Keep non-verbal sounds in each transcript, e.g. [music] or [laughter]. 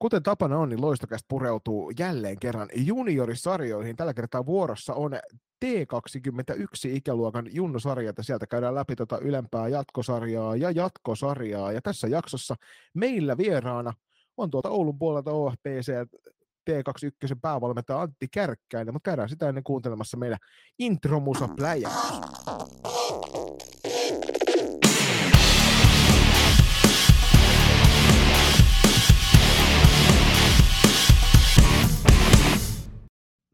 Kuten tapana on, niin Loistokästä pureutuu jälleen kerran juniorisarjoihin. Tällä kertaa vuorossa on T21-ikäluokan junnusarjat ja sieltä käydään läpi tuota ylempää jatkosarjaa ja jatkosarjaa. Ja tässä jaksossa meillä vieraana on tuolta Oulun puolelta OFPC T21 päävalmentaja Antti Kärkkäinen, mutta käydään sitä ennen kuuntelemassa meidän intromusa pläjäys.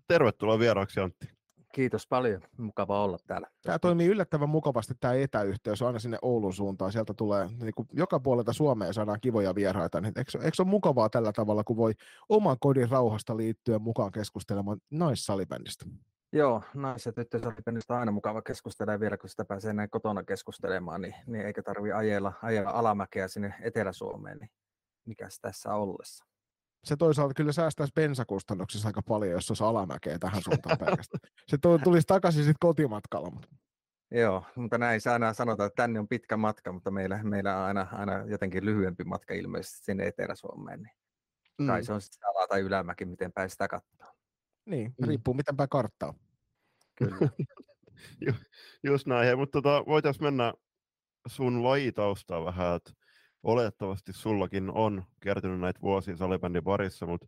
Tervetuloa vieraaksi Antti. Kiitos paljon, mukava olla täällä. Tämä toimii yllättävän mukavasti tämä etäyhteys aina sinne Oulun suuntaan. Sieltä tulee niin kuin joka puolelta Suomeen saadaan kivoja vieraita. Niin eikö, eikö se ole mukavaa tällä tavalla, kun voi oman kodin rauhasta liittyen mukaan keskustelemaan naissalibändistä? Joo, nais- ja tyttösalibändistä on aina mukava keskustella vielä, kun sitä pääsee näin kotona keskustelemaan, niin, niin eikä tarvi ajella, ajella alamäkeä sinne Etelä-Suomeen, niin mikäs tässä ollessa se toisaalta kyllä säästäisi bensakustannuksissa aika paljon, jos olisi alamäkeä tähän suuntaan pelkästään. Se tulisi takaisin sitten kotimatkalla. Mutta... Joo, mutta näin aina sanotaan, että tänne on pitkä matka, mutta meillä, meillä on aina, aina jotenkin lyhyempi matka ilmeisesti sinne Etelä-Suomeen. Niin mm. Tai se on sitten ala- tai ylämäki, miten päin sitä katsoa. Niin, mm. riippuu miten päin karttaa. Kyllä. [laughs] Just näin, mutta tota, voitaisiin mennä sun lajitaustaa vähän, että olettavasti sullakin on kertynyt näitä vuosia salibändin parissa, mutta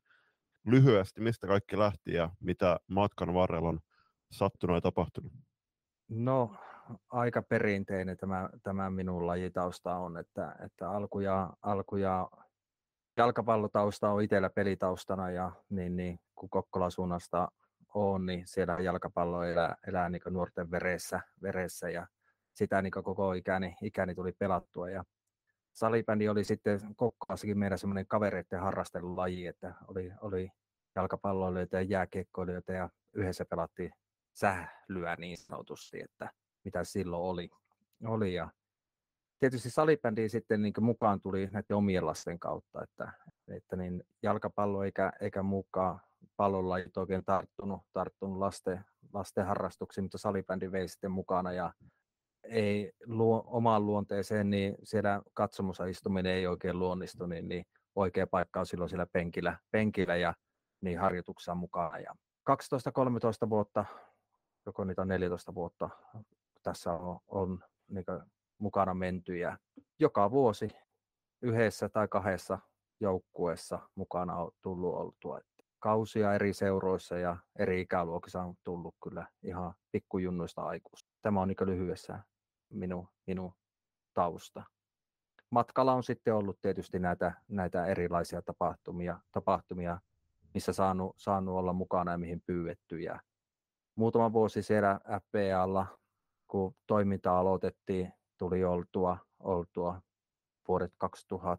lyhyesti, mistä kaikki lähti ja mitä matkan varrella on sattunut ja tapahtunut? No, aika perinteinen tämä, tämä minun lajitausta on, että, että alkuja, alkuja jalkapallotausta on itsellä pelitaustana ja niin, niin, kun Kokkola suunnasta on, niin siellä jalkapallo elää, elää niin nuorten veressä, veressä ja sitä niin koko ikäni, ikäni tuli pelattua ja salibändi oli sitten Kokkolassakin meidän semmoinen kavereiden harrastelulaji, että oli, oli jalkapalloilijoita ja jääkiekkoilijoita ja yhdessä pelattiin sählyä niin sanotusti, että mitä silloin oli. oli ja tietysti salibändiin sitten niin mukaan tuli näiden omien lasten kautta, että, että niin jalkapallo eikä, eikä mukaan pallolajit oikein tarttunut, tarttunut lasten, lasten harrastuksiin, mutta salibändi vei sitten mukana ja ei luo, omaan luonteeseen, niin siellä katsomussa istuminen ei oikein luonnistu, niin, niin oikea paikka on silloin siellä penkillä, penkillä ja niin harjoituksessa mukana. Ja 12-13 vuotta, joko niitä on 14 vuotta, tässä on, on niin mukana menty ja joka vuosi yhdessä tai kahdessa joukkueessa mukana on tullut oltua. Kausia eri seuroissa ja eri ikäluokissa on tullut kyllä ihan pikkujunnuista aikuista. Tämä on niin lyhyessä minun, minun tausta. Matkalla on sitten ollut tietysti näitä, näitä erilaisia tapahtumia, tapahtumia missä saanut, saanut olla mukana ja mihin pyydetty. Ja muutama vuosi siellä FBAlla, kun toiminta aloitettiin, tuli oltua, oltua vuodet 2018-2020,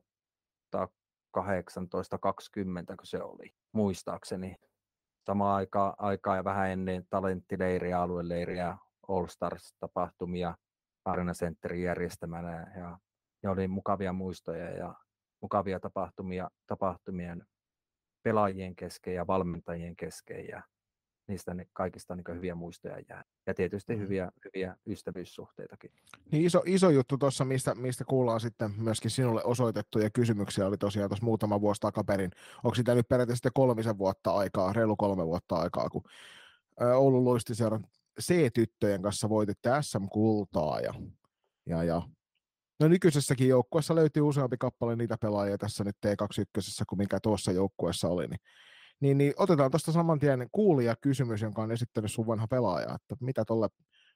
kun se oli, muistaakseni. Samaan aikaan, aikaa ja vähän ennen talenttileiriä, alueleiriä, All Stars-tapahtumia Arena Centerin järjestämänä ja, ja oli mukavia muistoja ja mukavia tapahtumia tapahtumien pelaajien kesken ja valmentajien kesken ja niistä ne kaikista niin hyviä muistoja jää. Ja tietysti mm. hyviä, hyviä ystävyyssuhteitakin. Niin iso, iso juttu tuossa, mistä, mistä kuullaan sitten myöskin sinulle osoitettuja kysymyksiä, oli tosiaan tuossa muutama vuosi takaperin. Onko sitä nyt periaatteessa kolmisen vuotta aikaa, reilu kolme vuotta aikaa, kun Oulun luistiseuran C-tyttöjen kanssa voititte SM-kultaa ja, ja, ja No nykyisessäkin joukkueessa löytyy useampi kappale niitä pelaajia tässä nyt T21, kuin mikä tuossa joukkueessa oli, niin, niin, niin otetaan tuosta saman tien kuulija kysymys, jonka on esittänyt sun vanha pelaaja, että mitä tuolle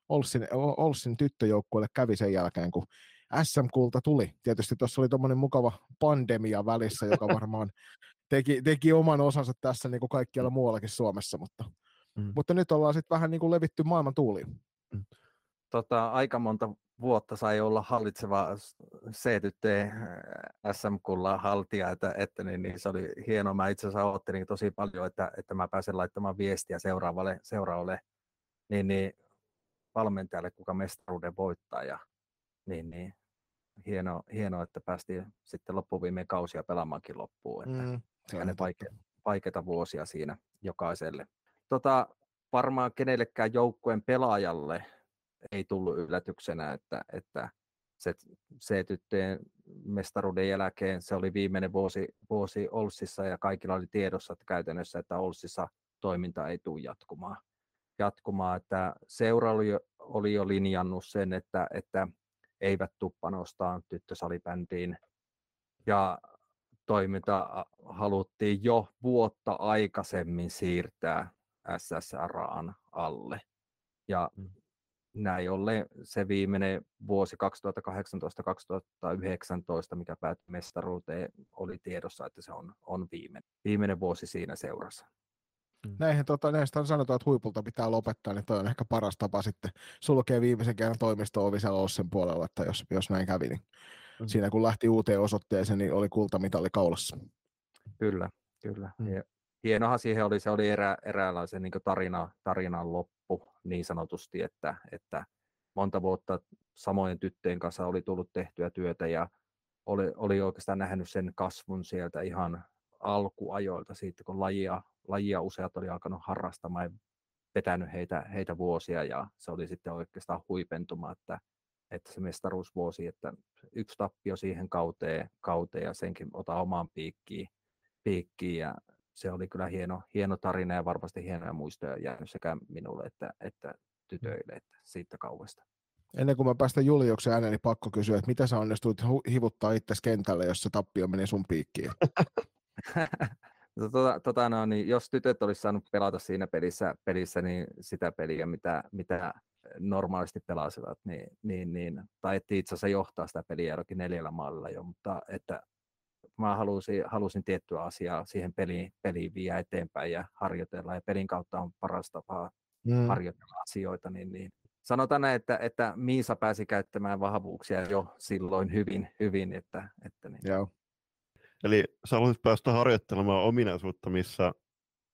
Olssin, Olssin tyttöjoukkueelle kävi sen jälkeen, kun SM-kulta tuli. Tietysti tuossa oli tuommoinen mukava pandemia välissä, joka varmaan [laughs] teki, teki oman osansa tässä niin kuin kaikkialla muuallakin Suomessa, mutta Mm. Mutta nyt ollaan sitten vähän niin kuin levitty maailman tuuliin. Mm. Tota, aika monta vuotta sai olla hallitseva C-tyttö SM-kullan haltija, että, että niin, niin, se oli hienoa. Mä itse asiassa odottelin tosi paljon, että, että mä pääsen laittamaan viestiä seuraavalle, seuraavalle niin, niin, valmentajalle, kuka mestaruuden voittaa. Ja, niin, niin, hieno, hieno, että päästiin sitten loppuviimeen kausia pelaamaankin loppuun. Että mm, se vaike- vaikeita vuosia siinä jokaiselle tota, varmaan kenellekään joukkueen pelaajalle ei tullut yllätyksenä, että, että se C-tyttöjen mestaruuden jälkeen se oli viimeinen vuosi, vuosi Olssissa ja kaikilla oli tiedossa että käytännössä, että Olssissa toiminta ei tule jatkumaan. jatkumaan että seura oli, oli jo linjannut sen, että, että eivät tuppanostaa tyttösalibändiin ja toiminta haluttiin jo vuotta aikaisemmin siirtää SSRAn alle. Ja mm. näin ollen se viimeinen vuosi 2018-2019, mikä päättyi mestaruuteen, oli tiedossa, että se on, on viimeinen, viimeinen vuosi siinä seurassa. Mm. Näihin, tota, näistä sanotaan, että huipulta pitää lopettaa, niin toi on ehkä paras tapa sitten sulkea viimeisen kerran toimisto-ovi siellä Ossen puolella, että jos, jos näin kävi, niin mm. siinä kun lähti uuteen osoitteeseen, niin oli kultamitali kaulassa. Kyllä, kyllä. Mm. Ja hienohan siihen oli, se oli erä, eräänlaisen niin tarina, tarinan loppu niin sanotusti, että, että monta vuotta samojen tyttöjen kanssa oli tullut tehtyä työtä ja oli, oli oikeastaan nähnyt sen kasvun sieltä ihan alkuajoilta siitä, kun lajia, lajia useat oli alkanut harrastamaan ja vetänyt heitä, heitä vuosia ja se oli sitten oikeastaan huipentuma, että, että se mestaruusvuosi, että yksi tappio siihen kauteen, kauteen ja senkin ota omaan piikkiin, piikkiin ja se oli kyllä hieno, hieno tarina ja varmasti hienoja muistoja jäänyt sekä minulle että, että tytöille että siitä kaudesta. Ennen kuin mä päästän Juliuksen ääneen, niin pakko kysyä, että mitä sä onnistuit hivuttaa itse kentälle, jos se tappio meni sun piikkiin? [laughs] tota, tota, no, niin jos tytöt olisi saanut pelata siinä pelissä, pelissä niin sitä peliä, mitä, mitä normaalisti pelasivat, niin, niin, niin tai itse asiassa johtaa sitä peliä jollakin neljällä maalilla jo, mutta että mä halusin, halusin tiettyä asiaa siihen peliin, peliin viedä eteenpäin ja harjoitella, ja pelin kautta on paras tapa mm. harjoitella asioita, niin, niin sanotaan näin, että, että Miisa pääsi käyttämään vahvuuksia jo silloin hyvin, hyvin että, että niin. Joo. Eli sä haluaisit päästä harjoittelemaan ominaisuutta, missä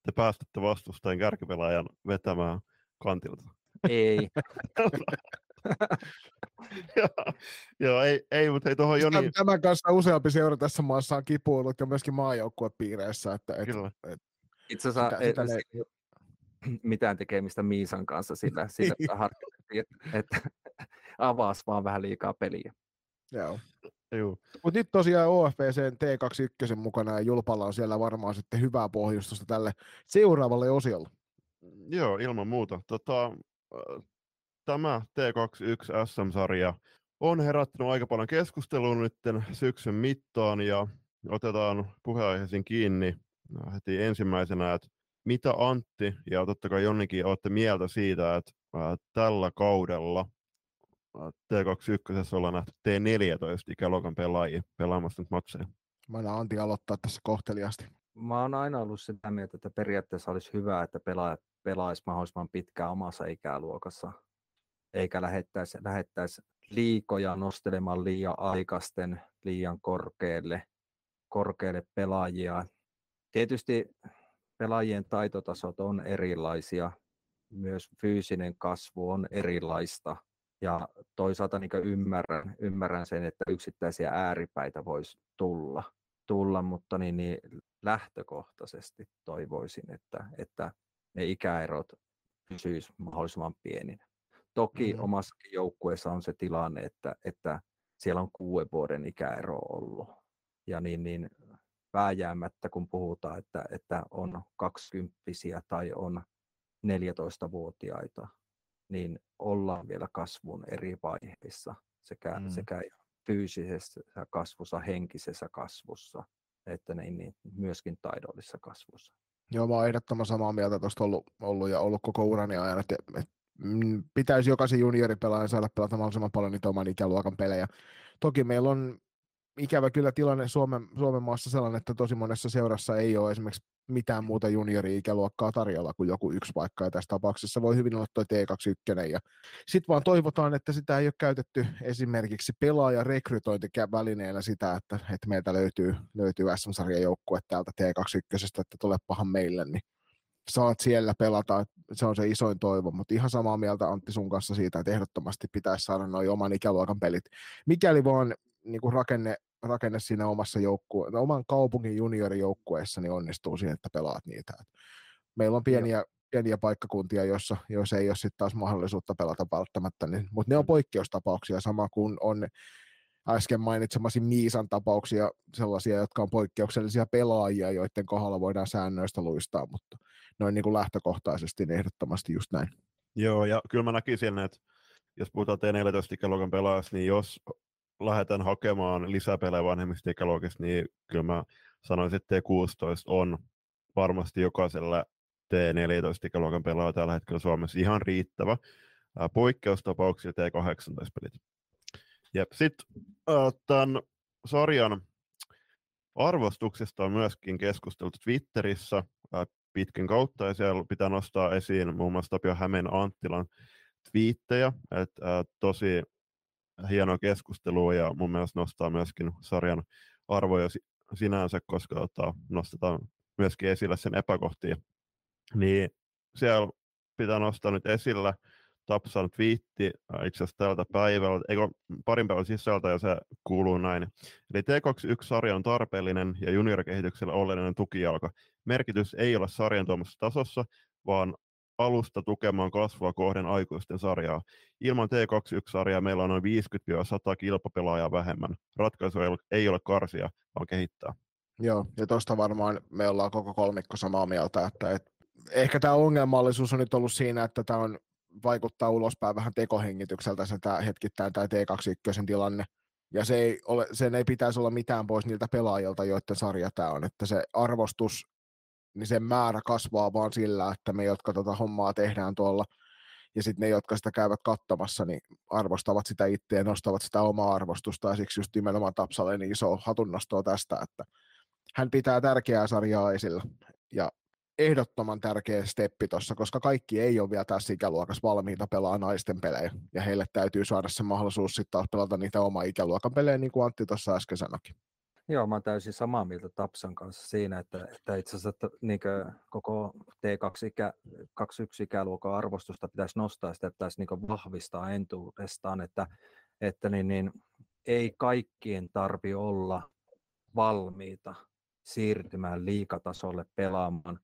te päästätte vastustajan kärkipelaajan vetämään kantilta. Ei. [laughs] [laughs] joo, ei, ei, mutta ei tuohon Joni... Tämän kanssa useampi seura tässä maassa on kipuillut ja myöskin maajoukkuepiireissä. Että, et, Kyllä. Et, Itse asiassa sitä, sitä ei, ne... [clears throat] mitään tekemistä Miisan kanssa sillä, [laughs] sillä että, että [laughs] avasi vaan vähän liikaa peliä. Joo. Mutta nyt tosiaan OFPC T21 mukana ja Julpalla on siellä varmaan sitten hyvää pohjustusta tälle seuraavalle osiolle. Joo, ilman muuta. Tota, tämä T21 SM-sarja on herättänyt aika paljon keskustelua nyt syksyn mittaan ja otetaan puheenaiheisiin kiinni heti ensimmäisenä, että mitä Antti ja totta kai Jonnikin olette mieltä siitä, että tällä kaudella T21 ollaan nähty T14 ikäluokan pelaajia pelaamassa nyt matseja. Mä annan Antti aloittaa tässä kohteliasti. Mä oon aina ollut sitä mieltä, että periaatteessa olisi hyvä, että pelaajat pelaisi mahdollisimman pitkään omassa ikäluokassa eikä lähettäisi, lähettäisi liikoja nostelemaan liian aikaisten, liian korkealle, korkealle pelaajia. Tietysti pelaajien taitotasot on erilaisia, myös fyysinen kasvu on erilaista. Ja toisaalta niin ymmärrän, ymmärrän sen, että yksittäisiä ääripäitä voisi tulla, tulla mutta niin, niin lähtökohtaisesti toivoisin, että, että ne ikäerot pysyisivät mahdollisimman pieninä. Toki mm. omassa joukkueessa on se tilanne, että, että siellä on kuuden vuoden ikäero ollut. Ja niin, niin vääjäämättä, kun puhutaan, että, että on kaksikymppisiä tai on 14-vuotiaita, niin ollaan vielä kasvun eri vaiheissa sekä, mm. sekä fyysisessä kasvussa, henkisessä kasvussa, että niin, niin myöskin taidollisessa kasvussa. Joo, mä oon ehdottoman samaa mieltä tuosta ollut, ollut ja ollut koko urani ajan, että, että pitäisi jokaisen junioripelaajan saada pelata mahdollisimman paljon niitä oman ikäluokan pelejä. Toki meillä on ikävä kyllä tilanne Suomen, Suomen maassa sellainen, että tosi monessa seurassa ei ole esimerkiksi mitään muuta juniori-ikäluokkaa tarjolla kuin joku yksi paikka, ja tässä tapauksessa voi hyvin olla tuo T21, ja sitten vaan toivotaan, että sitä ei ole käytetty esimerkiksi pelaajarekrytointivälineenä sitä, että, että meiltä löytyy, löytyy SM-sarjan joukkue täältä T21, että tulepahan meille, niin saat siellä pelata, se on se isoin toivo, mutta ihan samaa mieltä Antti sun kanssa siitä, että ehdottomasti pitäisi saada noin oman ikäluokan pelit. Mikäli vaan niin kuin rakenne, rakenne siinä omassa joukkue, oman kaupungin juniorijoukkueessa niin onnistuu siihen, että pelaat niitä. Meillä on pieniä, pieniä paikkakuntia, joissa, joissa ei ole sitten taas mahdollisuutta pelata välttämättä, niin, mutta ne on poikkeustapauksia, sama kuin on äsken mainitsemasi Miisan tapauksia, sellaisia, jotka on poikkeuksellisia pelaajia, joiden kohdalla voidaan säännöistä luistaa, mutta noin niin kuin lähtökohtaisesti niin ehdottomasti just näin. Joo, ja kyllä mä näkisin, että jos puhutaan T14 ikäluokan pelaajasta, niin jos lähdetään hakemaan lisäpelejä vanhemmista ikäluokista, niin kyllä mä sanoisin, että T16 on varmasti jokaisella T14 ikäluokan pelaaja tällä hetkellä Suomessa ihan riittävä. Poikkeustapauksia T18-pelit. Jep. Sitten tämän sarjan arvostuksesta on myöskin keskusteltu Twitterissä pitkin kautta, ja siellä pitää nostaa esiin muun muassa Tapio Hämeen Anttilan twiittejä, että tosi hienoa keskustelua, ja mun mielestä nostaa myöskin sarjan arvoja sinänsä, koska tota, nostetaan myöskin esille sen epäkohtia. Niin siellä pitää nostaa nyt esillä Tapsan twiitti itse asiassa tältä päivältä, eikö parin päivän sisältä, ja se kuuluu näin. Eli T21-sarja on tarpeellinen ja juniorikehityksellä oleellinen tukijalka. Merkitys ei ole sarjan tuomassa tasossa, vaan alusta tukemaan kasvua kohden aikuisten sarjaa. Ilman T21-sarjaa meillä on noin 50-100 kilpapelaajaa vähemmän. Ratkaisu ei ole karsia, vaan kehittää. Joo, ja tuosta varmaan me ollaan koko kolmikko samaa mieltä, että et, ehkä tämä ongelmallisuus on nyt ollut siinä, että tämä on vaikuttaa ulospäin vähän tekohengitykseltä se tämä hetkittäin tämä T21 tilanne. Ja se ei ole, sen ei pitäisi olla mitään pois niiltä pelaajilta, joiden sarja tämä on. Että se arvostus, niin sen määrä kasvaa vaan sillä, että me, jotka tota hommaa tehdään tuolla, ja sitten ne, jotka sitä käyvät katsomassa, niin arvostavat sitä itse ja nostavat sitä omaa arvostusta, ja siksi just nimenomaan Tapsalle niin iso hatunnostoa tästä, että hän pitää tärkeää sarjaa esillä, ja ehdottoman tärkeä steppi tuossa, koska kaikki ei ole vielä tässä ikäluokassa valmiita pelaa naisten pelejä, ja heille täytyy saada se mahdollisuus sitten taas pelata niitä oma ikäluokan pelejä, niin kuin Antti tuossa äsken sanoikin. Joo, mä oon täysin samaa mieltä Tapsan kanssa siinä, että, että itse asiassa että, niin koko T2 ikä, 21 ikäluokan arvostusta pitäisi nostaa, sitä pitäisi niin vahvistaa entuudestaan, että, että niin, niin, ei kaikkien tarvi olla valmiita siirtymään liikatasolle pelaamaan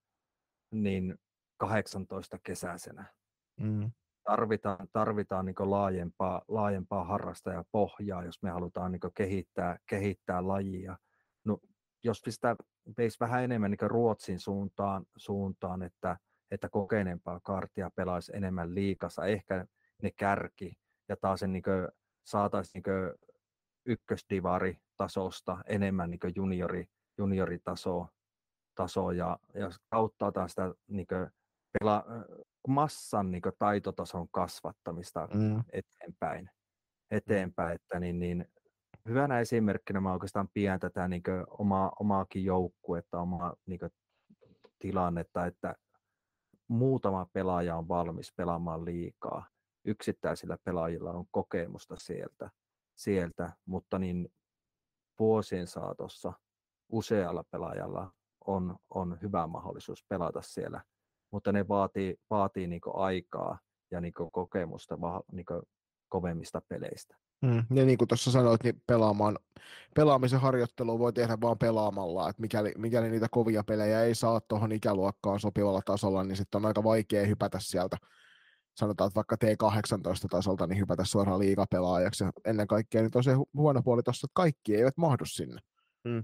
niin 18 kesäisenä. Mm. Tarvitaan, tarvitaan niin laajempaa, laajempaa harrastajapohjaa, jos me halutaan niin kehittää, kehittää lajia. No, jos pistää veisi vähän enemmän niin Ruotsin suuntaan, suuntaan että, että kokeneempaa kartia pelaisi enemmän liikassa, ehkä ne kärki ja taas niin saataisiin niin ykkösdivari tasosta enemmän niin juniori, junioritasoa taso ja, ja auttaa taas sitä niin kuin, pela, massan niin kuin, taitotason kasvattamista mm. eteenpäin. eteenpäin että niin, niin, hyvänä esimerkkinä mä oikeastaan pidän tätä niin kuin, omaa, omaakin joukkuetta, omaa niin kuin, tilannetta, että muutama pelaaja on valmis pelaamaan liikaa. Yksittäisillä pelaajilla on kokemusta sieltä, sieltä mutta niin vuosien saatossa usealla pelaajalla on, on hyvä mahdollisuus pelata siellä, mutta ne vaatii, vaatii niin aikaa ja niin kokemusta niin kovemmista peleistä. Mm, ja niin kuin tuossa sanoit, niin pelaamaan, pelaamisen harjoittelu voi tehdä vain pelaamalla, että mikäli, mikäli niitä kovia pelejä ei saa tuohon ikäluokkaan sopivalla tasolla, niin sitten on aika vaikea hypätä sieltä, sanotaan, että vaikka T18-tasolta, niin hypätä suoraan liigapelaajaksi. Ja ennen kaikkea niin on se huono puoli tuossa, että kaikki eivät mahdu sinne. Mm.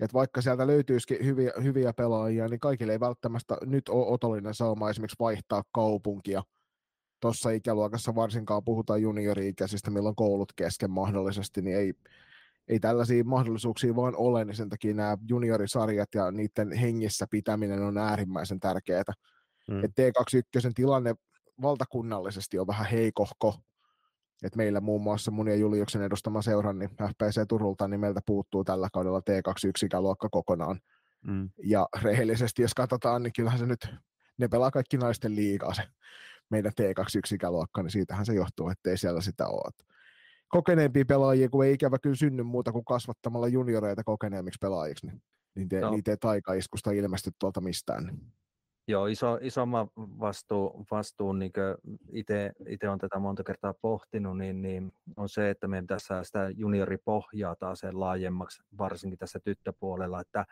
Et vaikka sieltä löytyisikin hyviä, hyviä pelaajia, niin kaikille ei välttämättä nyt ole otollinen sauma esimerkiksi vaihtaa kaupunkia. Tuossa ikäluokassa varsinkaan puhutaan juniori-ikäisistä, milloin koulut kesken mahdollisesti, niin ei, ei tällaisia mahdollisuuksia vaan ole, niin sen takia nämä juniorisarjat ja niiden hengissä pitäminen on äärimmäisen tärkeää. Mm. T21 tilanne valtakunnallisesti on vähän heikohko, et meillä muun muassa mun ja Juliuksen edustama seuran, niin FPC Turulta, niin meiltä puuttuu tällä kaudella T21-ikäluokka kokonaan. Mm. Ja rehellisesti, jos katsotaan, niin kyllähän se nyt, ne pelaa kaikki naisten liigaa se meidän T21-ikäluokka, niin siitähän se johtuu, ettei siellä sitä ole. Kokeneempia pelaajia, kun ei ikävä kyllä synny muuta kuin kasvattamalla junioreita kokeneemmiksi pelaajiksi, niin, niin te, no. niitä ei taikaiskusta ilmesty tuolta mistään. Niin. Joo, iso, isomman vastuu, vastuun, niin itse on tätä monta kertaa pohtinut, niin, niin on se, että meidän tässä sitä junioripohjaa taas sen laajemmaksi, varsinkin tässä tyttöpuolella, että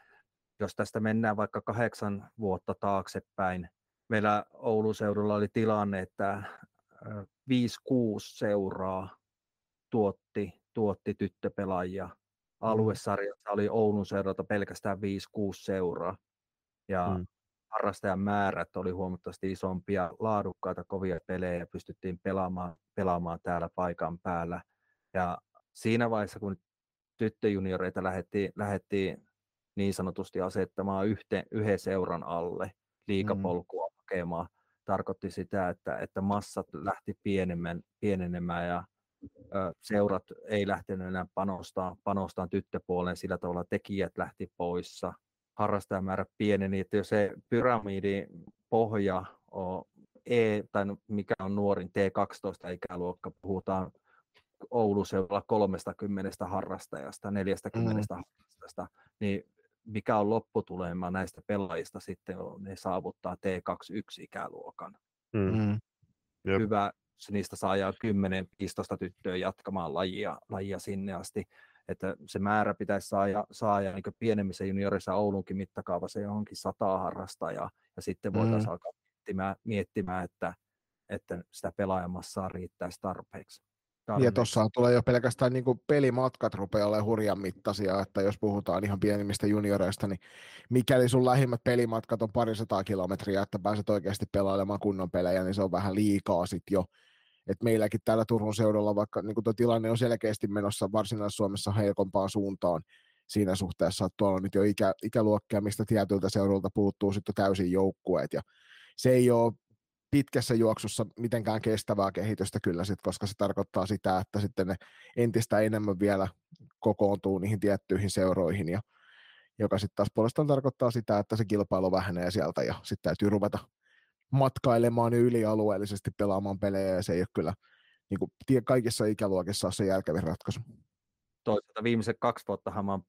jos tästä mennään vaikka kahdeksan vuotta taaksepäin, meillä Oulun seudulla oli tilanne, että 5-6 seuraa tuotti, tuotti tyttöpelaajia. Mm. Aluesarjassa oli Oulun seuralta pelkästään 5-6 seuraa. Ja mm. Harrastajan määrät oli huomattavasti isompia, laadukkaita, kovia pelejä pystyttiin pelaamaan, pelaamaan täällä paikan päällä. Ja siinä vaiheessa, kun tyttöjunioreita lähdettiin, lähdettiin niin sanotusti asettamaan yhteen, yhden seuran alle mm. liikapolkua mm. hakemaan, tarkoitti sitä, että, että massat lähti pienemmän, pienenemään ja ö, seurat ei lähtenyt enää panostaa, panostaa tyttöpuoleen, sillä tavalla tekijät lähti poissa, harrastajamäärä pieneni, että jos se pyramidi pohja on E, tai mikä on nuorin T12 ikäluokka, puhutaan Oulun seudulla 30 harrastajasta, 40 mm. harrastajasta, niin mikä on lopputulema näistä pelaajista sitten, ne saavuttaa T21-ikäluokan. Mm. mm. Hyvä, niistä saa 10-15 tyttöä jatkamaan lajia, lajia sinne asti. Että se määrä pitäisi saada, saada niin pienemmissä juniorissa Oulunkin mittakaavassa johonkin sataa harrastajaa, ja sitten voitaisiin mm. alkaa miettimään, miettimään että, että sitä pelaajamassaa riittäisi tarpeeksi. Ja tuossa tulee jo pelkästään niin kuin pelimatkat rupeaa olemaan hurjan mittaisia, että jos puhutaan ihan pienimmistä junioreista, niin mikäli sun lähimmät pelimatkat on parisataa kilometriä, että pääset oikeasti pelailemaan kunnon pelejä, niin se on vähän liikaa sitten jo. Et meilläkin täällä Turun seudulla, vaikka niin tuo tilanne on selkeästi menossa Varsinais-Suomessa heikompaan suuntaan siinä suhteessa, että tuolla on nyt jo ikä, ikäluokkia, mistä tietyiltä seudulta puuttuu sitten täysin joukkueet, ja se ei ole pitkässä juoksussa mitenkään kestävää kehitystä kyllä, sit, koska se tarkoittaa sitä, että sitten ne entistä enemmän vielä kokoontuu niihin tiettyihin seuroihin, ja, joka sitten taas puolestaan tarkoittaa sitä, että se kilpailu vähenee sieltä, ja sitten täytyy ruveta matkailemaan ylialueellisesti pelaamaan pelejä, ja se ei ole kyllä niin kuin, kaikissa ikäluokissa se järkevin ratkaisu. Toisaalta viimeiset kaksi vuotta mä oon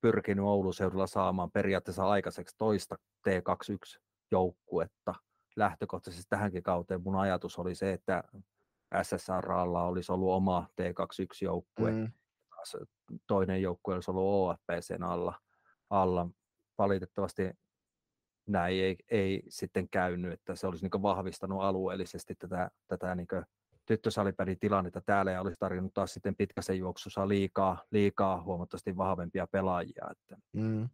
pyrkinyt Oulun seudulla saamaan periaatteessa aikaiseksi toista T21-joukkuetta, lähtökohtaisesti tähänkin kauteen mun ajatus oli se, että SSRalla olisi ollut oma T21-joukkue, mm. toinen joukkue olisi ollut OFPCn alla. alla. Valitettavasti näin ei, ei sitten käynyt, että se olisi niin vahvistanut alueellisesti tätä, tätä niin tyttösalipärin tilannetta täällä ja olisi tarjonnut taas sitten pitkässä juoksussa liikaa, liikaa huomattavasti vahvempia pelaajia. Että, mm.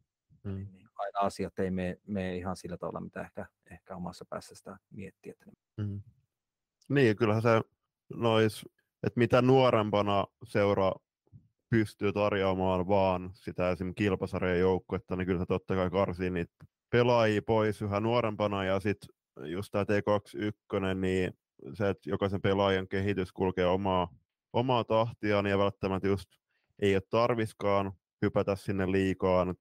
Mm. Niin, niin aina asiat ei mene, mene ihan sillä tavalla, mitä ehkä, ehkä omassa päässä sitä miettii. Että... Mm. Niin, kyllähän se nois, että mitä nuorempana seura pystyy tarjoamaan vaan sitä esimerkiksi kilpasarjan joukkuetta, niin kyllä se totta kai karsii niitä pelaajia pois yhä nuorempana ja sitten just tämä T21, niin se, että jokaisen pelaajan kehitys kulkee omaa, omaa tahtiaan ja välttämättä just ei ole tarviskaan hypätä sinne liikaan.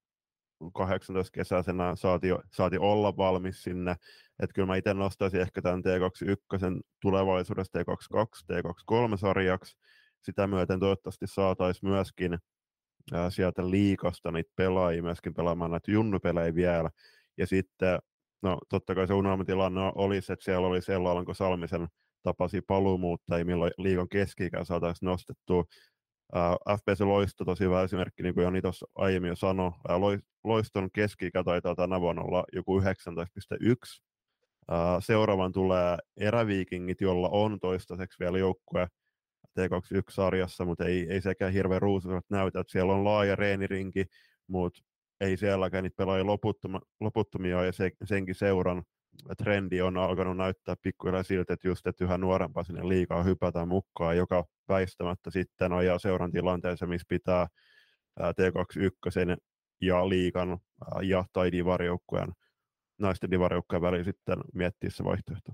18 kesäisenä saati, saati olla valmis sinne. Että kyllä mä itse nostaisin ehkä tämän T21 tulevaisuudessa T22, T23-sarjaksi. Sitä myöten toivottavasti saataisiin myöskin sieltä liikasta niitä pelaajia myöskin pelaamaan näitä junnupelejä vielä. Ja sitten, no totta kai se unelmatilanne olisi, että siellä oli Alanko Salmisen tapasi paluumuuttajia, milloin liikan keski saataisiin nostettua Uh, FPC Loisto tosi hyvä esimerkki, niin kuin Joni tuossa aiemmin jo sanoi. Uh, Loiston keski taitaa tänä vuonna olla joku 19,1. Uh, seuraavan tulee Eräviikingit, jolla on toistaiseksi vielä joukkue T21-sarjassa, mutta ei, ei sekään hirveän ruusuiset näytä. Että siellä on laaja reenirinki, mutta ei sielläkään niitä pelaajia loputtoma, loputtomia ja se, senkin seuran trendi on alkanut näyttää pikkuhiljaa siltä, että just että yhä nuorempaa sinne liikaa hypätään mukaan, joka väistämättä sitten ajaa seuran tilanteeseen, missä pitää T21 ja liikan ja tai divarijoukkueen naisten divarijoukkueen väliin sitten miettiä se vaihtoehto.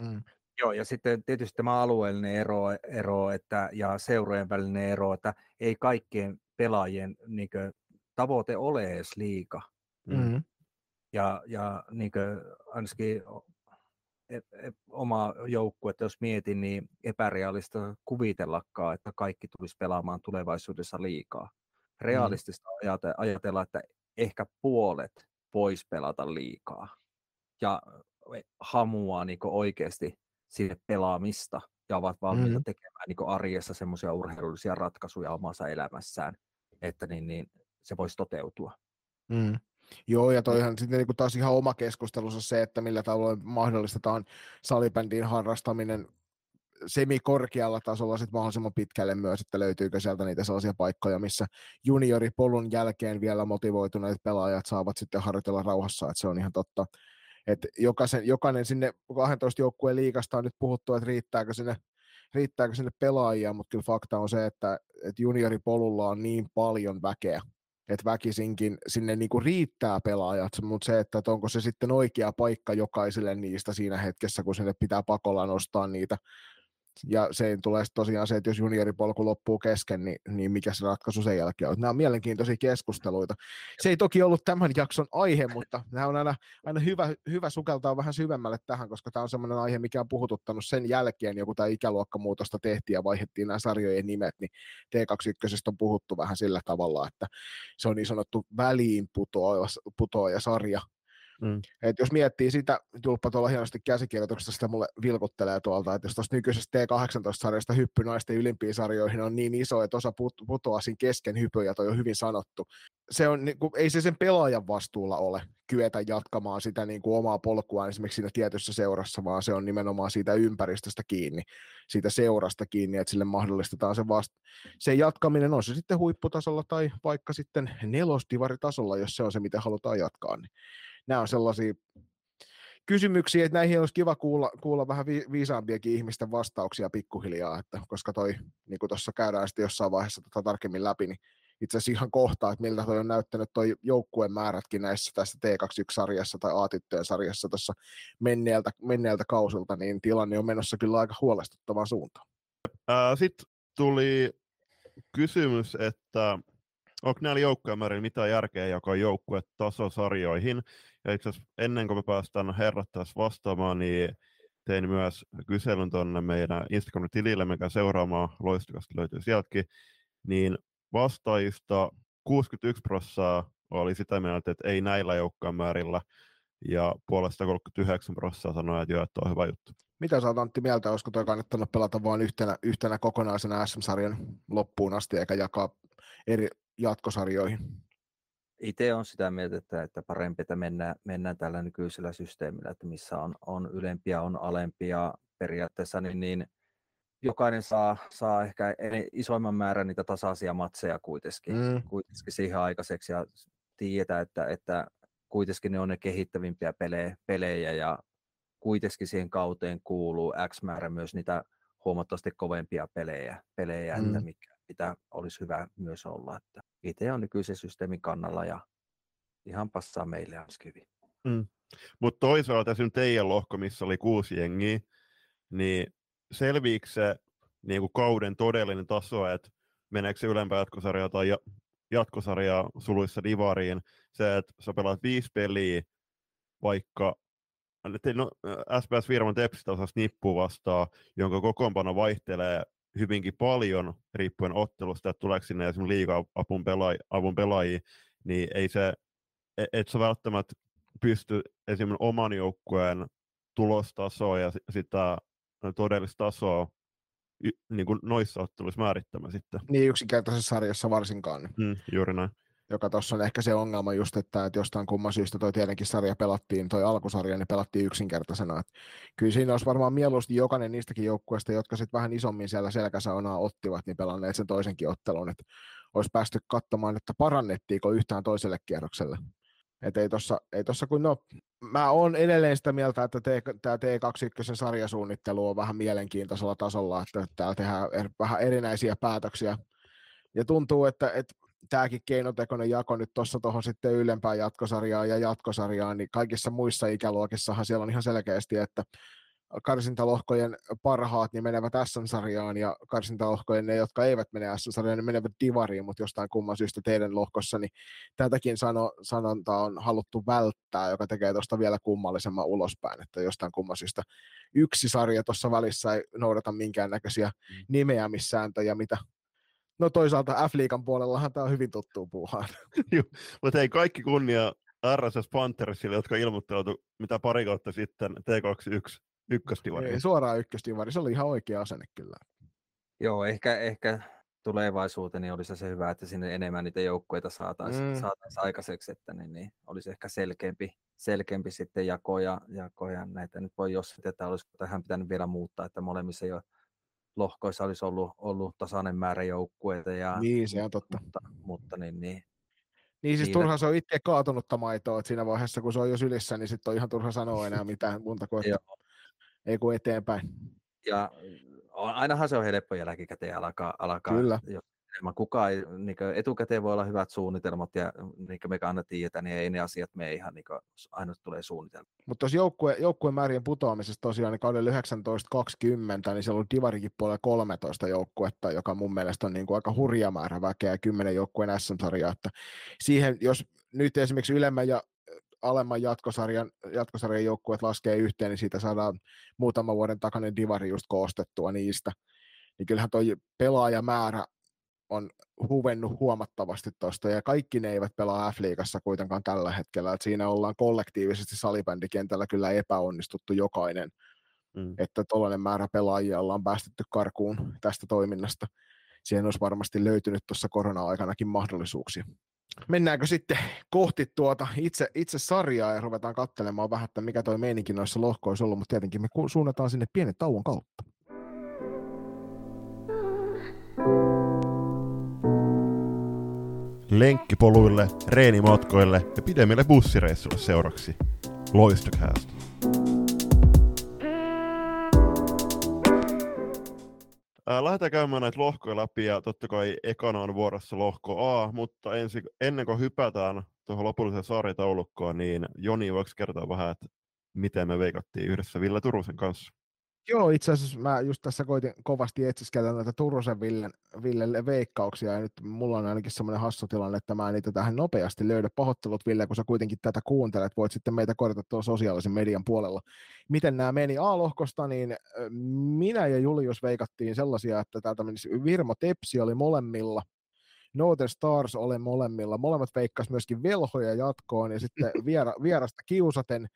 Mm. Joo, ja sitten tietysti tämä alueellinen ero, ero että, ja seurojen välinen ero, että ei kaikkien pelaajien niin kuin, tavoite ole edes liika. Mm. Ja, ja niin ainakin e, e, oma joukkue, että jos mietin, niin epärealista kuvitellakaan, että kaikki tulisi pelaamaan tulevaisuudessa liikaa. Mm. Realistista mm. ajatella, että ehkä puolet voisi pelata liikaa ja e, hamuaa niin oikeasti siihen pelaamista ja ovat valmiita mm. tekemään niin arjessa semmoisia urheilullisia ratkaisuja omassa elämässään, että niin, niin se voisi toteutua. Mm. Joo, ja toihan sitten niin taas ihan oma keskustelussa se, että millä tavoin mahdollistetaan salibändin harrastaminen semikorkealla tasolla sitten mahdollisimman pitkälle myös, että löytyykö sieltä niitä sellaisia paikkoja, missä junioripolun jälkeen vielä motivoituneet pelaajat saavat sitten harjoitella rauhassa, että se on ihan totta. Että jokaisen, jokainen sinne 12 joukkueen liikasta on nyt puhuttu, että riittääkö sinne, riittääkö sinne pelaajia, mutta kyllä fakta on se, että, että junioripolulla on niin paljon väkeä, että väkisinkin sinne niinku riittää pelaajat, mutta se, että, että onko se sitten oikea paikka jokaiselle niistä siinä hetkessä, kun sinne pitää pakolla nostaa niitä ja se tulee tosiaan se, että jos junioripolku loppuu kesken, niin, niin mikä se ratkaisu sen jälkeen on. Nämä on mielenkiintoisia keskusteluita. Se ei toki ollut tämän jakson aihe, mutta nämä on aina, aina hyvä, hyvä sukeltaa vähän syvemmälle tähän, koska tämä on sellainen aihe, mikä on puhututtanut sen jälkeen, joku tämä ikäluokkamuutosta tehtiin ja vaihdettiin nämä sarjojen nimet, niin T21 on puhuttu vähän sillä tavalla, että se on niin sanottu väliin putoaja sarja, Mm. Et jos miettii sitä, Julppa tuolla hienosti käsikirjoituksesta sitä mulle vilkuttelee tuolta, että jos tuosta nykyisestä T18-sarjasta hyppy naisten ylimpiin sarjoihin on niin iso, että osa put- putoaa siinä kesken hypyjä, toi on hyvin sanottu. Se on, niin kuin, ei se sen pelaajan vastuulla ole kyetä jatkamaan sitä niin kuin omaa polkua esimerkiksi siinä tietyssä seurassa, vaan se on nimenomaan siitä ympäristöstä kiinni, siitä seurasta kiinni, että sille mahdollistetaan se, vast- se jatkaminen, on se sitten huipputasolla tai vaikka sitten nelosdivaritasolla, jos se on se, mitä halutaan jatkaa. Niin nämä on sellaisia kysymyksiä, että näihin olisi kiva kuulla, kuulla vähän vi, viisaampiakin ihmisten vastauksia pikkuhiljaa, että koska toi, niin kuin tuossa käydään sitten jossain vaiheessa tota tarkemmin läpi, niin itse asiassa ihan kohtaa, että miltä toi on näyttänyt toi joukkueen määrätkin näissä tässä T21-sarjassa tai A-tyttöjen sarjassa tuossa menneeltä, menneeltä kausilta, niin tilanne on menossa kyllä aika huolestuttavaan suuntaan. Sitten tuli kysymys, että onko näillä joukkueen määrillä mitään järkeä jakaa joukkueet tasosarjoihin. Ja itse asiassa ennen kuin me päästään herrat tässä vastaamaan, niin tein myös kyselyn tuonne meidän Instagram-tilille, mikä seuraamaan loistukasta löytyy sieltäkin, niin vastaajista 61 prosenttia oli sitä mieltä, että ei näillä joukkueen määrillä, ja puolesta 39 prosenttia sanoi, että joo, että on hyvä juttu. Mitä sä oot Antti mieltä, olisiko toi kannattanut pelata vain yhtenä, yhtenä kokonaisena SM-sarjan loppuun asti, eikä jakaa eri jatkosarjoihin? Itse on sitä mieltä, että, että parempi, että mennään, mennään tällä nykyisellä systeemillä, että missä on, on ylempiä, on alempia periaatteessa, niin, niin jokainen saa, saa ehkä isoimman määrän niitä tasaisia matseja kuitenkin, mm. kuitenkin siihen aikaiseksi ja tietää, että, että kuitenkin ne on ne kehittävimpiä pelejä, pelejä ja kuitenkin siihen kauteen kuuluu X määrä myös niitä huomattavasti kovempia pelejä, pelejä mm. että mikä, mitä olisi hyvä myös olla. Että itse on nykyisen systeemin kannalla ja ihan passaa meille hyvin. Mm. Mutta toisaalta se teidän lohko, missä oli kuusi jengiä, niin selviikö se niin kuin kauden todellinen taso, että meneekö se ylempää jatkosarjaa tai jatkosarjaa suluissa divariin, se, että sä pelaat viisi peliä, vaikka no, SPS Virman Tepsistä osas nippu vastaan, jonka kokoonpano vaihtelee hyvinkin paljon riippuen ottelusta, että tuleeko sinne esimerkiksi liiga-avun pelaaji, avun pelaajia, niin ei se, e, et sä välttämättä pysty esimerkiksi oman joukkueen tulostasoa ja sitä todellista tasoa niin kuin noissa otteluissa määrittämään sitten. Niin yksinkertaisessa sarjassa varsinkaan. Mm, juuri näin joka tuossa on ehkä se ongelma just, että, että jostain kumman syystä toi tietenkin sarja pelattiin, toi alkusarja, niin pelattiin yksinkertaisena. Että kyllä siinä olisi varmaan mieluusti jokainen niistäkin joukkueista, jotka sitten vähän isommin siellä selkäsaunaa ottivat, niin pelanneet sen toisenkin ottelun, että olisi päästy katsomaan, että parannettiinko yhtään toiselle kierrokselle. Että ei tossa, ei tossa kun no, mä oon edelleen sitä mieltä, että tämä T21 sarjasuunnittelu on vähän mielenkiintoisella tasolla, että täällä tehdään er, vähän erinäisiä päätöksiä. Ja tuntuu, että, että tämäkin keinotekoinen jako nyt tuossa tuohon sitten ylempään jatkosarjaan ja jatkosarjaan, niin kaikissa muissa ikäluokissahan siellä on ihan selkeästi, että karsintalohkojen parhaat niin menevät S-sarjaan ja karsintalohkojen ne, jotka eivät mene S-sarjaan, niin menevät divariin, mutta jostain kumman syystä teidän lohkossa, niin tätäkin sano, sanonta on haluttu välttää, joka tekee tuosta vielä kummallisemman ulospäin, että jostain kumman syystä yksi sarja tuossa välissä ei noudata minkäännäköisiä mm. nimeämissääntöjä, mitä No toisaalta F-liikan puolellahan tämä on hyvin tuttu puuhaan. [laughs] mutta ei kaikki kunnia RSS Panthersille, jotka ilmoittautu mitä pari kautta sitten T21 ykköstivari. Ei, suoraan ykköstivari, se oli ihan oikea asenne kyllä. Joo, ehkä, ehkä tulevaisuuteen, niin olisi se hyvä, että sinne enemmän niitä joukkueita saataisiin mm. saatais aikaiseksi, että niin, niin olisi ehkä selkeämpi, selkeämpi sitten jakoja, jakoja näitä nyt voi jos että olisiko tähän pitänyt vielä muuttaa, että molemmissa jo lohkoissa olisi ollut, ollut tasainen määrä joukkueita. Ja, niin, se on totta. Mutta, mutta niin, niin, niin siis turha se on itse kaatunutta maitoa, että siinä vaiheessa kun se on jo sylissä, niin sitten on ihan turha sanoa enää mitään muuta kuin, että ei kuin eteenpäin. Ja ainahan se on helppo jälkikäteen alkaa, alkaa Kyllä. jos kukaan ei, niin etukäteen voi olla hyvät suunnitelmat ja niin kuin me kannat tietää, niin ei ne asiat mene ihan niin kuin, aina tulee suunnitelma. Mutta tuossa joukkue, joukkueen määrien putoamisessa tosiaan niin kaudella 1920, niin siellä on Divarikin puolella 13 joukkuetta, joka mun mielestä on niin kuin aika hurja määrä väkeä, 10 joukkueen SM-sarjaa, että siihen, jos nyt esimerkiksi ylemmän ja alemman jatkosarjan, jatkosarjan joukkueet laskee yhteen, niin siitä saadaan muutaman vuoden takainen divari just koostettua niistä. Niin kyllähän toi pelaajamäärä on huvennut huomattavasti tuosta, ja kaikki ne eivät pelaa F-liigassa kuitenkaan tällä hetkellä, että siinä ollaan kollektiivisesti salibändikentällä kyllä epäonnistuttu jokainen, mm. että tuollainen määrä pelaajia ollaan päästetty karkuun tästä toiminnasta. Siihen olisi varmasti löytynyt tuossa korona-aikanakin mahdollisuuksia. Mennäänkö sitten kohti tuota itse, itse sarjaa ja ruvetaan katselemaan vähän, että mikä toi meininki noissa lohkoissa ollut, mutta tietenkin me suunnataan sinne pienen tauon kautta. Lenkkipoluille, reenimatkoille ja pidemmille bussireissuille seuraksi. Loistokäästä. Lähdetään käymään näitä lohkoja läpi ja totta kai ekana on vuorossa lohko A, mutta ensi, ennen kuin hypätään tuohon lopulliseen sarjataulukkoon, niin Joni, voiko kertoa vähän, että miten me veikattiin yhdessä Ville Turusen kanssa? Joo, itse asiassa mä just tässä koitin kovasti etsiskellä näitä Turusen Villen, Villelle veikkauksia, ja nyt mulla on ainakin semmoinen hassu tilanne, että mä en niitä tähän nopeasti löydä. Pahoittelut Ville, kun sä kuitenkin tätä kuuntelet, voit sitten meitä korjata tuolla sosiaalisen median puolella. Miten nämä meni A-lohkosta, niin minä ja Julius veikattiin sellaisia, että täältä menisi Virmo Tepsi oli molemmilla, Northern Stars oli molemmilla. Molemmat veikkas myöskin velhoja jatkoon ja sitten [laughs] viera, vierasta kiusaten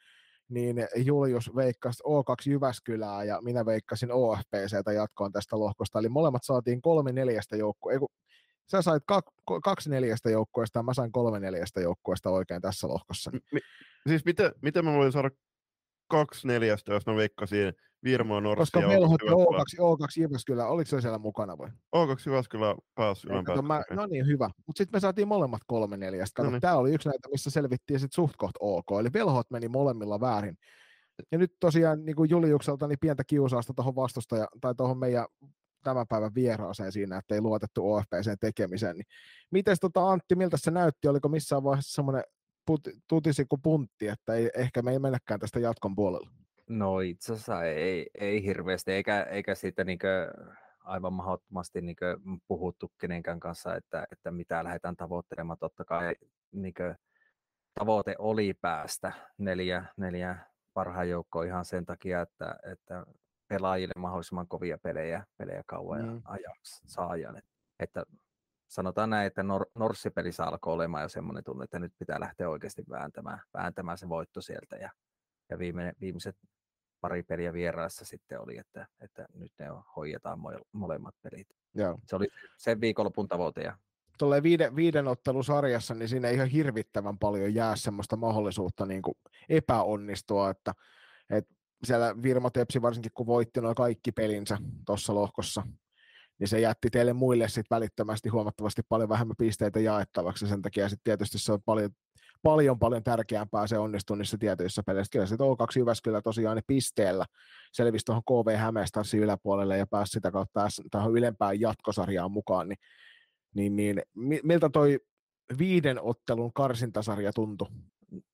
niin Julius veikkasi O2 Jyväskylää ja minä veikkasin OFPCtä jatkoon tästä lohkosta. Eli molemmat saatiin kolme neljästä joukkueesta. Sä sait kaksi neljästä joukkueesta ja mä sain kolme neljästä joukkueesta oikein tässä lohkossa. Mi- siis miten, miten mä voin saada kaksi neljästä, jos mä veikkasin Virmoa, Norssi Koska meillä on O2, O2 Jyväskylä, oliko se siellä mukana vai? O2 Jyväskylä pääsi ylempää. Mä, no niin, hyvä. Mutta sitten me saatiin molemmat kolme neljästä. No niin. tämä oli yksi näitä, missä selvittiin sitten suht koht OK. Eli velhot meni molemmilla väärin. Ja nyt tosiaan niin kuin Juliukselta niin pientä kiusausta tuohon vastustaja, tai tuohon meidän tämän päivän vieraaseen siinä, että ei luotettu OFPCn tekemiseen. Niin miten tota Antti, miltä se näytti? Oliko missään vaiheessa semmoinen tutisi kuin puntti, että ei, ehkä me ei mennäkään tästä jatkon puolella? No itse asiassa ei, ei hirveästi, eikä, eikä siitä niinkö aivan mahdottomasti niinkö puhuttu kenenkään kanssa, että, että mitä lähdetään tavoittelemaan. Totta kai niinkö tavoite oli päästä neljä, neljä parhaan joukkoon ihan sen takia, että, että pelaajille mahdollisimman kovia pelejä, pelejä kauan mm. ajaksi saajan. Että sanotaan näin, että Nor- Norssipelissä alkoi olemaan jo semmoinen tunne, että nyt pitää lähteä oikeasti vääntämään, vääntämään se voitto sieltä. Ja, ja viime, viimeiset pari peliä vieraassa sitten oli, että, että nyt ne hoidetaan molemmat pelit. Joo. Se oli sen viikonlopun tavoite. Ja... Tuolle viiden, viiden ottelusarjassa, niin siinä ei ihan hirvittävän paljon jää semmoista mahdollisuutta niin kuin epäonnistua, että, että siellä Virmo Tepsi varsinkin kun voitti noin kaikki pelinsä tuossa lohkossa, niin se jätti teille muille sitten välittömästi huomattavasti paljon vähemmän pisteitä jaettavaksi, sen takia sitten tietysti se on paljon, paljon, paljon tärkeämpää se onnistuu niissä tietyissä peleissä. Kyllä se O2 Jyväskylä tosiaan ne pisteellä selvisi tuohon KV Hämeestarsin yläpuolelle ja pääsi sitä kautta tähän ylempään jatkosarjaan mukaan, niin, niin, niin miltä toi viiden ottelun karsintasarja tuntui?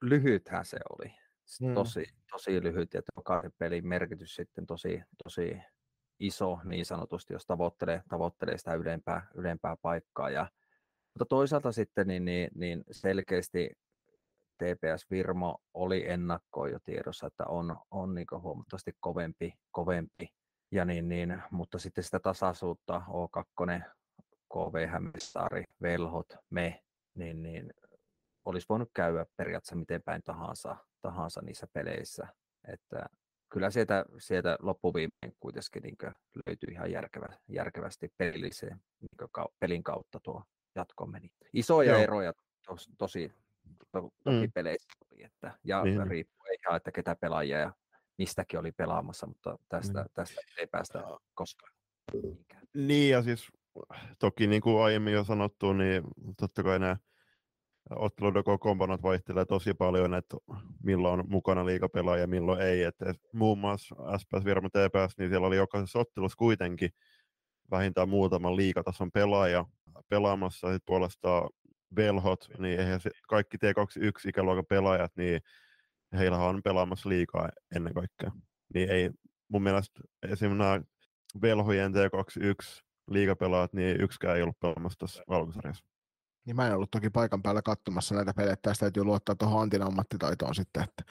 Lyhythän se oli. Hmm. Tosi, tosi lyhyt ja tuo pelin merkitys sitten tosi, tosi iso niin sanotusti, jos tavoittelee, tavoittelee sitä ylempää, ylempää paikkaa. Ja, mutta toisaalta sitten niin, niin, niin selkeästi TPS Virmo oli ennakkoon jo tiedossa, että on, on niin huomattavasti kovempi, kovempi. Ja niin, niin, mutta sitten sitä tasaisuutta O2, KV Hämeensaari, Velhot, me, niin, niin olisi voinut käydä periaatteessa miten päin tahansa, tahansa niissä peleissä. Että kyllä sieltä, sieltä loppuviimein kuitenkin niin löytyi ihan järkevä, järkevästi pelilliseen niin pelin kautta tuo jatko meni. Isoja Joo. eroja tos, tosi to, toki mm. peleissä oli, että, ja niin. riippuu ihan, että ketä pelaajia ja mistäkin oli pelaamassa, mutta tästä, mm. tästä ei päästä koskaan. Niin ja siis toki niin kuin aiemmin jo sanottu, niin totta kai nämä otteluiden komponat vaihtelee tosi paljon, että milloin on mukana liikapelaaja ja milloin ei. Että muun muassa SPS Virma TPS, niin siellä oli jokaisessa ottelussa kuitenkin vähintään muutaman liikatason pelaaja pelaamassa. Sitten puolestaan Velhot, niin eihän se, kaikki T21 ikäluokan pelaajat, niin heillä on pelaamassa liikaa ennen kaikkea. Niin ei mun mielestä esimerkiksi nämä Velhojen T21 liigapelaat, niin yksikään ei ollut pelaamassa tässä valkosarjassa. Niin mä en ollut toki paikan päällä katsomassa näitä pelejä, tästä täytyy luottaa tuohon Antin ammattitaitoon sitten. Että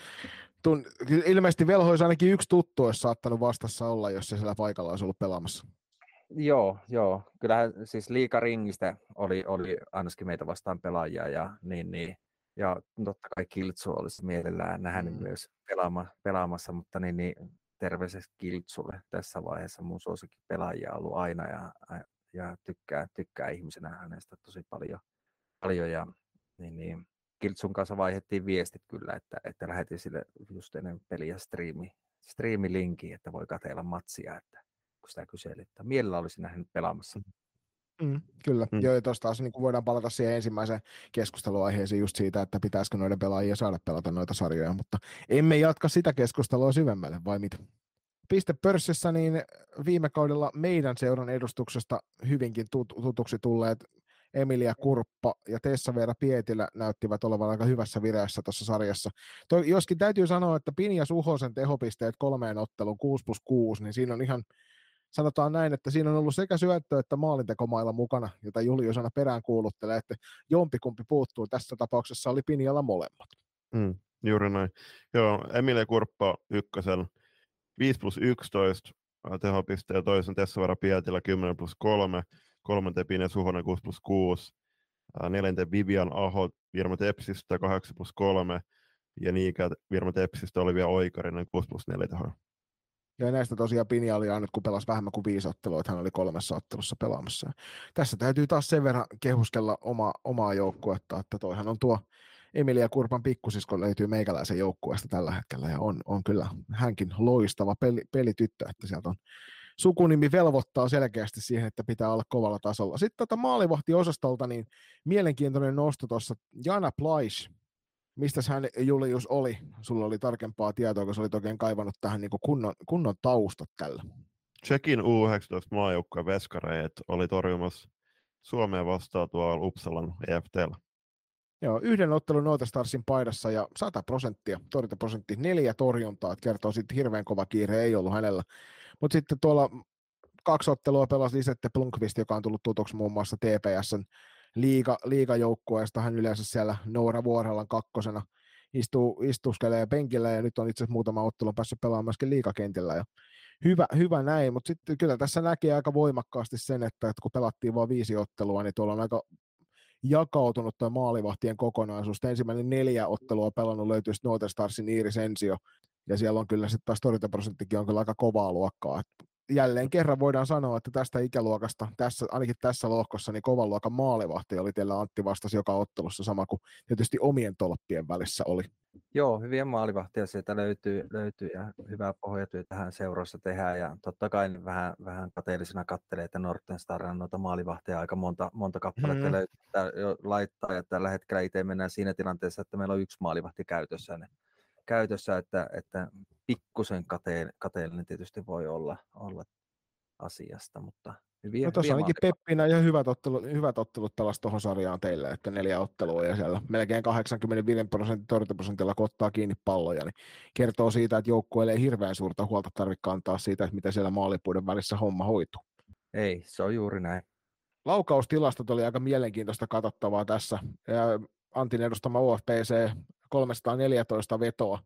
tun, ilmeisesti Velhois ainakin yksi tuttu olisi saattanut vastassa olla, jos se siellä paikalla olisi ollut pelaamassa. Joo, joo. Kyllähän siis liikaringistä oli, oli ainakin meitä vastaan pelaajia ja niin, niin. Ja totta kai Kiltsu olisi mielellään nähnyt mm. myös pelaama, pelaamassa, mutta niin, niin terveiset Kiltsulle tässä vaiheessa. Mun suosikin pelaajia ollut aina ja, ja tykkää, tykkää ihmisenä hänestä tosi paljon. paljon ja, niin, niin. Kiltsun kanssa vaihdettiin viestit kyllä, että, että lähetin sille just ennen peliä striimi, striimilinki, että voi kateella matsia, että kun sitä kyseli, että mielellä olisi nähnyt pelaamassa. Mm, kyllä, mm. joo, ja tuossa taas niin voidaan palata siihen ensimmäiseen keskusteluaiheeseen just siitä, että pitäisikö noiden pelaajia saada pelata noita sarjoja, mutta emme jatka sitä keskustelua syvemmälle, vai mitä? Pistepörssissä niin viime kaudella meidän seuran edustuksesta hyvinkin tut- tutuksi tulleet Emilia Kurppa ja Tessa Veera Pietilä näyttivät olevan aika hyvässä vireessä tuossa sarjassa. Toi, joskin täytyy sanoa, että Pinja Suhosen tehopisteet kolmeen otteluun 6 plus 6, niin siinä on ihan sanotaan näin, että siinä on ollut sekä syöttö että maalintekomailla mukana, jota Julius aina perään kuuluttelee, että jompikumpi puuttuu. Tässä tapauksessa oli Pinjalla molemmat. Mm, juuri näin. Joo, Emilia Kurppa ykkösen 5 plus 11 tehopiste ja toisen Tessavara Pietilä 10 plus 3, kolmanteen Pine Suhonen 6 plus 6, neljänteen Vivian Aho Virma Tepsistä 8 plus 3 ja Niikä Virma Tepsistä Olivia Oikarinen 6 plus 4 tehoa. Ja näistä tosiaan Pinja oli ainut, kun pelasi vähemmän kuin viisi ottelua, että hän oli kolmessa ottelussa pelaamassa. Tässä täytyy taas sen verran kehuskella oma, omaa joukkuetta, että toihan on tuo Emilia Kurpan pikkusisko löytyy meikäläisen joukkueesta tällä hetkellä ja on, on kyllä hänkin loistava peli, pelityttö, että sieltä on sukunimi velvoittaa selkeästi siihen, että pitää olla kovalla tasolla. Sitten tota maalivahtiosastolta, niin mielenkiintoinen nosto tuossa Jana Plaish, mistä hän Julius oli? Sulla oli tarkempaa tietoa, kun sä olit oikein kaivannut tähän niin kunnon, kunnon taustat tällä. Tsekin U19 maajoukkojen veskareet oli torjumassa Suomea vastaan tuolla Uppsalan EFTllä. Joo, yhden ottelun Noita Starsin paidassa ja 100 prosenttia, torjuntaprosentti, neljä torjuntaa, että kertoo sitten hirveän kova kiire ei ollut hänellä. Mutta sitten tuolla kaksi ottelua pelasi Lisette Plunkvist, joka on tullut tutuksi muun muassa TPSn liiga, liigajoukkueesta. Hän yleensä siellä Noora Vuorellan kakkosena istuu, istuskelee penkillä ja nyt on itse asiassa muutama ottelu päässyt pelaamaan myöskin liigakentillä. Ja hyvä, hyvä näin, mutta sitten kyllä tässä näkee aika voimakkaasti sen, että, että kun pelattiin vain viisi ottelua, niin tuolla on aika jakautunut tuo maalivahtien kokonaisuus. Ensimmäinen neljä ottelua pelannut löytyy Northern Starsin Iiris Ensio, ja siellä on kyllä sitten taas torjuntaprosenttikin on kyllä aika kovaa luokkaa. Jälleen kerran voidaan sanoa, että tästä ikäluokasta, tässä, ainakin tässä lohkossa, niin kovan luokan maalivahti oli teillä Antti vastasi joka ottelussa sama kuin tietysti omien tolppien välissä oli. Joo, hyviä maalivahtia sieltä löytyy, löytyy ja hyvää pohjatyötä tähän seurassa tehdään ja totta kai vähän, vähän kateellisena kattelee, että Norten Star noita maalivahtia aika monta, monta kappaletta hmm. löytyy jo laittaa ja tällä hetkellä itse mennään siinä tilanteessa, että meillä on yksi maalivahti käytössä, niin käytössä, että, että pikkusen kate, kateellinen tietysti voi olla, olla asiasta, mutta hyviä, no tuossa ainakin Peppinä ja hyvät ottelut, hyvät ottelut pelasi tuohon sarjaan teille, että neljä ottelua ja siellä melkein 85 prosentin torjuntaprosentilla kun ottaa kiinni palloja, niin kertoo siitä, että joukkueelle ei hirveän suurta huolta tarvitse kantaa siitä, että miten siellä maalipuiden välissä homma hoituu. Ei, se on juuri näin. Laukaustilastot oli aika mielenkiintoista katsottavaa tässä. Antin edustama UFPC 314 vetoa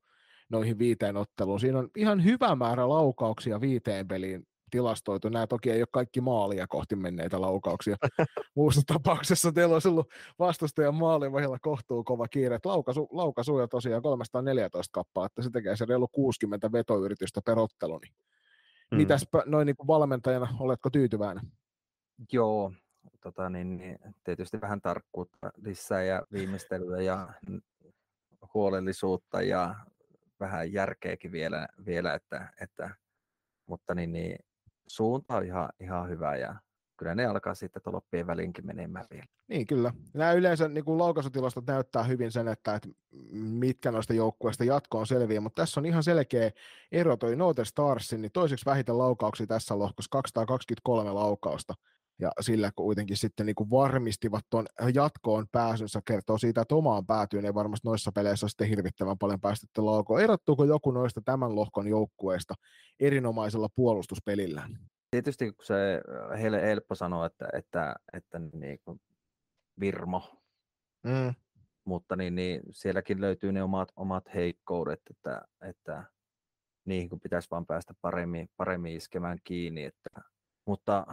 noihin viiteen otteluun. Siinä on ihan hyvä määrä laukauksia viiteen peliin tilastoitu. Nämä toki ei ole kaikki maalia kohti menneitä laukauksia. [laughs] Muussa tapauksessa teillä on ollut vastustajan maalin vahilla kohtuu kova kiire. Laukaisu, laukasuja tosiaan 314 kappaa, että se tekee se reilu 60 vetoyritystä per ottelu. Niin mm. Mitäs noin niin valmentajana, oletko tyytyväinen? Joo, tota, niin, niin, tietysti vähän tarkkuutta lisää ja viimeistelyä ja huolellisuutta ja vähän järkeäkin vielä, vielä että, että, mutta niin, niin, suunta on ihan, ihan hyvä ja kyllä ne alkaa sitten loppien väliinkin menemään vielä. Niin kyllä. Nämä yleensä niin kuin laukaisutilastot näyttää hyvin sen, että, että mitkä noista joukkueista jatkoon selviää, mutta tässä on ihan selkeä ero toi Note Starsin, niin toiseksi vähiten laukauksia tässä lohkossa, 223 laukausta ja sillä kuitenkin sitten niin kuin varmistivat tuon jatkoon pääsynsä, kertoo siitä, että omaan päätyyn ei varmasti noissa peleissä sitten hirvittävän paljon päästetty laukoon. Erottuuko joku noista tämän lohkon joukkueista erinomaisella puolustuspelillään? Tietysti kun se heille helppo sanoa, että, että, että niin kuin Virmo, mm. mutta niin, niin sielläkin löytyy ne omat, omat heikkoudet, että, että niihin kun pitäisi vaan päästä paremmin, paremmin iskemään kiinni. Että, mutta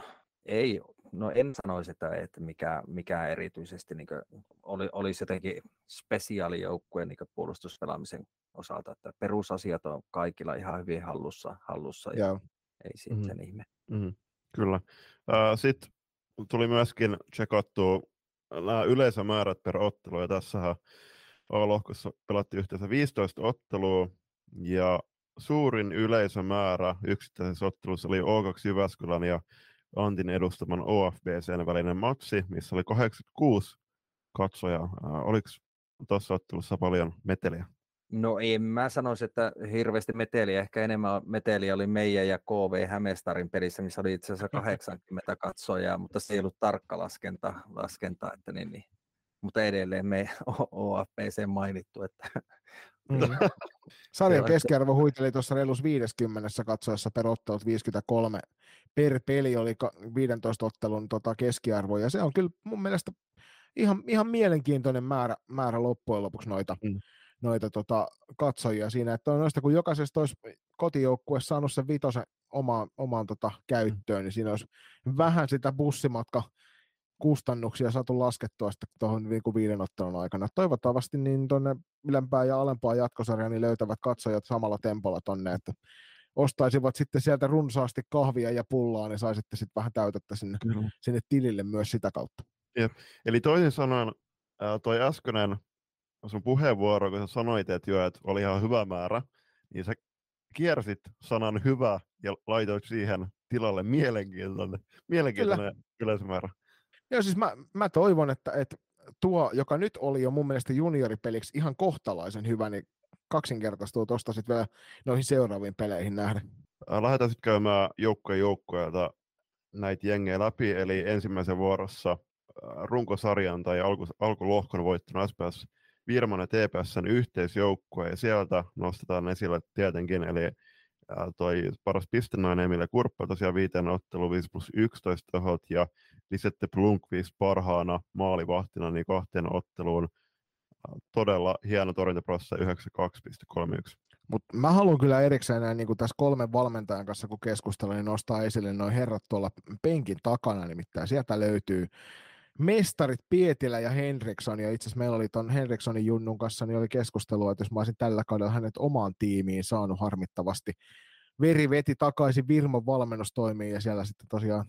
ei, no en sanoisi, että, että mikä, mikä erityisesti niin oli, olisi jotenkin spesiaalijoukkue niin puolustuspelaamisen osalta, että perusasiat on kaikilla ihan hyvin hallussa, hallussa ja Joo. ei sitten mm-hmm. ihme. Mm-hmm. Kyllä. Sitten tuli myöskin tsekattua nämä yleisömäärät per ottelu, ja tässähän A-lohkossa pelattiin yhteensä 15 ottelua, ja suurin yleisömäärä yksittäisessä ottelussa oli O2 Jyväskylän ja Antin edustaman OFBCn välinen matsi, missä oli 86 katsojaa. Oliko tuossa ottelussa paljon meteliä? No en mä sanoisi, että hirveästi meteliä. Ehkä enemmän meteliä oli meidän ja KV Hämestarin pelissä, missä oli itse asiassa 80 katsojaa, mutta se ei ollut tarkka laskenta, laskenta että niin, niin. mutta edelleen me OFPC mainittu, että Mm. [laughs] Sarjan keskiarvo huiteli tuossa reilus 50 katsoessa per ottelut 53 per peli oli 15 ottelun tota, keskiarvo, ja se on kyllä mun mielestä ihan, ihan mielenkiintoinen määrä, määrä loppujen lopuksi noita, mm. noita tota, katsojia siinä, että on noista, kun jokaisesta olisi kotijoukkue saanut sen vitosen omaan, omaan tota, käyttöön, mm. niin siinä olisi vähän sitä bussimatka kustannuksia saatu laskettua sitten tuohon niin viiden ottelun aikana. Toivottavasti niin tuonne ylempää ja alempaa jatkosarjaa niin löytävät katsojat samalla tempolla tonne, että ostaisivat sitten sieltä runsaasti kahvia ja pullaa, niin saisitte sitten vähän täytettä sinne, Kyllä. sinne tilille myös sitä kautta. Jep. Eli toisin sanoen toi äskeinen sun puheenvuoro, kun sä sanoit, että, jo, että oli ihan hyvä määrä, niin sä kiersit sanan hyvä ja laitoit siihen tilalle mielenkiintoinen, mielenkiintoinen yleisömäärä. Joo, siis mä, mä toivon, että, että tuo, joka nyt oli jo mun mielestä junioripeliksi ihan kohtalaisen hyvä, niin kaksinkertaistuu tuosta sitten vielä noihin seuraaviin peleihin nähden. Lähdetään sitten käymään joukkojen joukkoja näitä jengejä läpi, eli ensimmäisen vuorossa runkosarjan tai alku, alkulohkon voittanut SPS Virman ja TPSn yhteisjoukkue, ja sieltä nostetaan esille tietenkin, eli toi paras pistenainen Emilia Kurppa tosiaan viiteen ottelu 5 plus 11 tehot ja Lisette Blunkvist parhaana maalivahtina niin kahteen otteluun. Todella hieno torjuntaprosessi 92,31. Mutta mä haluan kyllä erikseen näin, niin tässä kolmen valmentajan kanssa, kun keskustelin, niin nostaa esille noin herrat tuolla penkin takana, nimittäin sieltä löytyy mestarit Pietilä ja Henriksson, ja itse asiassa meillä oli tuon Henrikssonin Junnun kanssa, niin oli keskustelua, että jos mä olisin tällä kaudella hänet omaan tiimiin saanut harmittavasti, veri veti takaisin Virmon valmennustoimiin, ja siellä sitten tosiaan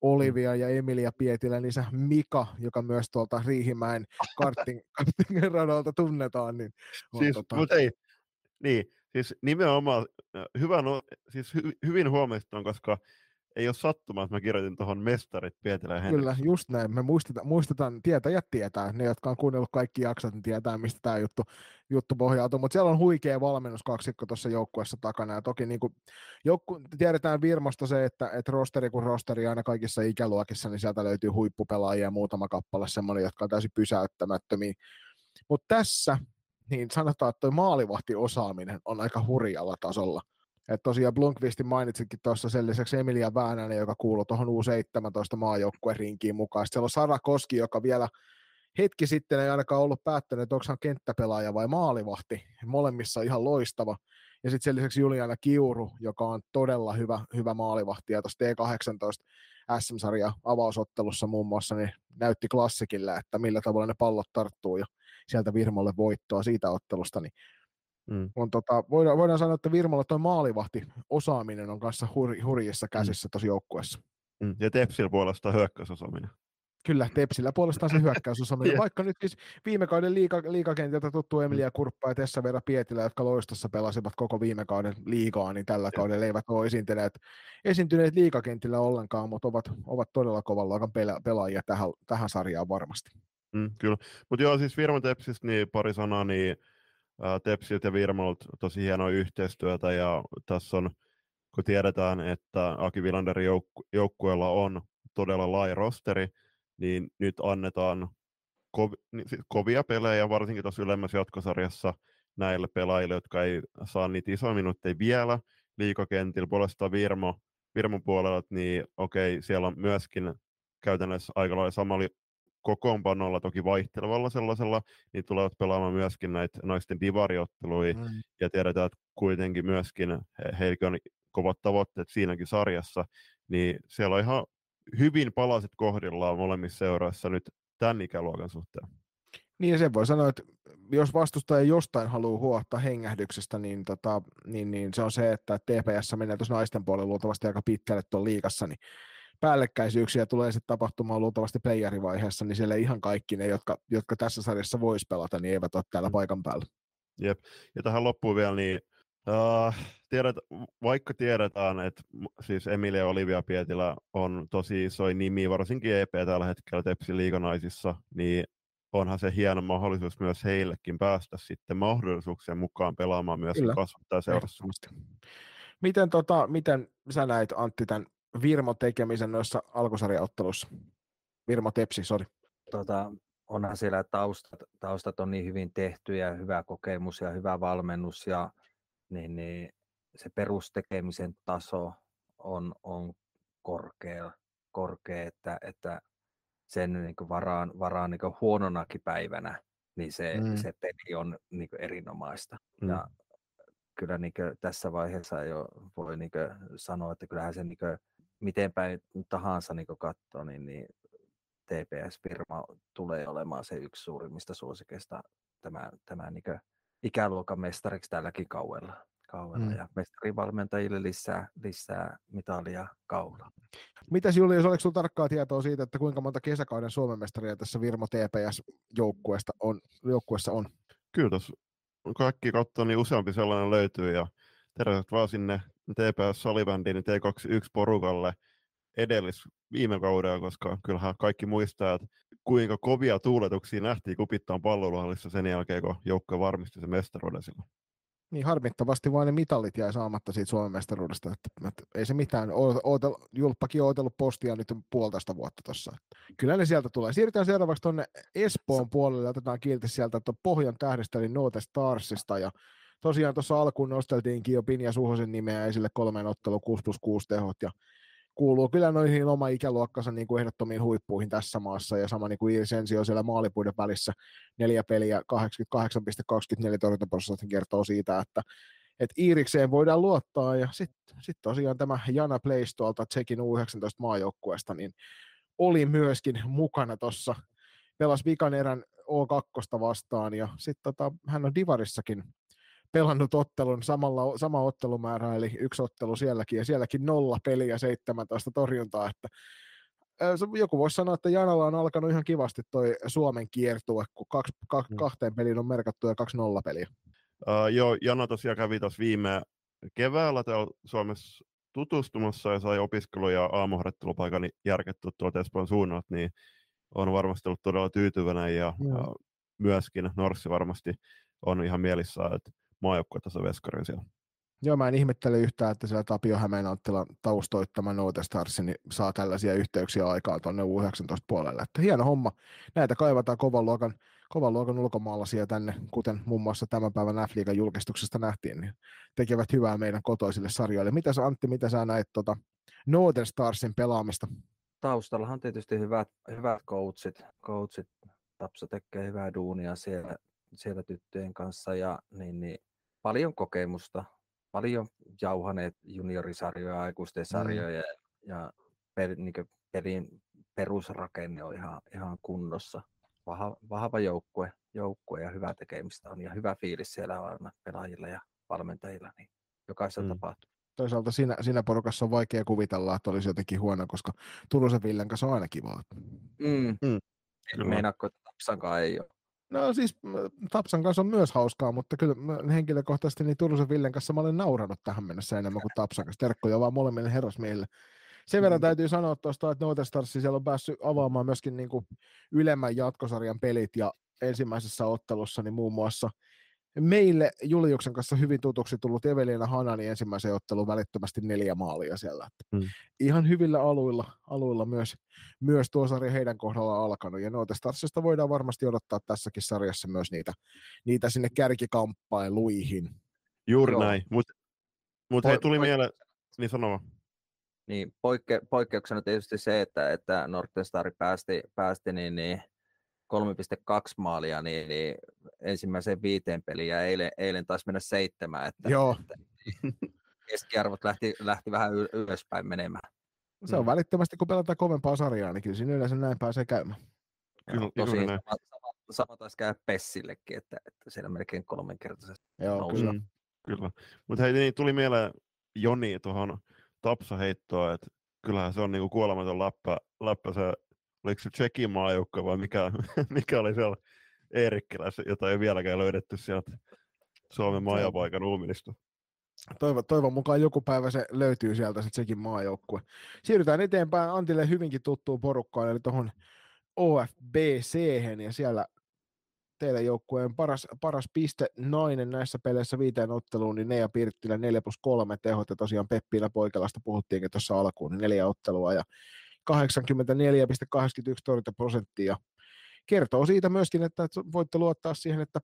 Olivia ja Emilia Pietilä, niin se Mika, joka myös tuolta Riihimäen karting, [laughs] kartingin radalta tunnetaan. Niin siis, tota... mutta ei, niin, siis nimenomaan hyvä, no, siis hy, hyvin huomioon, koska ei ole sattumaa, että mä kirjoitin tuohon mestarit Pietilä ja Kyllä, just näin. Me muistetaan, muistetaan tietäjät tietää. Ne, jotka on kuunnellut kaikki jaksot, niin tietää, mistä tämä juttu, juttu pohjautuu. Mutta siellä on huikea valmennuskaksikko tuossa joukkueessa takana. Ja toki niin kuin, joukku, tiedetään Virmosta se, että, että rosteri kuin rosteri aina kaikissa ikäluokissa, niin sieltä löytyy huippupelaajia ja muutama kappale semmoinen, jotka on täysin pysäyttämättömiä. Mutta tässä, niin sanotaan, että tuo maalivahtiosaaminen on aika hurjalla tasolla että tosiaan Blunkvistin mainitsitkin tuossa sen lisäksi Emilia Väänänen, joka kuuluu tuohon U17 maajoukkueen rinkiin mukaan. Sitten siellä on Sara Koski, joka vielä hetki sitten ei ainakaan ollut päättänyt, että onko hän kenttäpelaaja vai maalivahti. Molemmissa ihan loistava. Ja sitten sen lisäksi Juliana Kiuru, joka on todella hyvä, hyvä maalivahti. Ja tuossa T18 SM-sarja avausottelussa muun muassa niin näytti klassikille, että millä tavalla ne pallot tarttuu ja sieltä Virmolle voittoa siitä ottelusta. Niin mm. on tota, voidaan, voidaan sanoa, että Virmolla tuo maalivahti osaaminen on kanssa hur, hurjissa mm. käsissä mm. tuossa joukkueessa. Mm. Ja Tepsil puolesta hyökkäysosaaminen. Kyllä, Tepsillä puolestaan se [laughs] hyökkäysosaaminen. yeah. Vaikka nyt siis viime kauden liiga, liigakentältä tuttu Emilia mm. Kurppa ja Tessa Vera Pietilä, jotka loistossa pelasivat koko viime kauden liigaa, niin tällä yeah. kaudella eivät ole esiintyneet, esiintyneet liigakentillä ollenkaan, mutta ovat, ovat todella kovan luokan pelaajia tähän, tähän sarjaan varmasti. Mm, kyllä, mutta joo, siis Virman Tepsistä niin pari sanaa, niin Tepsiltä ja Virmalta tosi hienoa yhteistyötä, ja tässä on, kun tiedetään, että Aki Vilanderin joukku- joukkueella on todella laaja rosteri, niin nyt annetaan kov- siis kovia pelejä, varsinkin tuossa ylemmässä jatkosarjassa näille pelaajille, jotka ei saa niitä isoja minuutteja vielä liikakentillä. Puolestaan Virmo, Virmon puolella, niin okei, siellä on myöskin käytännössä aika lailla samalla kokoonpanolla, toki vaihtelevalla sellaisella, niin tulevat pelaamaan myöskin näitä naisten divariotteluja, mm. ja tiedetään, että kuitenkin myöskin he, heillä on kovat tavoitteet siinäkin sarjassa, niin siellä on ihan hyvin palaset kohdillaan molemmissa seuroissa nyt tämän ikäluokan suhteen. Niin ja sen voi sanoa, että jos vastustaja jostain haluaa huohtaa hengähdyksestä, niin, tota, niin, niin se on se, että TPS menee tuossa naisten puolella luultavasti aika pitkälle tuon liikassa, niin päällekkäisyyksiä tulee sitten tapahtumaan luultavasti playerivaiheessa, niin siellä ihan kaikki ne, jotka, jotka tässä sarjassa voisi pelata, niin eivät ole täällä mm. paikan päällä. Jep. Ja tähän loppuun vielä, niin Uh, tiedät, vaikka tiedetään, että siis Emilia Olivia Pietilä on tosi iso nimi, varsinkin EP tällä hetkellä Tepsi liiganaisissa, niin onhan se hieno mahdollisuus myös heillekin päästä sitten mahdollisuuksien mukaan pelaamaan myös kasvattaa seurassa. Miten, tota, miten sä näit Antti tämän Virmo tekemisen noissa alkusarjaottelussa? Virmo Tepsi, sori. Tota, onhan siellä taustat, taustat on niin hyvin tehty ja hyvä kokemus ja hyvä valmennus ja niin, niin se perustekemisen taso on, on korkea, korkea että, että sen niin varaan, varaan niin huononakin päivänä, niin se, mm. se peli on niin erinomaista. Mm. Ja kyllä niin tässä vaiheessa jo voi niin sanoa, että kyllähän se niin miten päin tahansa niin katsoo, niin, niin TPS-firma tulee olemaan se yksi suurimmista suosikeista tämä, tämä niin ikäluokan mestariksi tälläkin kauella. kauella. Mm. Ja mestarivalmentajille lisää, lisää mitalia kaula. Mitäs Julius, oliko sinulla tarkkaa tietoa siitä, että kuinka monta kesäkauden Suomen mestaria tässä Virmo TPS-joukkueessa on, joukkueessa on? Kyllä tuossa kaikki katsoo, niin useampi sellainen löytyy ja terveiset vaan sinne TPS Salibandin T21-porukalle edellis viime kaudella, koska kyllähän kaikki muistaa, että kuinka kovia tuuletuksia nähtiin kupittaan palloiluhallissa sen jälkeen, kun joukko varmisti sen mestaruuden silloin. Niin harmittavasti vain ne mitalit jäi saamatta siitä Suomen mestaruudesta. Että, että ei se mitään. Ootel, Julppakin on ootellut postia nyt puolitoista vuotta tuossa. Kyllä ne sieltä tulee. Siirrytään seuraavaksi tuonne Espoon puolelle. Otetaan kiinni sieltä tuon Pohjan tähdestä, eli Note Starsista. Ja tosiaan tuossa alkuun nosteltiinkin jo Pinja Suhosen nimeä esille kolmeen ottelu 6 plus 6 tehot. Ja kuuluu kyllä noihin oma ikäluokkansa niin kuin ehdottomiin huippuihin tässä maassa, ja sama niin kuin Iris Ensi on siellä maalipuiden välissä neljä peliä, 88,24 torjuntaprosentti kertoo siitä, että että Iirikseen voidaan luottaa, ja sitten sit tosiaan tämä Jana Place tuolta Tsekin U19 maajoukkueesta, niin oli myöskin mukana tuossa, pelasi vikan erän O2 vastaan, ja sitten tota, hän on Divarissakin pelannut ottelun samalla, sama ottelumäärä, eli yksi ottelu sielläkin, ja sielläkin nolla peliä, 17 torjuntaa, että joku voisi sanoa, että Janalla on alkanut ihan kivasti toi Suomen kiertue, kun kaksi, kaksi, mm. kahteen peliin on merkattu ja kaksi nollapeliä. Uh, joo, Jana tosiaan kävi tuossa viime keväällä täällä Suomessa tutustumassa ja sai opiskelu- ja aamuharjoittelupaikan järketty tuolta Espoon suunnalta, niin on varmasti ollut todella tyytyväinen ja, mm. ja myöskin Norssi varmasti on ihan mielissään, että maajoukkuetason veskarin siellä. Joo, mä en ihmettele yhtään, että siellä Tapio Hämeenanttila taustoittama Note Stars niin saa tällaisia yhteyksiä aikaa tuonne U19 puolelle. Että hieno homma. Näitä kaivataan kovan luokan, kovan luokan ulkomaalaisia tänne, kuten muun muassa tämän päivän f julkistuksesta nähtiin, niin tekevät hyvää meidän kotoisille sarjoille. Mitä sä Antti, mitä sä näet tuota Northern Starsin pelaamista? Taustallahan tietysti hyvät, hyvät coachit, coachit Tapsa tekee hyvää duunia siellä, siellä tyttöjen kanssa ja niin, niin, paljon kokemusta, paljon jauhaneet juniorisarjoja, aikuisten sarjoja mm. ja per, niin pelin perusrakenne on ihan, ihan kunnossa. Vahva, vahva joukkue, joukkue ja hyvä tekemistä on ja hyvä fiilis siellä on pelaajilla ja valmentajilla, niin jokaisella mm. tapahtuu. Toisaalta siinä, siinä porukassa on vaikea kuvitella, että olisi jotenkin huono, koska Turusen Villen kanssa on aina kivaa. Mm. Mm. Meinaatko, että Tapsankaan ei ole? No siis Tapsan kanssa on myös hauskaa, mutta kyllä henkilökohtaisesti niin Turusen Villen kanssa mä olen nauranut tähän mennessä enemmän kuin Tapsan kanssa. Terkkoja vaan molemmille herrasmiehille. Sen verran mm. täytyy sanoa tuosta, että Noita Stars siellä on päässyt avaamaan myöskin niin kuin ylemmän jatkosarjan pelit ja ensimmäisessä ottelussa niin muun muassa meille Juliuksen kanssa hyvin tutuksi tullut Evelina Hanani ensimmäisen ottelun välittömästi neljä maalia siellä. Mm. Ihan hyvillä aluilla, aluilla myös, myös tuo sarja heidän kohdalla alkanut. Ja Noita Starsista voidaan varmasti odottaa tässäkin sarjassa myös niitä, niitä sinne kärkikamppailuihin. Juuri Joo. näin. Mutta mut hei, tuli mieleen, niin sanoma. Niin, poikke, poikkeuksena tietysti se, että, että Northern päästi, päästi niin, niin 3,2 maalia niin, niin ensimmäiseen viiteen peliin ja eilen, eilen taisi mennä seitsemään. Että, Joo. Että keskiarvot lähti, lähti vähän ylöspäin menemään. Se on mm. välittömästi, kun pelataan kovempaa sarjaa, niin kyllä siinä yleensä näin pääsee käymään. Kyllä, tosi sama, sama, sama taisi käydä Pessillekin, että, että siellä melkein kolmenkertaisesti Joo, nousi. Kyllä. Mm, kyllä. Mutta hei, niin tuli mieleen Joni tuohon Tapsa-heittoon, että kyllähän se on niinku kuolematon läppä, läppä se, oliko se Tsekin maajoukko vai mikä, [laughs] mikä oli siellä Eerikkilässä, jota ei vieläkään löydetty sieltä Suomen maajapaikan uumista. Toivon, toivon mukaan joku päivä se löytyy sieltä se Tsekin maajoukkue. Siirrytään eteenpäin Antille hyvinkin tuttuun porukkaan, eli tuohon OFBC, ja siellä teidän joukkueen paras, paras piste nainen näissä peleissä viiteen otteluun, niin Nea Pirttilä 4 plus 3 tehot, ja tosiaan Peppiillä Poikalasta puhuttiinkin tuossa alkuun, niin neljä ottelua, ja 84,81 torjuntaprosenttia. Kertoo siitä myöskin, että voitte luottaa siihen, että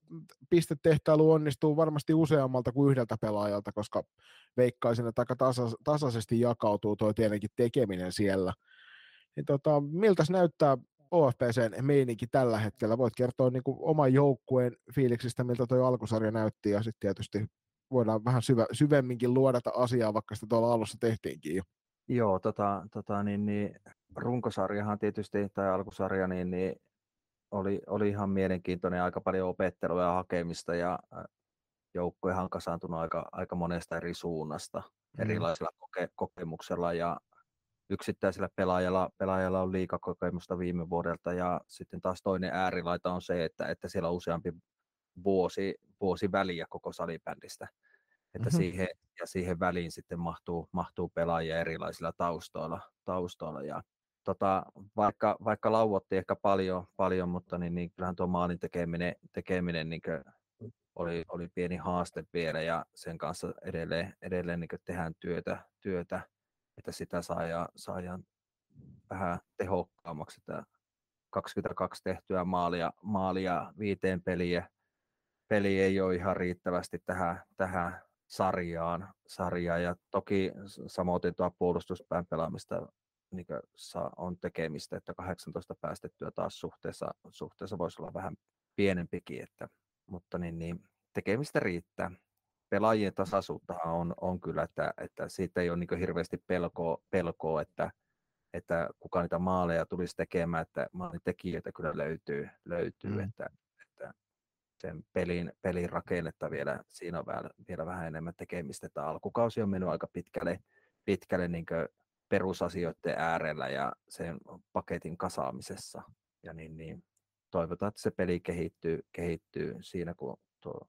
pistetehtailu onnistuu varmasti useammalta kuin yhdeltä pelaajalta, koska veikkaisin, että aika tasa, tasaisesti jakautuu tuo tietenkin tekeminen siellä. Niin tota, miltä näyttää OFPCn meininki tällä hetkellä? Voit kertoa niin kuin oman joukkueen fiiliksistä, miltä tuo alkusarja näytti, ja sitten tietysti voidaan vähän syvä, syvemminkin luodata asiaa, vaikka sitä tuolla alussa tehtiinkin jo. Joo, tota, tota, niin, niin, runkosarjahan tietysti, tai alkusarja, niin, niin oli, oli ihan mielenkiintoinen, aika paljon opettelua ja hakemista, ja joukkoja on kasaantunut aika, aika monesta eri suunnasta, mm. erilaisilla koke, kokemuksella, ja yksittäisellä pelaajalla, pelaajalla on liikakokemusta viime vuodelta ja sitten taas toinen äärilaita on se, että, että siellä on useampi vuosi, vuosi väliä koko salibändistä. Että mm-hmm. siihen, ja siihen väliin sitten mahtuu, mahtuu pelaajia erilaisilla taustoilla. taustoilla ja tota, vaikka, vaikka lauotti ehkä paljon, paljon mutta niin, niin kyllähän tuo maalin tekeminen, tekeminen niin oli, oli pieni haaste vielä ja sen kanssa edelleen, edelleen niin tehdään työtä, työtä että sitä saa saadaan vähän tehokkaammaksi, että 22 tehtyä maalia, maalia viiteen peliä. Peli ei ole ihan riittävästi tähän, tähän sarjaan, sarjaan. Ja toki samoin tuo puolustuspään pelaamista niin on tekemistä, että 18 päästettyä taas suhteessa, suhteessa voisi olla vähän pienempikin, että, mutta niin, niin, tekemistä riittää pelaajien tasaisuuttahan on, on kyllä, että, että siitä ei ole niin hirveästi pelkoa, pelkoa että, että kuka niitä maaleja tulisi tekemään, että maalin tekijöitä kyllä löytyy, löytyy mm. että, että sen pelin, pelin rakennetta vielä, siinä on vielä, vielä vähän enemmän tekemistä, että alkukausi on mennyt aika pitkälle, pitkälle niin perusasioiden äärellä ja sen paketin kasaamisessa. Ja niin, niin toivotaan, että se peli kehittyy, kehittyy siinä, kun tuo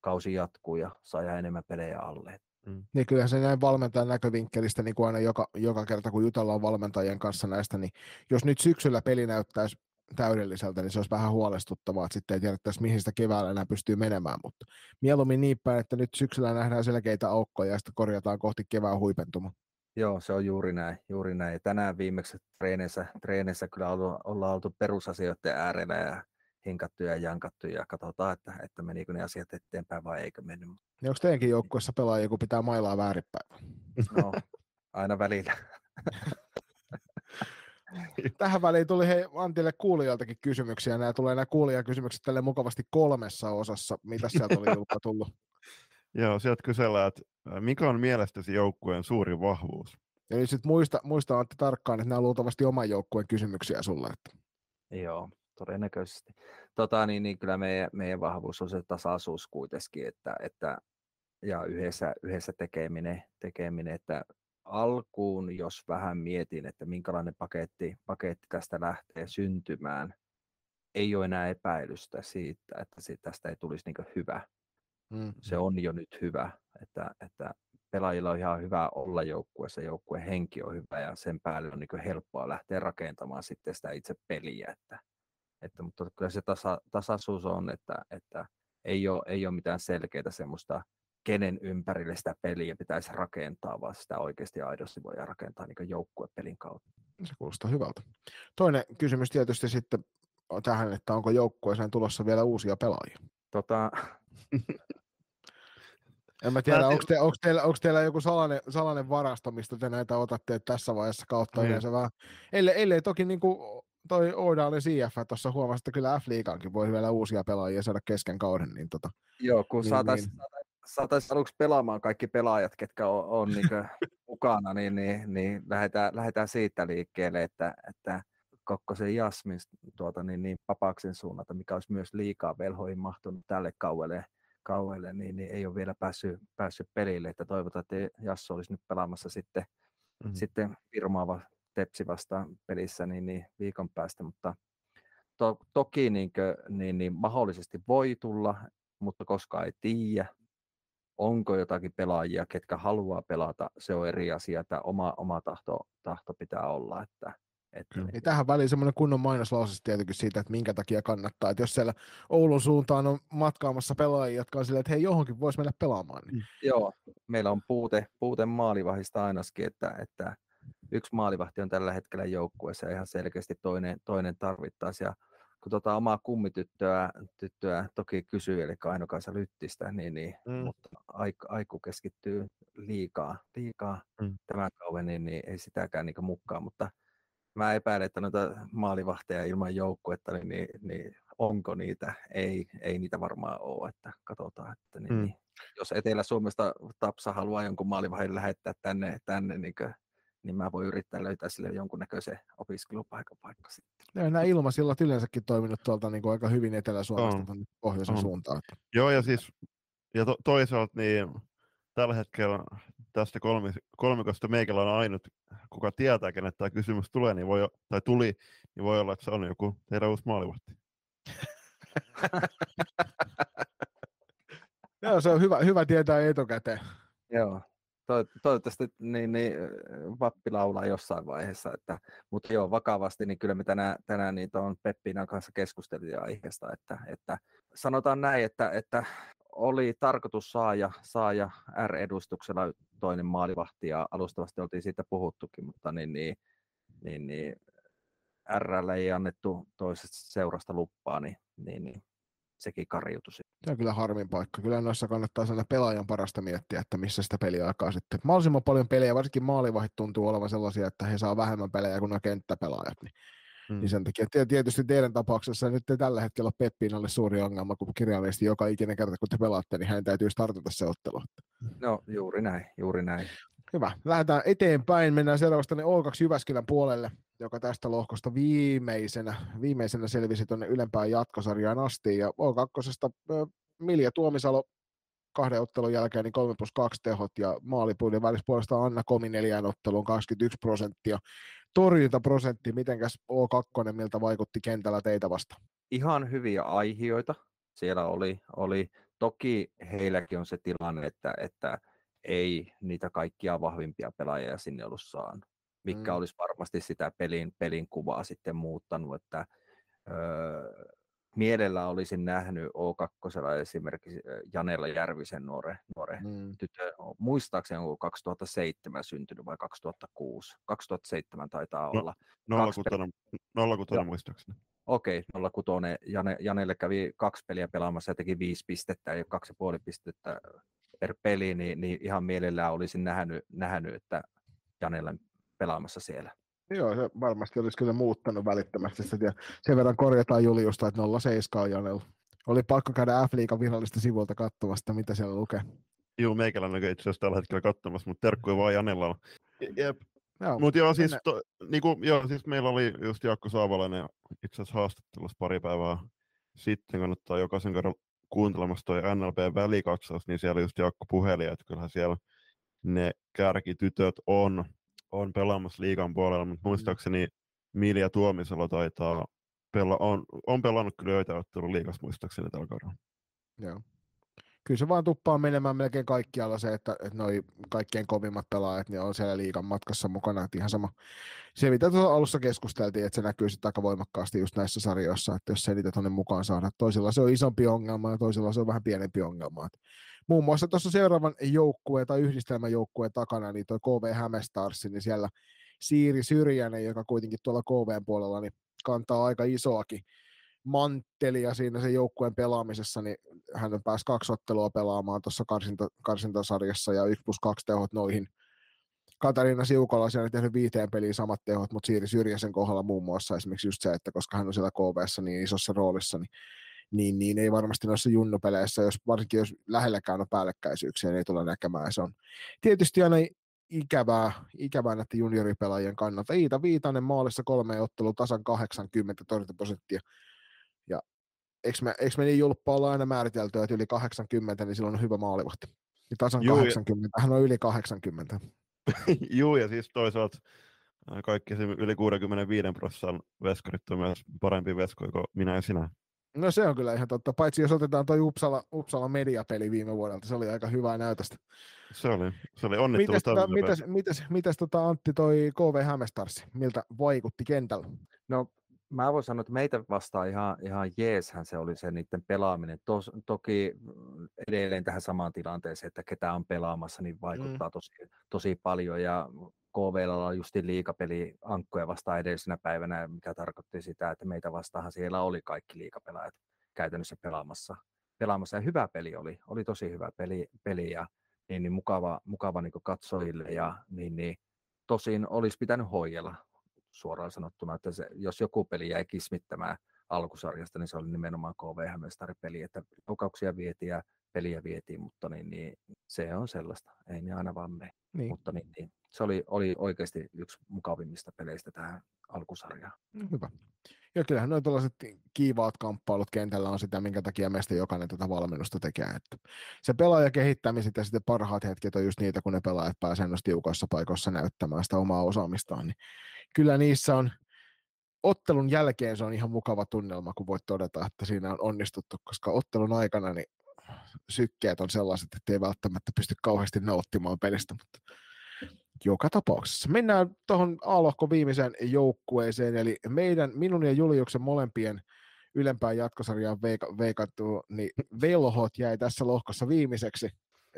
kausi jatkuu ja saa enemmän pelejä alle. Mm. Niin kyllähän se näin valmentajan näkövinkkelistä, niin kuin aina joka, joka kerta kun jutellaan valmentajien kanssa näistä, niin jos nyt syksyllä peli näyttäisi täydelliseltä, niin se olisi vähän huolestuttavaa, että sitten ei tiedettäisi, mihin sitä keväällä enää pystyy menemään, mutta mieluummin niin päin, että nyt syksyllä nähdään selkeitä aukkoja ja sitten korjataan kohti kevään huipentuma. Joo, se on juuri näin. Juuri näin. Tänään viimeksi treeneissä, treeneissä kyllä ollaan oltu perusasioiden äärellä ja hinkattu ja jankattu ja katsotaan, että, että menikö ne asiat eteenpäin vai eikö mennyt. Niin onko teidänkin joukkueessa pelaaja, kun pitää mailaa väärinpäin? No, aina välillä. [laughs] Tähän väliin tuli hei Antille kuulijoiltakin kysymyksiä. Nämä tulee nämä kuulijakysymykset tälle mukavasti kolmessa osassa. Mitä sieltä oli [laughs] Julkka tullut? Joo, sieltä kysellään, että mikä on mielestäsi joukkueen suuri vahvuus? Eli sitten muista, muista Antti tarkkaan, että nämä on luultavasti oman joukkueen kysymyksiä sulle. Että. Joo, todennäköisesti. Tota, niin, niin kyllä meidän, meidän vahvuus on se tasaisuus kuitenkin, että, että ja yhdessä, yhdessä tekeminen, tekeminen, että alkuun, jos vähän mietin, että minkälainen paketti, paketti tästä lähtee syntymään, ei ole enää epäilystä siitä, että tästä ei tulisi niin hyvä. Mm. Se on jo nyt hyvä, että, että pelaajilla on ihan hyvä olla joukkueessa, joukkueen henki on hyvä ja sen päälle on niin helppoa lähteä rakentamaan sitten sitä itse peliä. Että, että, mutta kyllä se tasa, tasaisuus on, että, että ei, ole, ei ole mitään selkeää semmoista kenen ympärille sitä peliä pitäisi rakentaa, vaan sitä oikeasti aidosti voi rakentaa niin joukkuepelin kautta. Se kuulostaa hyvältä. Toinen kysymys tietysti sitten tähän, että onko joukkueeseen tulossa vielä uusia pelaajia? Tota... [laughs] en mä tiedä, onko, te, onko, teillä, onko teillä joku salainen, salainen varasto, mistä te näitä otatte tässä vaiheessa kautta mm. yleensä vähän, ellei, ellei toki niin kuin toi Oidaalin CF tuossa huomasi, että kyllä F-liigaankin voi vielä uusia pelaajia saada kesken kauden. Niin tota, Joo, kun niin, saataisiin niin saataisiin aluksi pelaamaan kaikki pelaajat, ketkä on, [laughs] on niin mukana, niin, niin, niin lähdetään, lähdetään, siitä liikkeelle, että, että Kokkosen Jasmin tuota, niin, niin Papaksen suunnalta, mikä olisi myös liikaa velhoihin mahtunut tälle kauelle, kauelle niin, niin, ei ole vielä päässyt, päässyt pelille, että toivotaan, että Jassu olisi nyt pelaamassa sitten, mm-hmm. sitten firmaava Tepsi vastaan pelissä niin, niin viikon päästä, mutta to, toki niin, kuin, niin, niin mahdollisesti voi tulla, mutta koska ei tiedä, onko jotakin pelaajia, ketkä haluaa pelata, se on eri asia, että oma, oma tahto, tahto pitää olla. Että, että niin. Tähän väliin semmoinen kunnon mainoslause tietenkin siitä, että minkä takia kannattaa. Että jos siellä Oulun suuntaan on matkaamassa pelaajia, jotka on silleen, että hei johonkin voisi mennä pelaamaan. Niin. Mm. Joo, meillä on puute, puute maalivahista ainakin, että, että yksi maalivahti on tällä hetkellä joukkueessa ja ihan selkeästi toinen, toinen tarvittaisiin. Ja kun tota omaa kummityttöä tyttöä toki kysyy, eli Ainokaisa Lyttistä, niin, niin mm. mutta aiku, aiku keskittyy liikaa, liikaa mm. tämän kauan, niin, niin ei sitäkään niin mukaan, mutta mä epäilen, että noita maalivahteja ilman joukkuetta, niin, niin, niin onko niitä? Ei, ei niitä varmaan ole, että katsotaan. Että niin, mm. niin, jos Etelä-Suomesta Tapsa haluaa jonkun maalivahdin lähettää tänne, tänne niin niin mä voin yrittää löytää sille jonkunnäköisen opiskelupaikan paikka sitten. Ja nämä ilmasillat yleensäkin toiminut tuolta niin kuin aika hyvin Etelä-Suomesta on. pohjoisen on. suuntaan. Joo, ja siis ja to, toisaalta niin tällä hetkellä tästä kolmi, kolmikosta meikällä on ainut, kuka tietää, kenet tämä kysymys tulee, niin voi, tai tuli, niin voi olla, että se on joku teidän uusi maalivahti. [laughs] Joo, se on hyvä, hyvä tietää etukäteen. Joo, toivottavasti niin, niin, vappi laulaa jossain vaiheessa, että, mutta joo, vakavasti, niin kyllä me tänään, tänään niin tuon Peppinan kanssa keskusteltiin aiheesta, että, että sanotaan näin, että, että oli tarkoitus saada, saada R-edustuksella toinen maalivahti ja alustavasti oltiin siitä puhuttukin, mutta niin, niin, niin, niin RL ei annettu toisesta seurasta luppaa, niin, niin, niin sekin kariutui. Se on kyllä harmin paikka. Kyllä noissa kannattaa sellainen pelaajan parasta miettiä, että missä sitä peliaikaa sitten. Mahdollisimman paljon pelejä, varsinkin maalivahit tuntuu olevan sellaisia, että he saa vähemmän pelejä kuin nämä kenttäpelaajat. Niin, mm. niin sen takia tietysti teidän tapauksessa nyt ei tällä hetkellä Peppiinalle suuri ongelma, kun kirjaimellisesti joka ikinen kerta, kun te pelaatte, niin hän täytyy startata se ottelu. No juuri näin, juuri näin. Hyvä. Lähdetään eteenpäin. Mennään seuraavasta O2 Jyväskylän puolelle joka tästä lohkosta viimeisenä, viimeisenä selvisi tuonne ylempään jatkosarjaan asti. Ja O2. Milja Tuomisalo kahden ottelun jälkeen niin 3 plus 2 tehot ja maalipuiden välissä puolestaan Anna Komi neljään otteluun 21 prosenttia. Torjuntaprosentti, mitenkäs O2, miltä vaikutti kentällä teitä vasta? Ihan hyviä aihioita siellä oli. oli. Toki heilläkin on se tilanne, että, että ei niitä kaikkia vahvimpia pelaajia sinne ollut saanut mikä mm. olisi varmasti sitä pelin, pelin kuvaa sitten muuttanut, että öö, mielellä olisin nähnyt O2 esimerkiksi Janella Järvisen nuore, nuore mm. tytö, muistaakseni onko 2007 syntynyt vai 2006, 2007 taitaa no, olla. 06, muistaakseni. Okei, okay, 06. Jane, Janelle kävi kaksi peliä pelaamassa ja teki viisi pistettä ja kaksi ja puoli pistettä per peli, niin, niin ihan mielellään olisin nähnyt, nähnyt että Janelle pelaamassa siellä. Joo, se varmasti olisi kyllä muuttanut välittömästi sitä. Sen verran korjataan Juliusta, että 07 on Janella. Oli pakko käydä F-liikan virallista sivulta katsomasta, mitä siellä lukee. Joo, meikäläinen itse asiassa tällä hetkellä katsomassa, mutta terkkuja vaan Janella. Jep. Joo, Mutta joo, siis, to, niinku, joo, siis meillä oli just Jaakko Saavalainen itse asiassa haastattelussa pari päivää sitten, kannattaa jokaisen kerran kuuntelemassa toi NLP välikatsaus, niin siellä just Jaakko puheli, että kyllähän siellä ne kärkitytöt on, on pelaamassa liigan puolella, mutta muistaakseni Milja Tuomisalo taitaa pela, on, on pelannut kyllä joitain ottelun liigassa muistaakseni tällä kaudella. Joo. Kyllä se vaan tuppaa menemään melkein kaikkialla se, että, että noi kaikkein kovimmat pelaajat niin on siellä liigan matkassa mukana. Että ihan sama. Se, mitä tuossa alussa keskusteltiin, että se näkyy sitten aika voimakkaasti just näissä sarjoissa, että jos se niitä tuonne mukaan saada. Toisilla se on isompi ongelma ja toisilla se on vähän pienempi ongelma. Et muun muassa tuossa seuraavan joukkueen tai yhdistelmän joukkueen takana, niin tuo KV Hämestars, niin siellä Siiri Syrjänen, joka kuitenkin tuolla KVn puolella niin kantaa aika isoakin manttelia siinä sen joukkueen pelaamisessa, niin hän päässyt kaksi ottelua pelaamaan tuossa karsinta, karsintasarjassa ja 1 plus 2 tehot noihin. Katariina Siukola on tehnyt viiteen peliin samat tehot, mutta Siiri Syrjäsen kohdalla muun muassa esimerkiksi just se, että koska hän on siellä KVssa niin isossa roolissa, niin, niin, niin ei varmasti noissa junnupeleissä, jos, varsinkin jos lähelläkään on päällekkäisyyksiä, niin ei tule näkemään. Se on tietysti aina ikävää, ikävää näiden junioripelaajien kannalta. Iita Viitanen maalissa kolme ottelua tasan 80 torjuntaprosenttia. Ja eikö me, eikö me niin julppa olla aina määritelty, että yli 80, niin silloin on hyvä maalivahti. Niin tasan Juu, ja- 80, hän on yli 80. [laughs] Juu, ja siis toisaalta ää, kaikki se yli 65 prosentin veskarit on myös parempi veskoja kuin minä ja sinä. No se on kyllä ihan totta, paitsi jos otetaan tuo Uppsala, Uppsala mediapeli viime vuodelta, se oli aika hyvää näytöstä. Se oli, se oli onnittelut Mites, tota, mites, mites, mites tota Antti toi KV Hämestarsi, miltä vaikutti kentällä? No mä voin sanoa, että meitä vastaan ihan, ihan jeeshän se oli se niiden pelaaminen. Tos, toki mm, edelleen tähän samaan tilanteeseen, että ketä on pelaamassa, niin vaikuttaa tosi, tosi paljon. Ja KVlla on justi liikapeli ankkoja vastaan edellisenä päivänä, mikä tarkoitti sitä, että meitä vastaanhan siellä oli kaikki liikapelaajat käytännössä pelaamassa. pelaamassa. Ja hyvä peli oli, oli tosi hyvä peli, peli ja niin, niin mukava, mukava niin katsojille ja niin, niin, tosin olisi pitänyt hoijella suoraan sanottuna, että se, jos joku peli jäi kismittämään alkusarjasta, niin se oli nimenomaan KV Hämeenstari-peli, että laukauksia vietiin ja peliä vietiin, mutta niin, niin, se on sellaista, ei ne aina vaan mene. Niin. Mutta niin, niin, se oli, oli oikeasti yksi mukavimmista peleistä tähän alkusarjaan. No, Hyvä. Ja kyllähän noin tällaiset kiivaat kamppailut kentällä on sitä, minkä takia meistä jokainen tätä valmennusta tekee. Että se pelaajakehittämiset ja sitten parhaat hetket on just niitä, kun ne pelaajat pääsee noissa tiukoissa paikoissa näyttämään sitä omaa osaamistaan. Niin kyllä niissä on, ottelun jälkeen se on ihan mukava tunnelma, kun voit todeta, että siinä on onnistuttu, koska ottelun aikana niin sykkeet on sellaiset, että ei välttämättä pysty kauheasti nauttimaan pelistä, mutta joka tapauksessa. Mennään tuohon A-lohkon viimeiseen joukkueeseen, eli meidän, minun ja Juliuksen molempien ylempään jatkosarjaan veika, veikattu, niin velhot jäi tässä lohkossa viimeiseksi.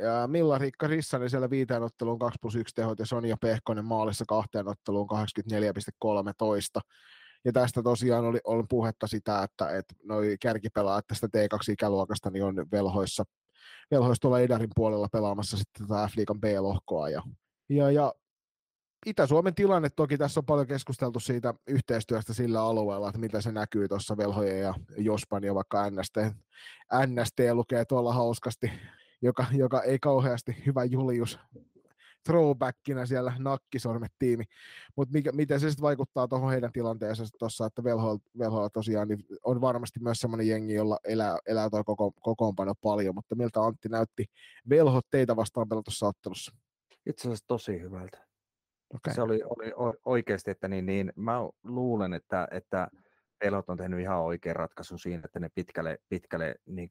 Ja Milla Rikka Rissanen siellä viiteen otteluun 2 plus 1 tehot ja Sonja Pehkonen maalissa kahteen otteluun 84,13. Ja tästä tosiaan oli, oli puhetta sitä, että, että noi kärkipelaajat tästä T2-ikäluokasta niin on velhoissa, velhoissa tuolla Idarin puolella pelaamassa sitten tätä F-liigan B-lohkoa. Ja, ja, ja Itä-Suomen tilanne toki tässä on paljon keskusteltu siitä yhteistyöstä sillä alueella, että mitä se näkyy tuossa velhojen ja Jospan ja vaikka NST, NST lukee tuolla hauskasti, joka, joka ei kauheasti hyvä Julius throwbackina siellä nakkisormet-tiimi, mutta miten se sitten vaikuttaa tuohon heidän tilanteeseensa tuossa, että velho, velho tosiaan niin on varmasti myös semmoinen jengi, jolla elää, elää tuo koko, kokoonpano paljon, mutta miltä Antti näytti velhot teitä vastaan pelatussa ottelussa? Itse asiassa tosi hyvältä. Okay. Se oli, oli oikeasti, että niin, niin, mä luulen, että, että Pelot on tehnyt ihan oikean ratkaisun siinä, että ne pitkälle, pitkälle niin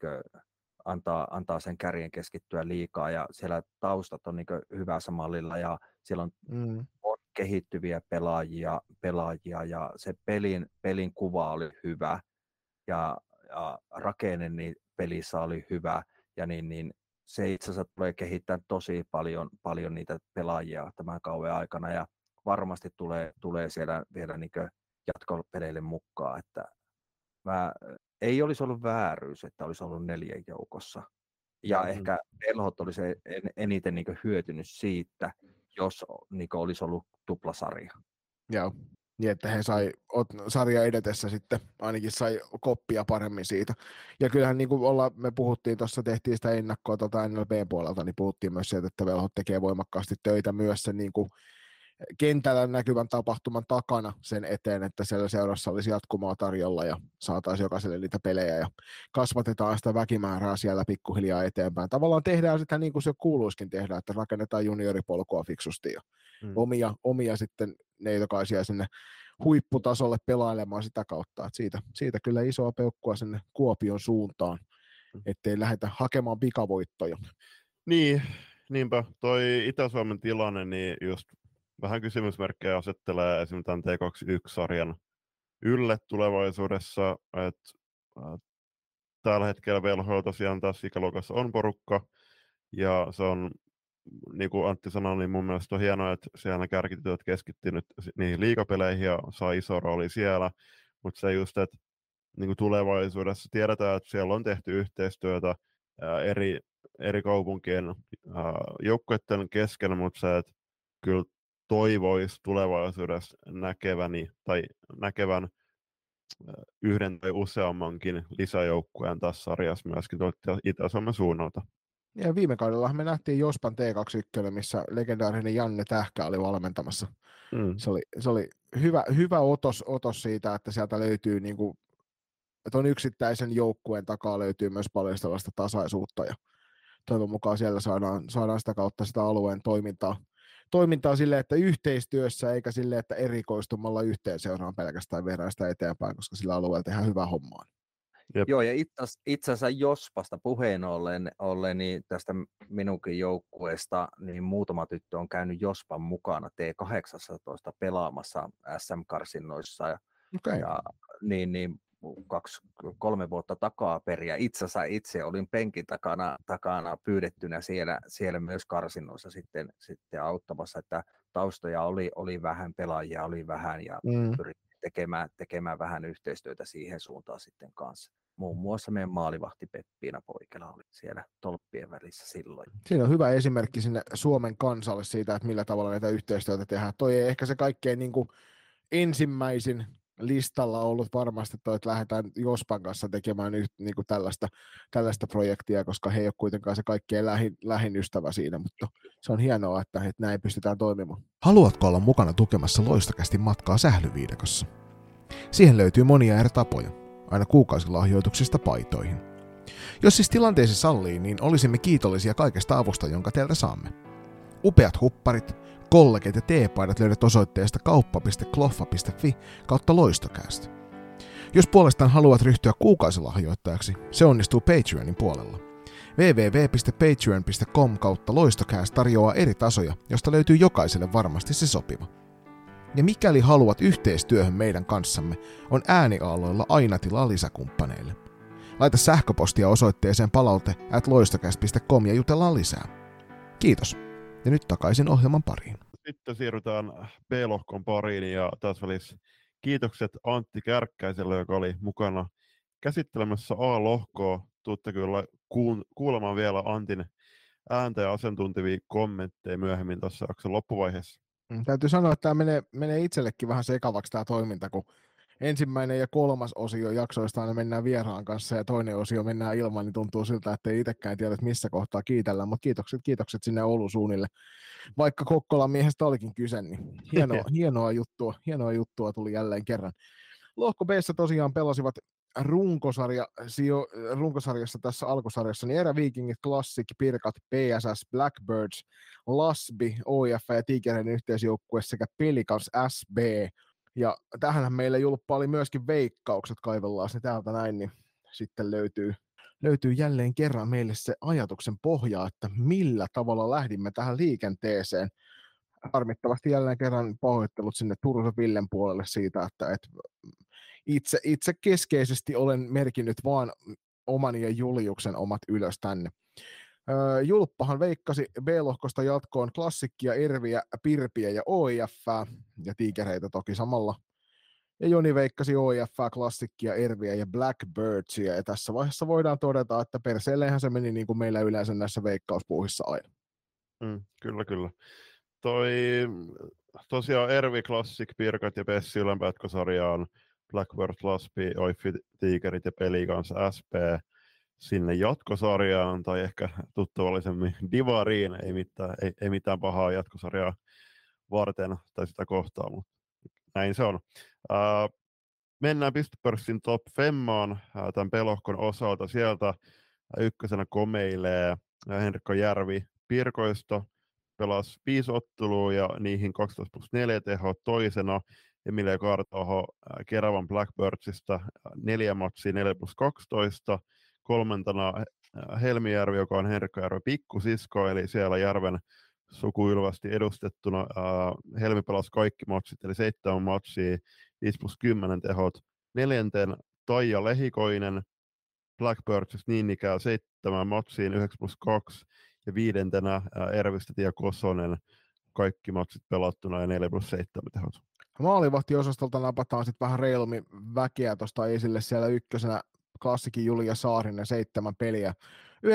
antaa, antaa sen kärjen keskittyä liikaa ja siellä taustat on niin hyvässä mallilla ja siellä on, Mm. on kehittyviä pelaajia, pelaajia ja se pelin, pelin kuva oli hyvä ja, ja rakenne niin pelissä oli hyvä ja niin, niin se itse asiassa tulee kehittämään tosi paljon, paljon niitä pelaajia tämän kauden aikana ja varmasti tulee, tulee siellä vielä niin jatkopeleille mukaan, että mä, ei olisi ollut vääryys, että olisi ollut neljän joukossa. Ja mm-hmm. ehkä Velhot olisi en, eniten niin hyötynyt siitä, jos niin olisi ollut tuplasarja. Joo. Niin, että he sai sarja edetessä sitten ainakin sai koppia paremmin siitä. Ja kyllähän niin kuin olla, me puhuttiin tuossa, tehtiin sitä ennakkoa tuota NLP-puolelta, niin puhuttiin myös siitä, että velhot tekee voimakkaasti töitä myös sen niin kuin kentällä näkyvän tapahtuman takana sen eteen, että siellä seurassa olisi jatkumoa tarjolla ja saataisiin jokaiselle niitä pelejä ja kasvatetaan sitä väkimäärää siellä pikkuhiljaa eteenpäin. Tavallaan tehdään sitä niin kuin se kuuluisikin tehdä, että rakennetaan junioripolkua fiksusti ja mm. omia, omia sitten neitokaisia sinne huipputasolle pelailemaan sitä kautta. Että siitä, siitä kyllä isoa peukkua sinne Kuopion suuntaan, mm. ettei lähdetä hakemaan pikavoittoja. Niin, niinpä. Toi Itä-Suomen tilanne, niin just vähän kysymysmerkkejä asettelee esimerkiksi tämän T21-sarjan ylle tulevaisuudessa, että tällä hetkellä VLH tosiaan tässä ikäluokassa on porukka, ja se on, niin kuin Antti sanoi, niin mun mielestä on hienoa, että siellä kärkityöt keskittyy nyt niihin liikapeleihin ja saa iso rooli siellä, mutta se just, että niin kuin tulevaisuudessa tiedetään, että siellä on tehty yhteistyötä ää, eri, eri kaupunkien joukkueiden kesken, mutta se, että kyllä toivoisi tulevaisuudessa näkeväni tai näkevän yhden tai useammankin lisäjoukkueen tässä sarjassa myöskin Itä-Suomen suunnalta. Ja viime kaudella me nähtiin Jospan T21, missä legendaarinen Janne Tähkä oli valmentamassa. Mm. Se oli, se oli hyvä, hyvä otos, otos siitä, että sieltä löytyy niin kuin, että on yksittäisen joukkueen takaa löytyy myös paljon sellaista tasaisuutta ja toivon mukaan siellä saadaan, saadaan sitä kautta sitä alueen toimintaa, toimintaa sille, että yhteistyössä eikä sille, että erikoistumalla yhteen seuraan pelkästään viedään sitä eteenpäin, koska sillä alueella tehdään hyvää hommaa. Jep. Joo, ja itse asiassa Jospasta puheen ollen, ollen niin tästä minunkin joukkueesta, niin muutama tyttö on käynyt Jospan mukana T18 pelaamassa SM-karsinnoissa. Ja, okay. ja niin, niin kaksi, kolme vuotta takaa periä. Itse asiassa itse olin penkin takana, takana pyydettynä siellä, siellä myös karsinnoissa sitten, sitten auttamassa, että taustoja oli, oli vähän, pelaajia oli vähän ja mm. pyrittiin tekemään, tekemään vähän yhteistyötä siihen suuntaan sitten kanssa. Muun muassa meidän maalivahti Peppiina Poikela oli siellä tolppien välissä silloin. Siinä on hyvä esimerkki sinne Suomen kansalle siitä, että millä tavalla näitä yhteistyötä tehdään. Toi ei ehkä se kaikkein niin kuin ensimmäisin listalla ollut varmasti toi, että lähdetään Jospan kanssa tekemään yht, niin kuin tällaista, tällaista projektia, koska he ei ole kuitenkaan se kaikkein lähin, lähin ystävä siinä, mutta se on hienoa, että, että näin pystytään toimimaan. Haluatko olla mukana tukemassa loistakästi matkaa sählyviidekossa? Siihen löytyy monia eri tapoja, aina kuukausilahjoituksista paitoihin. Jos siis tilanteesi sallii, niin olisimme kiitollisia kaikesta avusta, jonka teiltä saamme. Upeat hupparit, kollegit ja teepaidat löydät osoitteesta kauppa.kloffa.fi kautta loistokäästä. Jos puolestaan haluat ryhtyä kuukausilahjoittajaksi, se onnistuu Patreonin puolella. www.patreon.com kautta loistokääst tarjoaa eri tasoja, josta löytyy jokaiselle varmasti se sopiva. Ja mikäli haluat yhteistyöhön meidän kanssamme, on ääniaaloilla aina tilaa lisäkumppaneille. Laita sähköpostia osoitteeseen palaute at ja jutellaan lisää. Kiitos. Ja nyt takaisin ohjelman pariin. Sitten siirrytään B-lohkon pariin ja tässä välissä kiitokset Antti Kärkkäiselle, joka oli mukana käsittelemässä A-lohkoa. Tuutte kyllä kuulemaan vielä Antin ääntä ja asiantuntevia kommentteja myöhemmin tässä jakson loppuvaiheessa. Mm, täytyy sanoa, että tämä menee, menee itsellekin vähän sekavaksi tämä toiminta, kun ensimmäinen ja kolmas osio jaksoista aina mennään vieraan kanssa ja toinen osio mennään ilman, niin tuntuu siltä, että ei itsekään tiedä, missä kohtaa kiitellään, mutta kiitokset, kiitokset sinne Oulun suunnille. Vaikka Kokkolan miehestä olikin kyse, niin hienoa, [laughs] hienoa, juttua, hienoa juttua tuli jälleen kerran. Lohko b tosiaan pelasivat runkosarja, sijo, runkosarjassa tässä alkusarjassa, niin Eräviikingit, Classic, Pirkat, PSS, Blackbirds, Lasbi, OIF ja Tigerin yhteisjoukkue sekä Pelicans SB ja tähän meillä Julppa oli myöskin veikkaukset, kaivellaan ne täältä näin, niin sitten löytyy, löytyy jälleen kerran meille se ajatuksen pohja, että millä tavalla lähdimme tähän liikenteeseen. Harmittavasti jälleen kerran pahoittelut sinne Turusen Villen puolelle siitä, että, että itse, itse keskeisesti olen merkinnyt vaan oman ja Juliuksen omat ylös tänne. Julppahan veikkasi B-lohkosta jatkoon klassikkia, Erviä, Pirpiä ja OIF ja tiikereitä toki samalla. Ja Joni veikkasi OIF, klassikkia, Erviä ja Blackbirdsia. Ja tässä vaiheessa voidaan todeta, että perseelleenhän se meni niin kuin meillä yleensä näissä veikkauspuuhissa aina. Mm, kyllä, kyllä. Toi tosiaan Ervi Classic, Pirkat ja Pessi Ylänpätkösarjaan, Blackbird, Laspi, Oiffi, Tigerit ja Pelikans SP sinne jatkosarjaan, tai ehkä tuttavallisemmin Divariin, ei mitään, ei, ei mitään pahaa jatkosarjaa varten tai sitä kohtaa, mutta näin se on. Uh, mennään pistepörssin top femmaan uh, tämän pelohkon osalta. Sieltä ykkösenä komeilee Henrikko Järvi Pirkoista, pelasi viisi ottelua ja niihin 12 plus 4 teho toisena. Emilia Kartoho Keravan Blackbirdsista neljä matsia 4 plus 12. Kolmantena Helmijärvi, joka on Henrikko Järvi pikkusisko, eli siellä Järven sukuilvasti edustettuna. Uh, Helmi pelasi kaikki matsit, eli seitsemän matsia, 5 plus 10 tehot. Neljänten Taija Lehikoinen, Blackbirdsista niin ikään seitsemän matsiin, 9 plus 2. Ja viidentenä uh, Ervistet ja Kosonen, kaikki matsit pelattuna ja 4 plus 7 tehot. Maalivahtiosastolta napataan sitten vähän reilummin väkeä tuosta esille siellä ykkösenä klassikin Julia Saarinen, seitsemän peliä. 91-03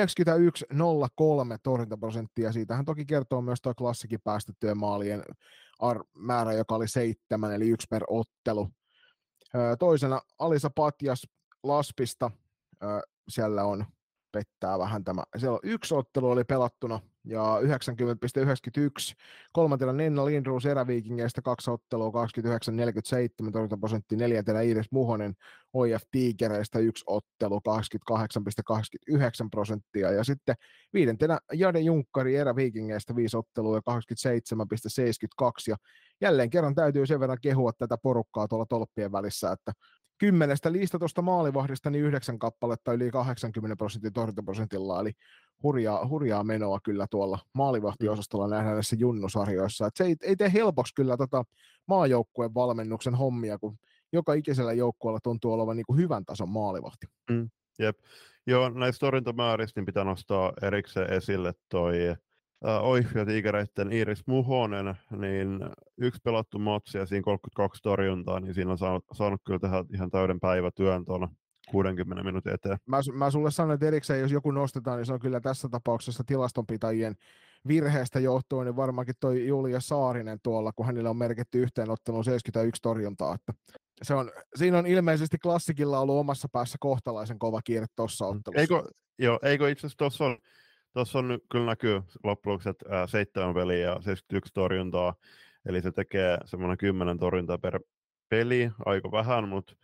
torjuntaprosenttia. Siitähän toki kertoo myös tuo klassikin päästettyjen maalien ar- määrä, joka oli seitsemän, eli yksi per ottelu. Toisena Alisa Patjas Laspista. Siellä on pettää vähän tämä. Siellä on yksi ottelu oli pelattuna ja 90,91. Kolmantena Nenna Lindroos eräviikingeistä kaksi ottelua 29,47 torjuntaprosentti. Neljäntenä Iiris Muhonen OIF Tigereistä yksi ottelu 28,89 prosenttia. Ja sitten viidentenä Jade Junkkari eräviikingeistä viisi ottelua ja 87,72. Ja jälleen kerran täytyy sen verran kehua tätä porukkaa tuolla tolppien välissä, että kymmenestä listatusta maalivahdista niin yhdeksän kappaletta yli 80 prosentin torjuntaprosentilla, eli hurjaa, hurjaa menoa kyllä tuolla maalivahtiosastolla nähdään näissä junnusarjoissa. Et se ei, ei tee helpoksi kyllä tota maajoukkueen valmennuksen hommia, kun joka ikisellä joukkueella tuntuu olevan niin kuin hyvän tason maalivahti. Mm, jep. Joo, näistä torjuntamääristä niin pitää nostaa erikseen esille toi Oif ja Tigereiden Iris Muhonen, niin yksi pelattu matsi ja siinä 32 torjuntaa, niin siinä on saanut, saanut kyllä tehdä ihan täyden päivätyön tuolla 60 minuutin eteen. Mä, mä sulle sanon, että erikseen jos joku nostetaan, niin se on kyllä tässä tapauksessa tilastonpitäjien virheestä johtuen, niin varmaankin toi Julia Saarinen tuolla, kun hänelle on merkitty yhteenotteluun 71 torjuntaa. Että se on, siinä on ilmeisesti klassikilla ollut omassa päässä kohtalaisen kova kiire tuossa Mm. ottelussa. Eikö, joo, eikö itse asiassa tuossa on, tuossa on kyllä näkyy loppujen ää, seitsemän peliä ja 71 torjuntaa, eli se tekee semmoinen 10 torjuntaa per peli, aika vähän, mutta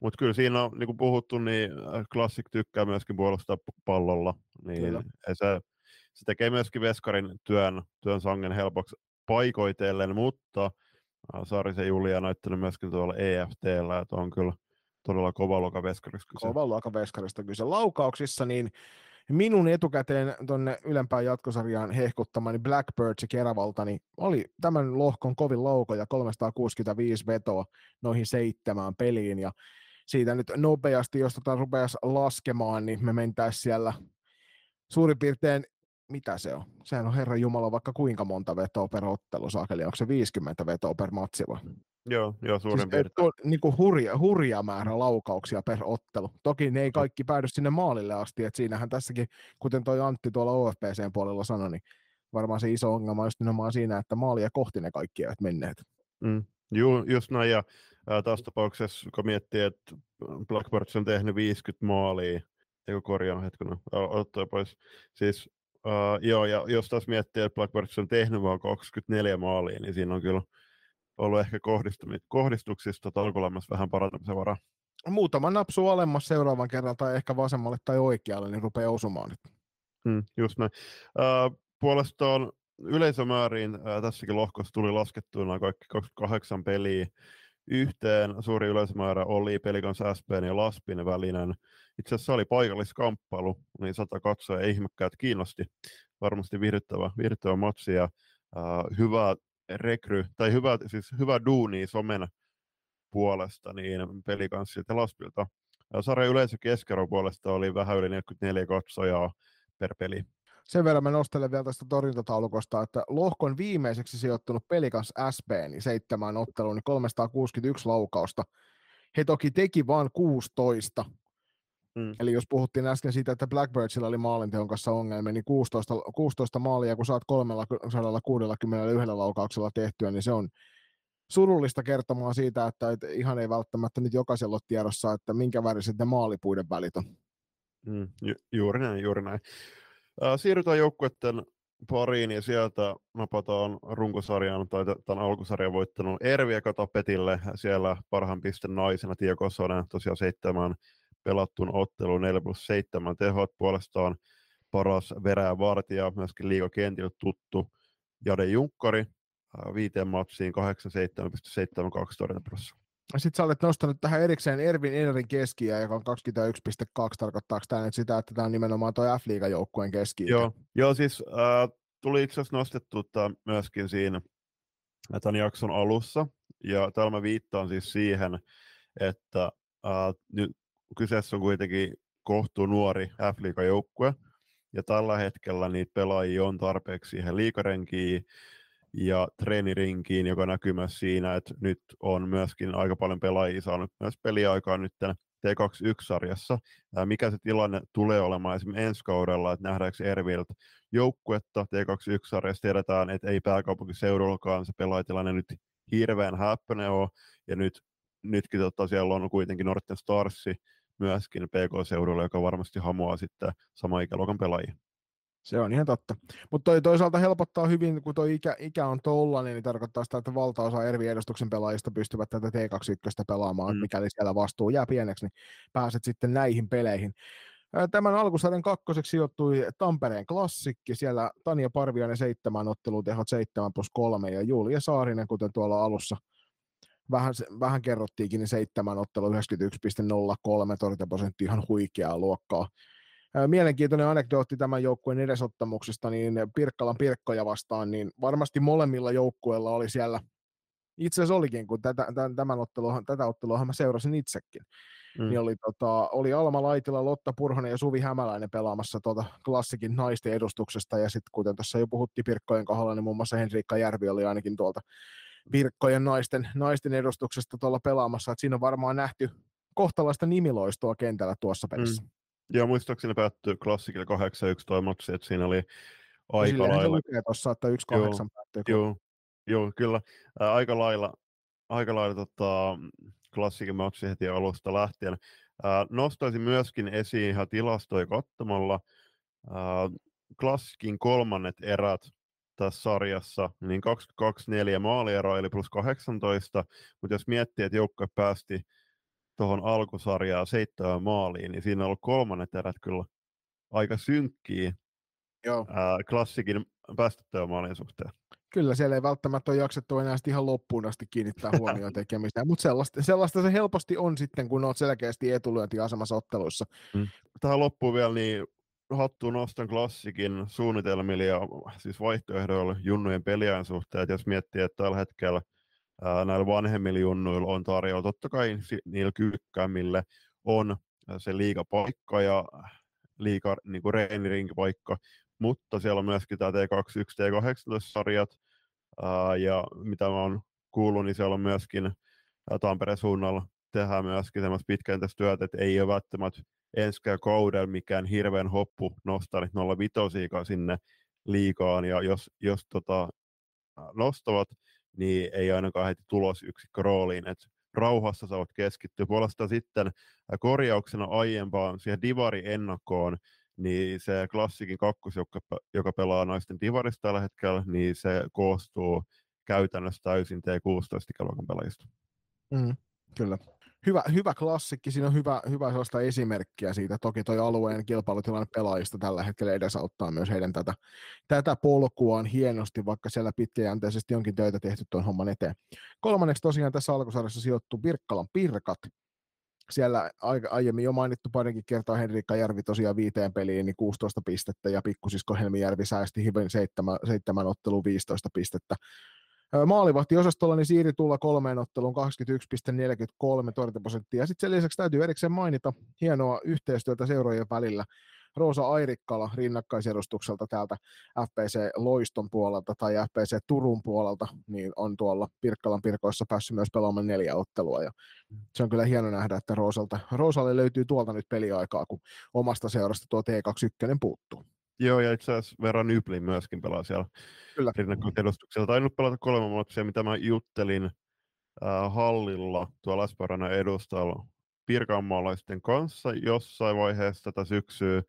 mut kyllä siinä on, niin kuin puhuttu, niin äh, Classic tykkää myöskin puolustaa pallolla, niin Kyllä. se, se tekee myöskin Veskarin työn, työn sangen helpoksi paikoitellen, mutta äh, Saarisen Julia on näyttänyt myöskin tuolla EFTllä, että on kyllä todella kova luokan Veskarissa kyse. Kova luokan veskarista kyse. Laukauksissa niin minun etukäteen tuonne ylempään jatkosarjaan hehkuttamani Blackbirds Keravalta, niin oli tämän lohkon kovin laukoja, 365 vetoa noihin seitsemään peliin, ja siitä nyt nopeasti, jos tota rupeaisi laskemaan, niin me mentäisiin siellä suurin piirtein, mitä se on? Sehän on Herran Jumala vaikka kuinka monta vetoa per ottelu, saakeli, onko se 50 vetoa per matsi vai? Joo, joo, suurin Siis, piirtein. niin kuin hurja, hurja määrä laukauksia per ottelu. Toki ne ei kaikki päädy sinne maalille asti, että siinähän tässäkin, kuten toi Antti tuolla OFPCn puolella sanoi, niin varmaan se iso ongelma on just nimenomaan siinä, että maalia kohti ne kaikki eivät menneet. Mm. Ju, just näin, ja ää, tässä tapauksessa, kun miettii, että Blackbirds on tehnyt 50 maalia, eikö korjaa hetkinen, ottaa pois. Siis, ää, joo, ja jos taas miettii, että Blackbirds on tehnyt vain 24 maalia, niin siinä on kyllä ollut ehkä kohdistuksista tolkulamassa vähän parantamisen varaa. Muutama napsu alemmas seuraavan kerran tai ehkä vasemmalle tai oikealle, niin rupeaa osumaan nyt. Mm, just näin. Puolestaan yleisömääriin ää, tässäkin lohkossa tuli laskettua nämä kaikki 28 peliä yhteen. Suuri yleisömäärä oli Pelikans SPn ja Laspin välinen. Itse asiassa oli paikalliskamppailu, niin sata katsoa ja ihmekkäät kiinnosti. Varmasti viihdyttävä, viihdyttävä matsi ja ää, hyvä rekry, tai hyvä, siis hyvä duuni somen puolesta niin pelikanssilta Laspilta. Sarjan yleisö keskero puolesta oli vähän yli 44 katsojaa per peli. Sen verran mä nostelen vielä tästä torjuntataulukosta, että lohkon viimeiseksi sijoittunut Pelikans SP, niin seitsemään otteluun, niin 361 laukausta. He toki teki vain 16, Mm. Eli jos puhuttiin äsken siitä, että Blackbirdsilla oli maalinteon kanssa ongelmia, niin 16, 16 maalia, kun saat 361 laukauksella tehtyä, niin se on surullista kertomaa siitä, että, ihan ei välttämättä nyt jokaisella ole tiedossa, että minkä väriset ne maalipuiden välit on. Mm, ju- juuri näin, juuri näin. Äh, siirrytään joukkueiden pariin ja sieltä napataan runkosarjan tai tämän alkusarjan voittanut Ervi Katapetille. Siellä parhaan pisten naisena Tio Kosonen tosiaan seitsemän pelattuun otteluun 4 plus 7 tehot puolestaan paras verää vartija, myöskin liigakentillä tuttu Jade Junkkari viiteen matsiin 87,72 torjuntaprossa. Sitten sä olet nostanut tähän erikseen Ervin Enerin keskiä, joka on 21,2. Tarkoittaako tämä nyt sitä, että tämä on nimenomaan tuo F-liigan joukkueen keski? Joo, joo siis äh, tuli itse asiassa nostettu myöskin siinä tämän jakson alussa. Ja täällä mä viittaan siis siihen, että äh, nyt kyseessä on kuitenkin kohtuu nuori F-liigan joukkue, ja tällä hetkellä niitä pelaajia on tarpeeksi siihen liikarenkiin, ja treenirinkiin, joka näkyy myös siinä, että nyt on myöskin aika paljon pelaajia saanut myös peliaikaa nyt T21-sarjassa. Mikä se tilanne tulee olemaan esimerkiksi ensi kaudella, että nähdäänkö Ervilt joukkuetta T21-sarjassa, tiedetään, että ei pääkaupunkiseudullakaan se pelaajatilanne nyt hirveän häppöinen ole, ja nyt, nytkin tota, siellä on kuitenkin Norten Starsi myöskin PK-seudulla, joka varmasti hamuaa sitten sama ikäluokan pelaajia. Se on ihan totta. Mutta toi toisaalta helpottaa hyvin, kun tuo ikä, ikä on tollainen, niin tarkoittaa sitä, että valtaosa eri edustuksen pelaajista pystyvät tätä T21 pelaamaan, mm. mikäli siellä vastuu jää pieneksi, niin pääset sitten näihin peleihin. Tämän alkusarjan kakkoseksi sijoittui Tampereen klassikki, siellä Tania Parviainen seitsemän ottelutehot 7 plus 3 ja Julia Saarinen, kuten tuolla alussa vähän, vähän kerrottiinkin, niin seitsemän ottelu 91,03 torjuntaprosentti ihan huikeaa luokkaa. Mielenkiintoinen anekdootti tämän joukkueen edesottamuksesta, niin Pirkkalan Pirkkoja vastaan, niin varmasti molemmilla joukkueilla oli siellä, itse asiassa olikin, kun tätä, tämän ottelua, tätä ottelua mä seurasin itsekin, mm. niin oli, tota, oli Alma Laitila, Lotta Purhonen ja Suvi Hämäläinen pelaamassa tota klassikin naisten edustuksesta, ja sitten kuten tuossa jo puhuttiin Pirkkojen kohdalla, niin muun muassa Henriikka Järvi oli ainakin tuolta Pirkkojen naisten, naisten edustuksesta tuolla pelaamassa, että siinä on varmaan nähty kohtalaista nimiloistoa kentällä tuossa pelissä. Mm. Joo, muistaakseni päättyi klassikille 8-1 toi matsi, että siinä oli aika Silleen lailla... lukee tuossa, että 1-8 päättyi. Joo, joo, kyllä. Ää, aika lailla, aika lailla tota, klassikin matsi heti alusta lähtien. Ää, nostaisin myöskin esiin ihan tilastoja katsomalla. Ää, klassikin kolmannet erät tässä sarjassa, niin 22-4 maalieroa, eli plus 18, mutta jos miettii, että joukkue päästi tuohon alkusarjaan seitsemän maaliin, niin siinä on ollut kolmannet erät kyllä aika synkkiä Joo. Ää, klassikin päästettyä maalin suhteen. Kyllä, siellä ei välttämättä ole jaksettu enää ihan loppuun asti kiinnittää [laughs] huomioon tekemiseen, mutta sellaista, sellaista se helposti on sitten, kun olet selkeästi etulyöntiasemassa otteluissa. Mm. Tähän loppuun vielä, niin hattu nostan klassikin suunnitelmille ja siis vaihtoehdoilla junnujen peliään suhteen, että jos miettii, että tällä hetkellä – näillä vanhemmilla junnuilla on tarjolla. Totta kai niillä kyykkämille on se liikapaikka ja liika niin reenirinkipaikka, mutta siellä on myöskin tämä T21, T18-sarjat, ja mitä mä oon kuullut, niin siellä on myöskin Tampereen suunnalla tehdään myöskin semmoista pitkäjänteistä työtä, että ei ole välttämättä ensi kaudella mikään hirveän hoppu nostaa niitä 05 sinne liikaan, ja jos, jos tota, nostavat, niin ei ainakaan heti tulosyksikkö rooliin, että rauhassa saavat keskittyä. Puolestaan sitten korjauksena aiempaan siihen divari-ennakkoon, niin se klassikin kakkos, joka, joka pelaa naisten divarista tällä hetkellä, niin se koostuu käytännössä täysin T16-ikäluokan pelaajista. Mm, kyllä hyvä, hyvä klassikki, siinä on hyvä, hyvä sellaista esimerkkiä siitä. Toki tuo alueen kilpailutilanne pelaajista tällä hetkellä edesauttaa myös heidän tätä, tätä polkuaan hienosti, vaikka siellä pitkäjänteisesti onkin töitä tehty tuon homman eteen. Kolmanneksi tosiaan tässä alkusarjassa sijoittuu Pirkkalan Pirkat. Siellä aiemmin jo mainittu parinkin kertaa Henriikka Järvi tosiaan viiteen peliin, niin 16 pistettä, ja pikkusisko Helmi säästi hyvin seitsemän, seitsemän otteluun 15 pistettä. Maalivahtiosastolla niin Siiri tulla kolmeen otteluun 21,43 torjuntaprosenttia. Ja sitten sen lisäksi täytyy erikseen mainita hienoa yhteistyötä seurojen välillä. Roosa Airikkala rinnakkaisedustukselta täältä FPC Loiston puolelta tai FPC Turun puolelta, niin on tuolla Pirkkalan Pirkoissa päässyt myös pelaamaan neljä ottelua. Ja se on kyllä hieno nähdä, että Roosalta, Roosalle löytyy tuolta nyt peliaikaa, kun omasta seurasta tuo T21 puuttuu. Joo, ja itse asiassa Vera Nyblin myöskin pelaa siellä Kyllä. rinnakkaisedustuksella. Tainnut pelata kolme matsia, mitä mä juttelin äh, hallilla tuolla Esperana edustalla pirkanmaalaisten kanssa jossain vaiheessa tätä syksyä,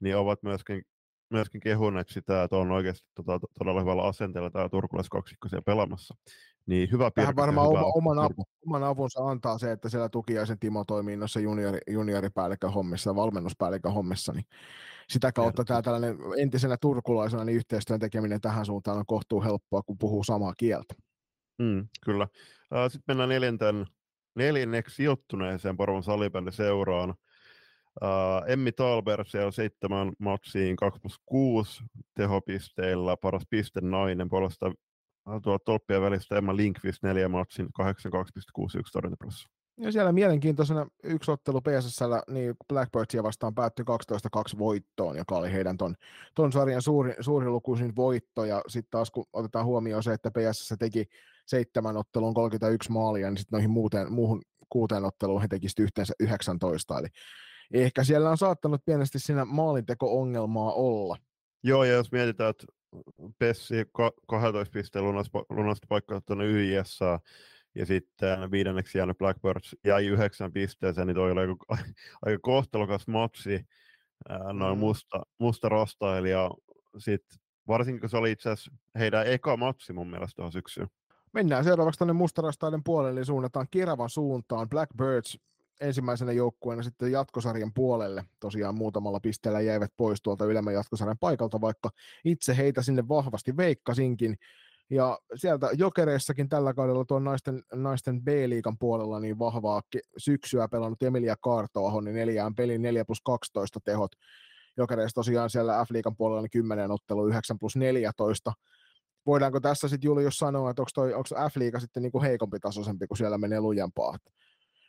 niin ovat myöskin, myöskin kehuneet sitä, että on oikeasti tota, todella hyvällä asenteella tämä turkulaiskaksikko siellä pelaamassa. Niin hyvä Tähän varmaan hyvä oma, oman, apu, oman avunsa antaa se, että siellä tukiaisen Timo toimii noissa juniori, junioripäällikön hommissa, valmennuspäällikön hommissa, niin sitä kautta tämä tällainen entisenä turkulaisena niin yhteistyön tekeminen tähän suuntaan on kohtuu helppoa, kun puhuu samaa kieltä. Mm, kyllä. Sitten mennään neljänten, neljänneksi sijoittuneeseen Porvon salibändi seuraan. Uh, Emmi Talber siellä seitsemän matsiin 2 plus 6 tehopisteillä, paras piste nainen, puolesta tuolla tolppien välistä Emma Linkvist neljä matsin 82,61 torjuntaprossa. Ja siellä mielenkiintoisena yksi ottelu PSSllä, niin Blackbirdsia vastaan päättyi 12-2 voittoon, joka oli heidän ton, ton sarjan suuri, suurilukuisin voitto. Ja sitten taas kun otetaan huomioon se, että PSS teki seitsemän otteluun 31 maalia, niin sitten noihin muuten, muuhun kuuteen otteluun he tekisivät yhteensä 19. Eli ehkä siellä on saattanut pienesti siinä maalinteko-ongelmaa olla. Joo, ja jos mietitään, että Pessi ka- 12 pisteen lunasti paikkaa tuonne YIS, ja sitten viidenneksi jäänyt Blackbirds jäi yhdeksän pisteeseen, niin toi oli aika, [laughs] aika kohtalokas matsi, noin Mm. musta, musta rostaili, ja sitten varsinkin kun se oli itse asiassa heidän eka matsi mun mielestä tuohon syksyyn. Mennään seuraavaksi tuonne mustarastaiden puolelle, eli suunnataan Kiravan suuntaan. Blackbirds ensimmäisenä joukkueena sitten jatkosarjan puolelle. Tosiaan muutamalla pisteellä jäivät pois tuolta ylemmän jatkosarjan paikalta, vaikka itse heitä sinne vahvasti veikkasinkin. Ja sieltä Jokereissakin tällä kaudella tuon naisten, naisten B-liigan puolella niin vahvaa syksyä pelannut Emilia Kaartoaho, niin neljään pelin 4 plus 12 tehot. Jokereissa tosiaan siellä F-liigan puolella niin 10 ottelu 9 plus 14 voidaanko tässä sitten Julius sanoa, että onko, toi, onko F-liiga sitten niinku heikompi tasoisempi, kun siellä menee lujempaa.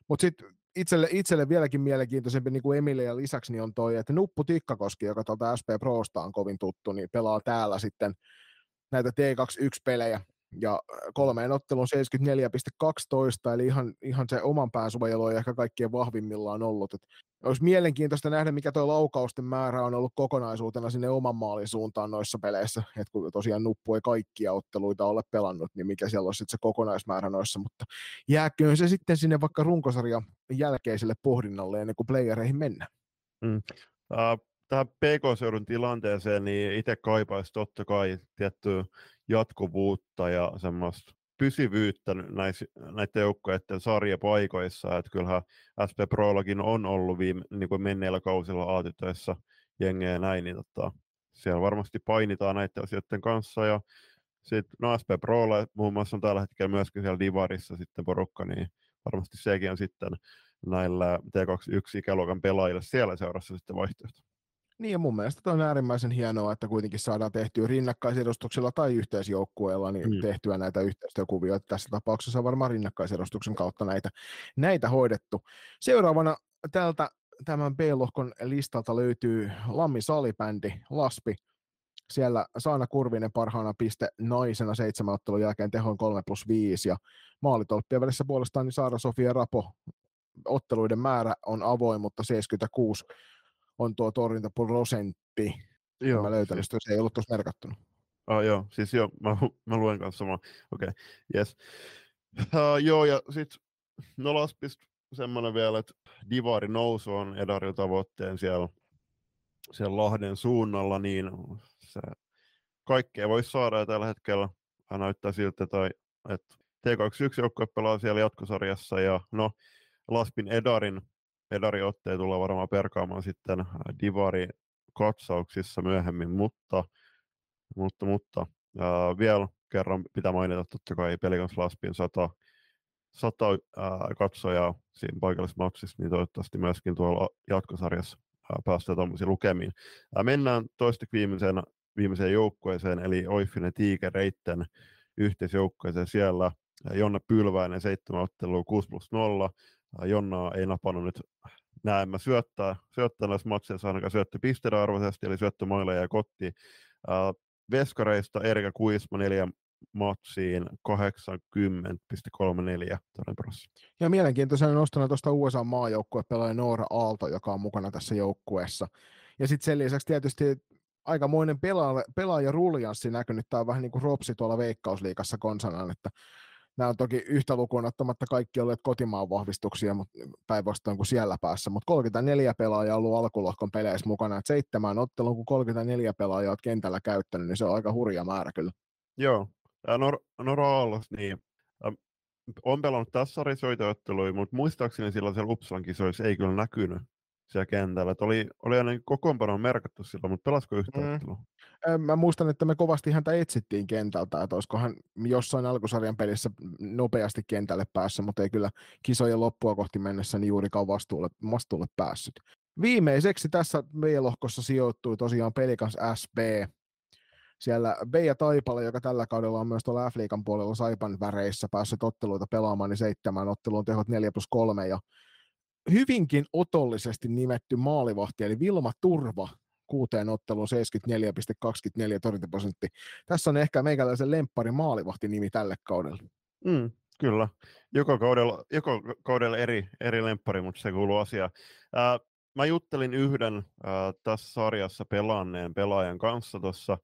Mutta sitten itselle, itselle vieläkin mielenkiintoisempi niin kuin Emilia lisäksi niin on toi, että Nuppu Tikkakoski, joka tuolta SP Prosta on kovin tuttu, niin pelaa täällä sitten näitä T21-pelejä ja kolmeen otteluun 74,12, eli ihan, ihan se oman pään suojelu on ehkä kaikkien vahvimmillaan ollut. Et olisi mielenkiintoista nähdä, mikä tuo laukausten määrä on ollut kokonaisuutena sinne oman maalin suuntaan noissa peleissä, että kun tosiaan Nuppu ei kaikkia otteluita ole pelannut, niin mikä siellä olisi sitten se kokonaismäärä noissa, mutta jääköön se sitten sinne vaikka runkosarjan jälkeiselle pohdinnalle ennen kuin playereihin mennään. Uh, tähän PK-seudun tilanteeseen, niin itse kaipaisi totta kai tiettyä jatkuvuutta ja semmoista pysyvyyttä näiden joukkojen sarjapaikoissa, että kyllähän SP Prolakin on ollut viime, niin kuin menneillä kausilla aatytöissä jengejä näin, niin tota, siellä varmasti painitaan näiden asioiden kanssa ja sitten no SP Prolla muun muassa on tällä hetkellä myöskin siellä Divarissa sitten porukka, niin varmasti sekin on sitten näillä T21-ikäluokan pelaajille siellä seurassa sitten vaihtoehto. Niin ja mun mielestä on äärimmäisen hienoa, että kuitenkin saadaan tehtyä rinnakkaisedustuksella tai yhteisjoukkueella niin Mm. tehtyä näitä yhteistyökuvioita. Tässä tapauksessa on varmaan rinnakkaisedustuksen kautta näitä, näitä hoidettu. Seuraavana tältä tämän B-lohkon listalta löytyy Lammi Salibändi, Laspi. Siellä Saana Kurvinen parhaana piste naisena seitsemän ottelun jälkeen tehoin 3 plus 5 ja maalitolppien välissä puolestaan niin Saara Sofia Rapo otteluiden määrä on avoin, mutta 76 on tuo torjuntaprosentti. Joo, mä löytänyt, siis... se ei ollut tuossa merkattuna. Ah, joo, siis joo, mä, mä luen kanssa samaa. Okei, okay. yes. Uh, joo, ja sitten no Laspista semmoinen vielä, että Divari nousu on Edarin tavoitteen siellä, siellä Lahden suunnalla, niin se kaikkea voisi saada ja tällä hetkellä näyttää siltä, tai, että T21 joukkue pelaa siellä jatkosarjassa ja no Laspin Edarin Edarin otteja tulee varmaan perkaamaan sitten äh, Divari katsauksissa myöhemmin, mutta, mutta, mutta ää, vielä kerran pitää mainita totta kai Pelikans Laspin 100, 100 ää, katsojaa siinä paikallisessa matsissa, niin toivottavasti myöskin tuolla jatkosarjassa ää, päästään tuommoisiin lukemiin. Ää, mennään toisteksi viimeiseen, viimeiseen joukkueeseen, eli Oiffinen Tiikereitten yhteisjoukkueeseen siellä. Jonna Pylväinen, seitsemän ottelua, 6 plus 0. Jonna ei napannut nyt näemmä syöttää, syöttää näissä matseissa ainakaan syöttö pisteiden arvoisesti, eli syöttö ja kotiin. Uh, Veskareista Erika Kuisma neljä matsiin 80,34 Ja mielenkiintoisena nostana tuosta USA maajoukkue pelaaja Noora Aalto, joka on mukana tässä joukkueessa. Ja sitten sen lisäksi tietysti aikamoinen pelaaja, pelaaja ruljanssi näkynyt. Tämä on vähän niin kuin Ropsi tuolla Veikkausliikassa konsanaan, että nämä on toki yhtä lukuun ottamatta kaikki olleet kotimaan vahvistuksia mutta päinvastoin kuin siellä päässä, mutta 34 pelaajaa ollut alkulohkon peleissä mukana, että seitsemän ottelun, kun 34 pelaajaa olet kentällä käyttänyt, niin se on aika hurja määrä kyllä. Joo, Nor- Noro niin on pelannut tässä sarjassa mutta muistaakseni silloin siellä Uppsalan kisoissa ei kyllä näkynyt siellä kentällä. Et oli, oli aina kokoonpanon merkattu sillä, mutta pelasko yhtä mm. ottelua? Mä muistan, että me kovasti häntä etsittiin kentältä, että olisiko hän jossain alkusarjan pelissä nopeasti kentälle päässä, mutta ei kyllä kisojen loppua kohti mennessä niin juurikaan vastuulle, vastuulle päässyt. Viimeiseksi tässä B-lohkossa sijoittui tosiaan Pelikans SB. Siellä Beija Taipale, joka tällä kaudella on myös tuolla f puolella Saipan väreissä päässyt otteluita pelaamaan, niin seitsemän otteluun tehot 4 plus 3 ja hyvinkin otollisesti nimetty maalivahti, eli Vilma Turva, kuuteen otteluun 74,24 torjuntaprosentti. Tässä on ehkä meikäläisen lemppari maalivahti nimi tälle kaudelle. Mm, kyllä. Joko kaudella, joko kaudella eri, eri lemppari, mutta se kuuluu asiaan. Äh, mä juttelin yhden äh, tässä sarjassa pelaanneen pelaajan kanssa tuossa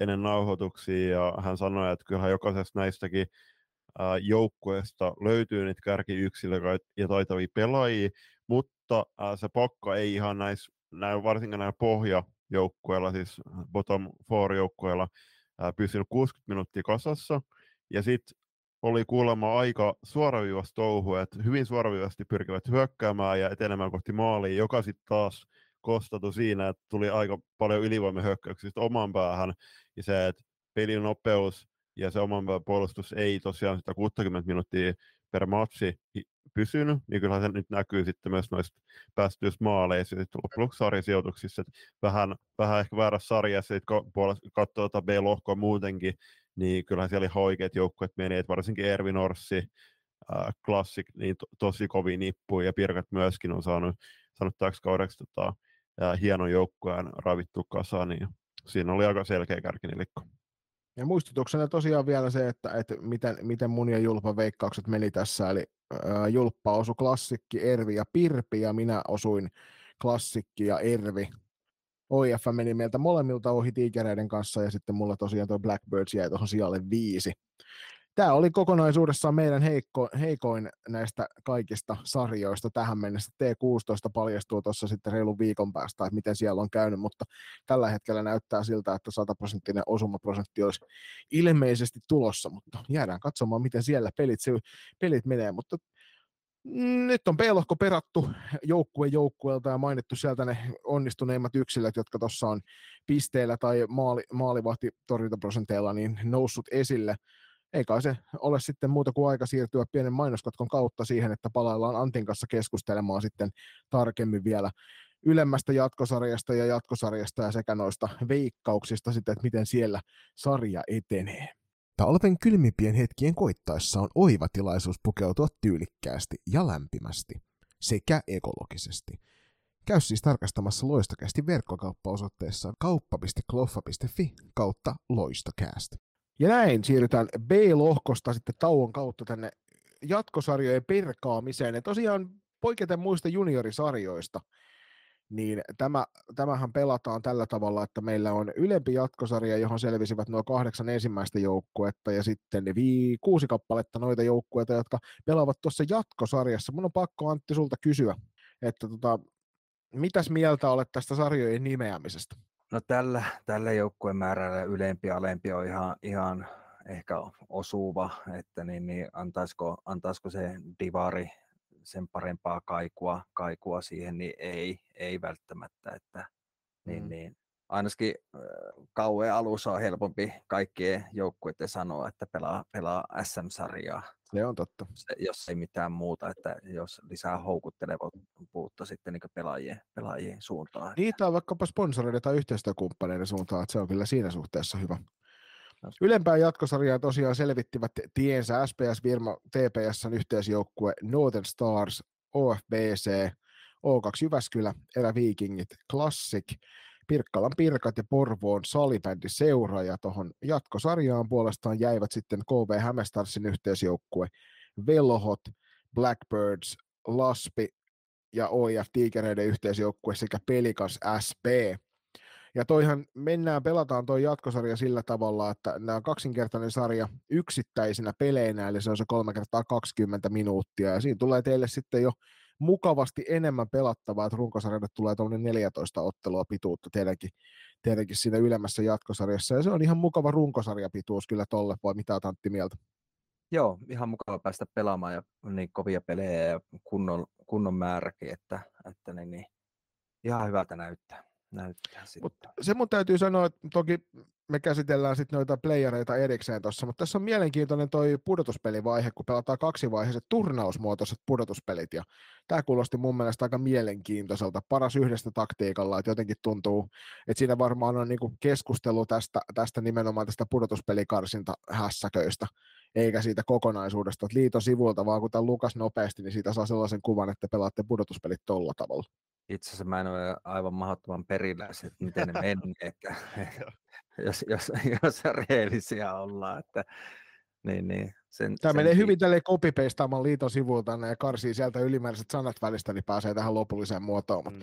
ennen nauhoituksia, ja hän sanoi, että kyllähän jokaisesta näistäkin joukkueesta löytyy niitä kärkiyksilöitä ja taitavia pelaajia, mutta se pakka ei ihan näissä, näin, varsinkin näillä pohjajoukkueilla, siis bottom four joukkueilla, pysynyt 60 minuuttia kasassa, ja sitten oli kuulemma aika suoraviivasta touhu, että hyvin suoraviivasti pyrkivät hyökkäämään ja etenemään kohti maalia, joka sitten taas kostatui siinä, että tuli aika paljon ylivoimahyökkäyksistä oman päähän, ja se, että pelin nopeus ja se oman puolustus ei tosiaan sitä 60 minuuttia per matsi pysynyt, niin kyllähän se nyt näkyy sitten myös noista päästyissä maaleissa ja sitten loppujen sarjasijoituksissa, että vähän, vähän ehkä väärässä sarjassa, kun katsoo tuota B-lohkoa muutenkin, niin kyllähän siellä ihan oikeat joukkueet meni, että varsinkin Ervi Norssi, äh, Classic, niin to, tosi kovin nippu ja Pirkat myöskin on saanut, saanut täksi kaudeksi tota, hienon joukkueen ravittu kasaan, niin siinä oli aika selkeä kärkinilikko. Ja muistutuksena tosiaan vielä se, että, että miten, miten mun ja Julpan veikkaukset meni tässä, eli ää, Julppa osui klassikki, Ervi ja Pirpi, ja minä osuin klassikki ja Ervi. OIF meni meiltä molemmilta ohi tiikereiden kanssa, ja sitten mulla tosiaan tuo Blackbirds jäi tuohon sijalle viisi tämä oli kokonaisuudessaan meidän heikko, heikoin näistä kaikista sarjoista tähän mennessä. T16 paljastuu tuossa sitten reilun viikon päästä, että miten siellä on käynyt, mutta tällä hetkellä näyttää siltä, että 100 prosenttinen osumaprosentti olisi ilmeisesti tulossa, mutta jäädään katsomaan, miten siellä pelit, se, pelit menee, mutta nyt on P-lohko perattu joukkue joukkueelta ja mainittu sieltä ne onnistuneimmat yksilöt, jotka tuossa on pisteillä tai maali, maalivahti torjuntaprosenteilla niin noussut esille ei kai se ole sitten muuta kuin aika siirtyä pienen mainoskatkon kautta siihen, että palaillaan Antin kanssa keskustelemaan sitten tarkemmin vielä ylemmästä jatkosarjasta ja jatkosarjasta ja sekä noista veikkauksista sitten, että miten siellä sarja etenee. Talven kylmimpien hetkien koittaessa on oiva tilaisuus pukeutua tyylikkäästi ja lämpimästi sekä ekologisesti. Käy siis tarkastamassa loistokästi verkkokauppaosoitteessa kauppa.kloffa.fi kautta loistokäästä. Ja näin siirrytään B-lohkosta sitten tauon kautta tänne jatkosarjojen perkaamiseen. Ja tosiaan poiketen muista juniorisarjoista, niin tämä, tämähän pelataan tällä tavalla, että meillä on ylempi jatkosarja, johon selvisivät nuo kahdeksan ensimmäistä joukkuetta ja sitten vii, kuusi kappaletta noita joukkueita, jotka pelaavat tuossa jatkosarjassa. Mun on pakko Antti sulta kysyä, että tota, mitäs mieltä olet tästä sarjojen nimeämisestä? No tällä, tällä joukkueen määrällä ylempi ja alempi on ihan, ihan ehkä osuva, että niin, niin antaisiko, antaisiko se divari sen parempaa kaikua, kaikua siihen, niin ei, ei välttämättä. Että, niin, mm. niin, ainakin kauan alussa on helpompi kaikkien joukkueiden sanoa, että pelaa, pelaa SM-sarjaa. Se on totta. Se, jos ei mitään muuta, että jos lisää houkuttelevuutta sitten niin pelaajien, pelaajien suuntaan. Niitä on vaikkapa sponsoreiden tai yhteistyökumppaneiden suuntaan, että se on kyllä siinä suhteessa hyvä. Ylempää jatkosarjaa tosiaan selvittivät tiensä SPS Virma TPSn yhteisjoukkue Northern Stars, OFBC, O2 Jyväskylä, Eräviikingit, Classic, Pirkkalan Pirkat ja Porvoon salibändi seura ja tuohon jatkosarjaan puolestaan jäivät sitten KV Hämestarsin yhteisjoukkue, Velhot, Blackbirds, Laspi ja OIF Tigereiden yhteisjoukkue sekä Pelikas SP. Ja toihan mennään, pelataan tuo jatkosarja sillä tavalla, että nämä on kaksinkertainen sarja yksittäisinä peleinä, eli se on se 3 kertaa 20 minuuttia, ja siinä tulee teille sitten jo mukavasti enemmän pelattavaa, että runkosarjalle tulee tuommoinen 14 ottelua pituutta teidänkin, teidänkin siinä ylemmässä jatkosarjassa, ja se on ihan mukava runkosarjapituus kyllä tolle, vai mitä Tantti mieltä? Joo, ihan mukava päästä pelaamaan ja niin kovia pelejä ja kunnon, kunnon määräkin, että, että niin, niin, ihan hyvältä näyttää. Näyttää Mutta se mun täytyy sanoa, että toki me käsitellään sitten noita playereita erikseen tuossa, mutta tässä on mielenkiintoinen toi pudotuspelivaihe, kun pelataan kaksivaiheiset turnausmuotoiset pudotuspelit, ja tämä kuulosti mun mielestä aika mielenkiintoiselta, paras yhdestä taktiikalla, että jotenkin tuntuu, että siinä varmaan on niinku keskustelu tästä, tästä nimenomaan tästä pudotuspelikarsinta hässäköistä, eikä siitä kokonaisuudesta, että liiton sivuilta, vaan kun tämä Lukas nopeasti, niin siitä saa sellaisen kuvan, että pelaatte pudotuspelit tolla tavalla. Itse asiassa mä en ole aivan mahdottoman perillä, että miten ne [laughs] menee, että [laughs] [laughs] jos, jos, jos rehellisiä ollaan, että niin, niin, sen, Tämä sen menee hyvin tälle copy-pastaamaan liiton sivuilta ja karsii sieltä ylimääräiset sanat välistä, niin pääsee tähän lopulliseen muotoon. Mm.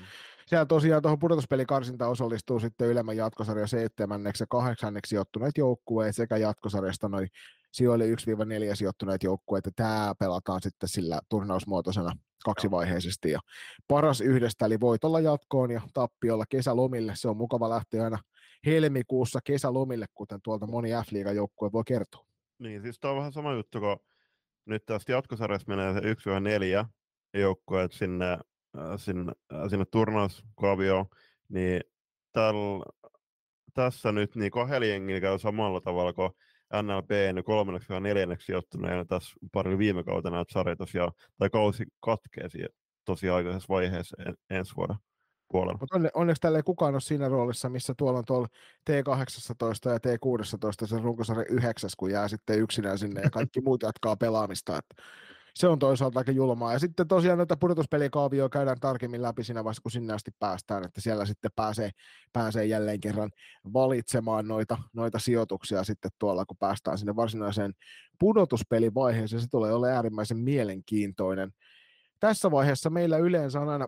Siellä tosiaan tuohon pudotuspelikarsinta osallistuu sitten ylemmän jatkosarja seitsemänneksi ja kahdeksanneksi sijoittuneet joukkueet sekä jatkosarjasta noin sijoille 1-4 sijoittuneet joukkueet, ja tämä pelataan sitten sillä turnausmuotoisena kaksivaiheisesti. Ja paras yhdestä, eli voitolla jatkoon ja tappiolla kesälomille. Se on mukava lähteä aina helmikuussa kesälomille, kuten tuolta moni F-liigan joukkue voi kertoa. Niin, siis tämä on vähän sama juttu, kun nyt tästä jatkosarjasta menee se 1-4 joukkueet sinne, sinne, äh, sinne turnauskavioon, niin täl, tässä nyt niin kahdella jengillä käy samalla tavalla kuin NLP kolmanneksi ja neljänneksi sijoittuneena tässä pari viime kautena, että sarja tosiaan, tai kausi katkee tosiaan aikaisessa vaiheessa en, ensi vuoden puolella. Mutta onne, onneksi tällä ei kukaan ole siinä roolissa, missä tuolla on tuolla T18 ja T16 se runkosarja yhdeksäs, kun jää sitten yksinään sinne ja kaikki muut jatkaa pelaamista. Että se on toisaalta aika julmaa. Ja sitten tosiaan noita pudotuspelikaavioa käydään tarkemmin läpi siinä vaiheessa, kun sinne asti päästään, että siellä sitten pääsee, pääsee jälleen kerran valitsemaan noita, noita sijoituksia sitten tuolla, kun päästään sinne varsinaiseen pudotuspelivaiheeseen. Se tulee olemaan äärimmäisen mielenkiintoinen. Tässä vaiheessa meillä yleensä on aina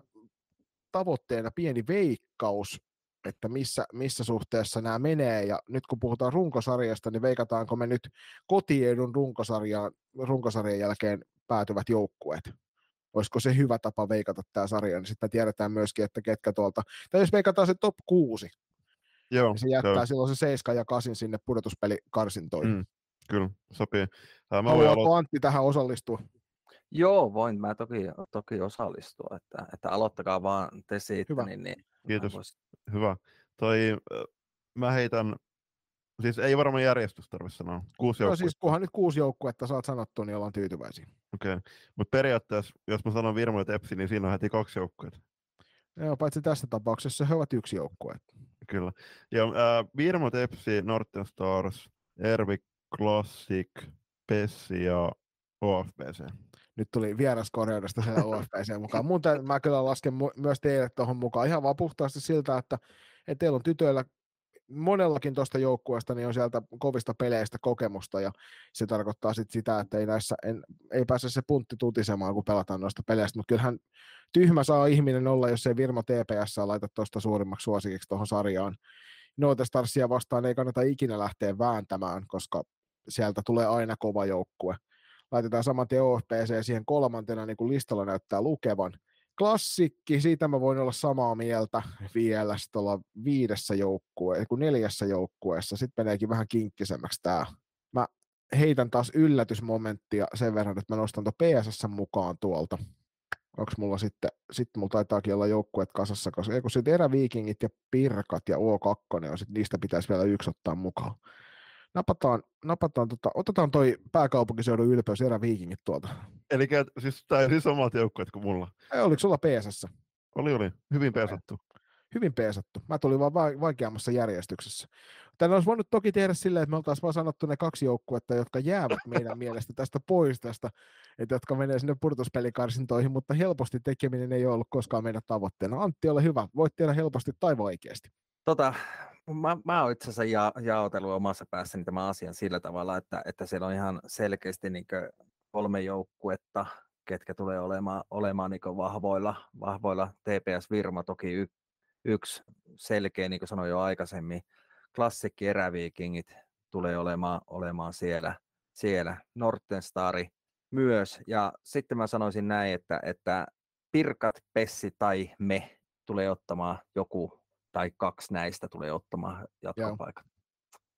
tavoitteena pieni veikkaus, että missä, missä suhteessa nämä menee, ja nyt kun puhutaan runkosarjasta, niin veikataanko me nyt kotiedun runkosarjan, runkosarjan jälkeen päätyvät joukkueet. Olisiko se hyvä tapa veikata tämä sarja, niin sitten tiedetään myöskin, että ketkä tuolta, tai jos veikataan se top 6, Joo, niin se jättää se silloin se 7 ja 8 sinne pudotuspelikarsintoihin. Mm, kyllä, sopii. Mä Haluatko. Antti tähän osallistua? Joo, voin mä toki, toki osallistua, että, että aloittakaa vaan te siitä. Hyvä. Niin, niin Kiitos, vois... hyvä. Toi, mä heitän Siis ei varmaan järjestys tarvitse sanoa. Kuusi no siis kunhan nyt kuusi joukkuetta saat sanottua, niin ollaan tyytyväisiä. Okei, okay. mutta periaatteessa, jos mä sanon Virmo ja Tepsi, niin siinä on heti kaksi joukkuetta. Joo, paitsi tässä tapauksessa he ovat yksi joukkue. Kyllä. Ja äh, Virmo, Tepsi, Northern Stars, Ervi Classic, Pessi ja OFBC. Nyt tuli vieraskorjaudesta siellä [laughs] OFBC mukaan. Muuten mä kyllä lasken myös teille tuohon mukaan ihan vaan puhtaasti siltä, että, että teillä on tytöillä monellakin tuosta joukkueesta niin on sieltä kovista peleistä kokemusta ja se tarkoittaa sit sitä, että ei, näissä, en, ei pääse se puntti tutisemaan, kun pelataan noista peleistä, mutta kyllähän tyhmä saa ihminen olla, jos ei Virmo TPS laita tuosta suurimmaksi suosikiksi tuohon sarjaan. Noita Starsia vastaan ei kannata ikinä lähteä vääntämään, koska sieltä tulee aina kova joukkue. Laitetaan saman tien OFPC siihen kolmantena, niin kuin listalla näyttää lukevan – klassikki, siitä mä voin olla samaa mieltä vielä tuolla viidessä joukkueessa, kun neljässä joukkueessa, sitten meneekin vähän kinkkisemmäksi tämä. Mä heitän taas yllätysmomenttia sen verran, että mä nostan tuon PSS mukaan tuolta. Onko mulla sitten, sitten mulla taitaakin olla joukkueet kasassa, koska kun sitten eräviikingit ja pirkat ja O2, on sit niistä pitäisi vielä yksi ottaa mukaan. Napataan, napataan tota, otetaan toi pääkaupunkiseudun ylpeys eräviikingit tuolta. Eli siis tämä ei siis samat joukkueet kuin mulla. Ei, oliko sulla PSS? Oli, oli. Hyvin pesattu. Hyvin peesattu. Mä tulin vaan vaikeammassa järjestyksessä. Tänne olisi voinut toki tehdä silleen, että me oltaisiin vaan sanottu ne kaksi joukkuetta, jotka jäävät meidän mielestä tästä pois tästä, että jotka menee sinne purtuspelikarsintoihin, mutta helposti tekeminen ei ole ollut koskaan meidän tavoitteena. Antti, ole hyvä. Voit tehdä helposti tai vaikeasti. Tota, mä, mä oon itse asiassa ja, jaotellut omassa päässäni tämän asian sillä tavalla, että, että siellä on ihan selkeästi niin kolme joukkuetta, ketkä tulee olemaan, olemaan niin vahvoilla, vahvoilla. TPS Virma toki y, yksi selkeä, niin kuin sanoin jo aikaisemmin. Klassikki Eräviikingit tulee olemaan, olemaan siellä, siellä. Nortenstari myös. Ja sitten mä sanoisin näin, että, että Pirkat, Pessi tai me tulee ottamaan joku tai kaksi näistä tulee ottamaan jatkopaikat.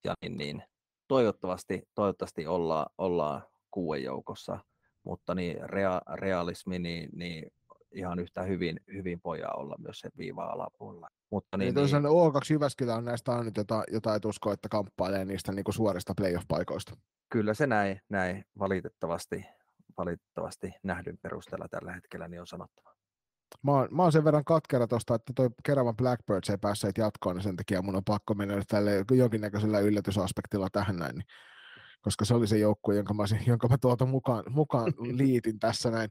Ja niin, niin, toivottavasti, toivottavasti ollaan, ollaan kuuden joukossa, mutta niin rea, realismi, niin, niin ihan yhtä hyvin, hyvin pojaa olla myös sen viiva alapuolella. Mutta niin, niin, niin, O2 Jyväskylä on näistä ainut, jota, jota et usko, että kamppailee niistä niin kuin suorista playoff-paikoista. Kyllä se näin, näin valitettavasti, valitettavasti nähdyn perusteella tällä hetkellä niin on sanottava. Mä oon, mä oon sen verran katkera tuosta, että toi Keravan Blackbirds ei päässeet jatkoon, niin sen takia mun on pakko mennä tälle jonkinnäköisellä yllätysaspektilla tähän näin. Niin, koska se oli se joukkue, jonka mä, jonka mä tuolta mukaan, mukaan [laughs] liitin tässä näin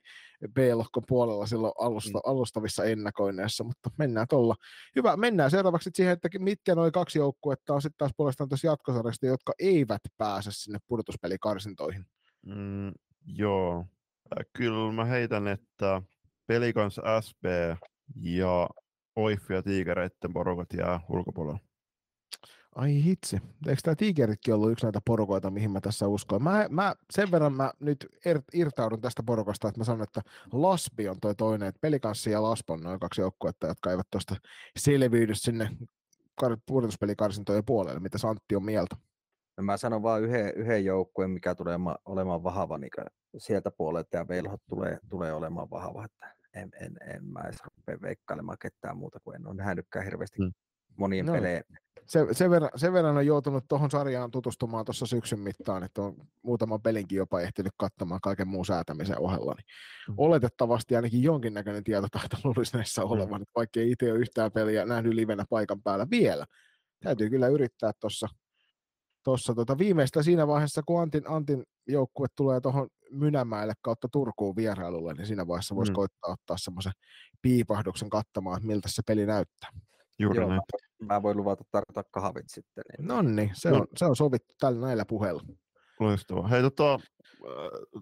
B-lohkon puolella silloin alusta, mm. alustavissa ennakoinneissa, mutta mennään tuolla. Hyvä, mennään seuraavaksi siihen, että mitkä noin kaksi joukkuetta on sitten taas puolestaan tuossa jatkosarjasta, jotka eivät pääse sinne pudotuspelikarsintoihin. Mm, joo, kyllä mä heitän, että Pelikans SP ja Oiffi ja Tigereitten porukat jää ulkopuolella. Ai hitsi. Eikö tämä Tigeritkin ollut yksi näitä porukoita, mihin mä tässä uskon? Mä, mä, sen verran mä nyt irtaudun tästä porukasta, että mä sanon, että Laspi on toi toinen, että Pelikanssi ja Lasp on noin kaksi joukkuetta, jotka eivät tuosta selviydy sinne pudotuspelikarsintojen puolelle. Mitä Santti on mieltä? No mä sanon vain yhden, yhden joukkueen, mikä tulee olemaan vahva niin sieltä puolelta ja Velhot tulee, tulee olemaan vahva. Että en, en, en mä edes rupea veikkailemaan ketään muuta kuin en ole nähnytkään hirveästi mm. monien no. pelejä. Se, sen, verran, sen verran on joutunut tuohon sarjaan tutustumaan tuossa syksyn mittaan, että on muutaman pelinkin jopa ehtinyt katsomaan kaiken muun säätämisen ohella. Niin mm. Oletettavasti ainakin jonkinnäköinen tietotaito [laughs] luulisi näissä mm. olevan, vaikka ei itse ole yhtään peliä nähnyt livenä paikan päällä vielä. Täytyy kyllä yrittää tuossa tuossa tota, viimeistä siinä vaiheessa, kun Antin, Antin joukkue tulee tuohon Mynämäelle kautta Turkuun vierailulle, niin siinä vaiheessa voisi mm. koittaa ottaa semmoisen piipahduksen katsomaan, että miltä se peli näyttää. Juuri Joo, näin. Mä voin luvata tarjota kahvit sitten. Niin... No niin, se, no. on, se on sovittu tällä näillä puheilla. Loistavaa. Hei, tota, äh,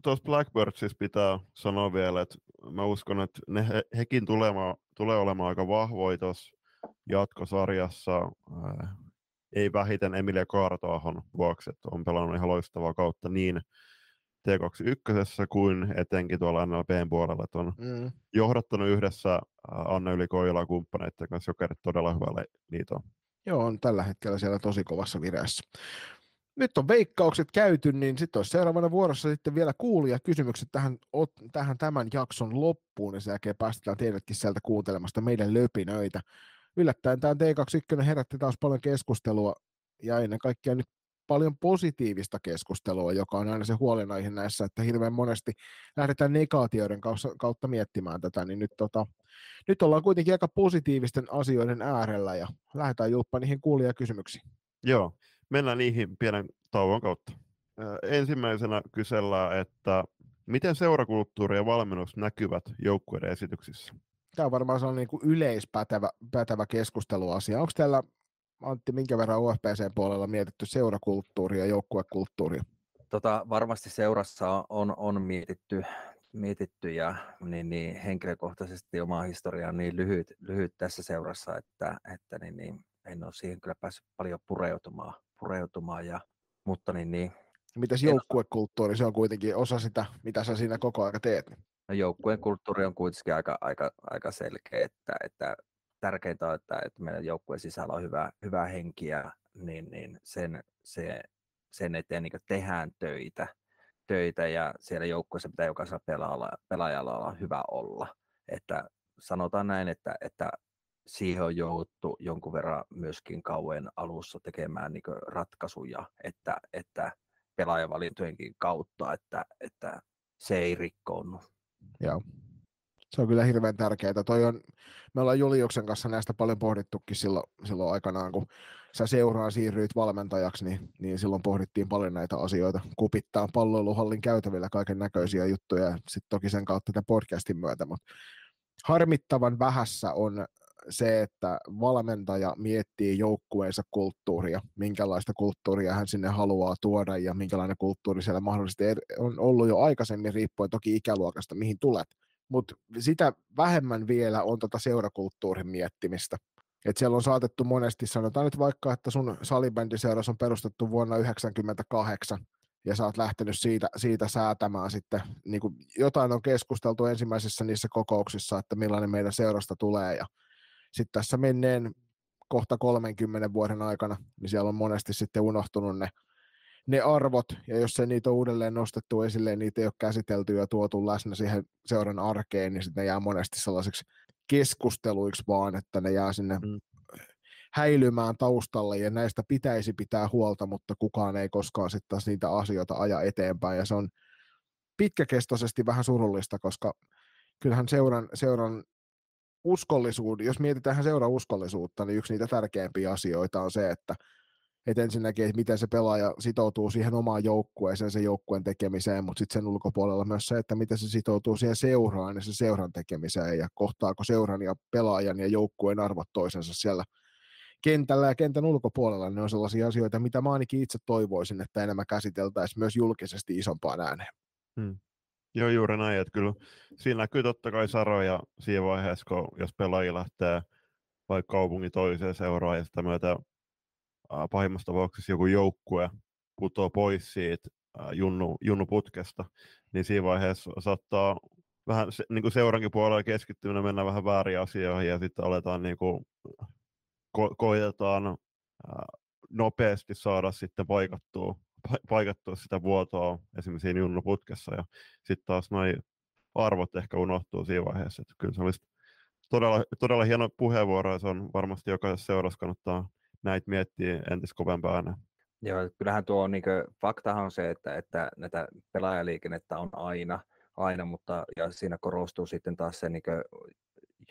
tuossa Blackbirdsissa pitää sanoa vielä, että mä uskon, että ne, he, hekin tulema, tulee olemaan aika vahvoja tuossa jatkosarjassa. Äh, ei vähiten Emilia Kaartoahon vuoksi, että on pelannut ihan loistavaa kautta niin T21 kuin etenkin tuolla NLPn puolella, että on mm. johdattanut yhdessä Anne Yli Koila kumppaneiden kanssa Jokerit todella hyvällä liitoon. Joo, on tällä hetkellä siellä tosi kovassa vireessä. Nyt on veikkaukset käyty, niin sitten olisi seuraavana vuorossa sitten vielä kuulia kysymykset tähän, tähän tämän jakson loppuun, ja sen jälkeen päästetään teidätkin sieltä kuuntelemasta meidän löpinöitä yllättäen tämä T21 herätti taas paljon keskustelua ja ennen kaikkea nyt paljon positiivista keskustelua, joka on aina se huolenaihe näissä, että hirveän monesti lähdetään negaatioiden kautta miettimään tätä, niin nyt, tota, nyt ollaan kuitenkin aika positiivisten asioiden äärellä ja lähdetään julppaan niihin kuulijakysymyksiin. Joo, mennään niihin pienen tauon kautta. Ensimmäisenä kysellään, että miten seurakulttuuri ja valmennus näkyvät joukkueiden esityksissä? Tämä on varmaan sellainen niin yleispätevä pätevä keskusteluasia. Onko täällä, Antti, minkä verran UFPC-puolella mietitty seurakulttuuria ja joukkuekulttuuria? Tota, varmasti seurassa on, on mietitty, mietitty ja niin, niin henkilökohtaisesti oma historia on niin lyhyt, lyhyt tässä seurassa, että, että niin, niin, en ole siihen kyllä päässyt paljon pureutumaan, pureutumaan ja, mutta niin, niin Mitäs joukkuekulttuuri, se on kuitenkin osa sitä, mitä sä siinä koko aika teet? No joukkueen kulttuuri on kuitenkin aika, aika, aika selkeä, että, että tärkeintä on, että, että meidän joukkueen sisällä on hyvä, hyvä henki ja niin, niin sen, se, sen eteen niin tehdään töitä, töitä ja siellä joukkueessa pitää jokaisella pelaajalla, pelaajalla olla hyvä olla. Että sanotaan näin, että, että siihen on jouduttu jonkun verran myöskin kauan alussa tekemään niin ratkaisuja, että, että pelaajavalintojenkin kautta, että, että se ei rikkoonnut. Joo. Se on kyllä hirveän tärkeää. Toi on, me ollaan Juliuksen kanssa näistä paljon pohdittukin silloin, silloin aikanaan, kun sä seuraan siirryit valmentajaksi, niin, niin silloin pohdittiin paljon näitä asioita. Kupittaa palloiluhallin käytävillä kaiken näköisiä juttuja, ja sitten toki sen kautta tätä podcastin myötä, mutta harmittavan vähässä on se, että valmentaja miettii joukkueensa kulttuuria, minkälaista kulttuuria hän sinne haluaa tuoda ja minkälainen kulttuuri siellä mahdollisesti on ollut jo aikaisemmin, riippuen toki ikäluokasta, mihin tulet. Mutta sitä vähemmän vielä on tota seurakulttuurin miettimistä. Et siellä on saatettu monesti, sanotaan nyt vaikka, että sun salibändiseuras on perustettu vuonna 1998, ja sä oot lähtenyt siitä, siitä säätämään sitten, niin kuin jotain on keskusteltu ensimmäisissä niissä kokouksissa, että millainen meidän seurasta tulee, ja sitten tässä menneen kohta 30 vuoden aikana, niin siellä on monesti sitten unohtunut ne, ne arvot, ja jos se niitä on uudelleen nostettu esille, niitä ei ole käsitelty ja tuotu läsnä siihen seuran arkeen, niin sitten ne jää monesti sellaiseksi keskusteluiksi vaan, että ne jää sinne mm. häilymään taustalle, ja näistä pitäisi pitää huolta, mutta kukaan ei koskaan sitten niitä asioita aja eteenpäin, ja se on pitkäkestoisesti vähän surullista, koska kyllähän seuran, seuran uskollisuuden, jos mietitään seuraa uskollisuutta, niin yksi niitä tärkeimpiä asioita on se, että et ensinnäkin, että miten se pelaaja sitoutuu siihen omaan joukkueeseen, sen joukkueen tekemiseen, mutta sitten sen ulkopuolella myös se, että miten se sitoutuu siihen seuraan ja sen seuran tekemiseen ja kohtaako seuran ja pelaajan ja joukkueen arvot toisensa siellä kentällä ja kentän ulkopuolella. Ne on sellaisia asioita, mitä mä ainakin itse toivoisin, että enemmän käsiteltäisiin myös julkisesti isompaan ääneen. Hmm. Joo, juuri näin. Että kyllä siinä näkyy totta kai saroja siinä vaiheessa, kun jos pelaaja lähtee vaikka kaupungin toiseen seuraan ja sitä myötä pahimmassa tapauksessa joku joukkue putoaa pois siitä junnu, junnuputkesta, niin siinä vaiheessa saattaa vähän se, niin kuin seurankin puolella keskittyminen mennä vähän väärin asioihin ja sitten aletaan niin kuin, ko- koitetaan äh, nopeasti saada sitten paikattua paikattua sitä vuotoa esimerkiksi siinä junnuputkessa ja sitten taas noin arvot ehkä unohtuu siinä vaiheessa, että kyllä se olisi todella, todella hieno puheenvuoro ja se on varmasti jokaisessa seurassa kannattaa näitä miettiä entis kovempaa ääneen. Joo, kyllähän tuo niin kuin, faktahan on se, että, että näitä pelaajaliikennettä on aina, aina, mutta ja siinä korostuu sitten taas se niin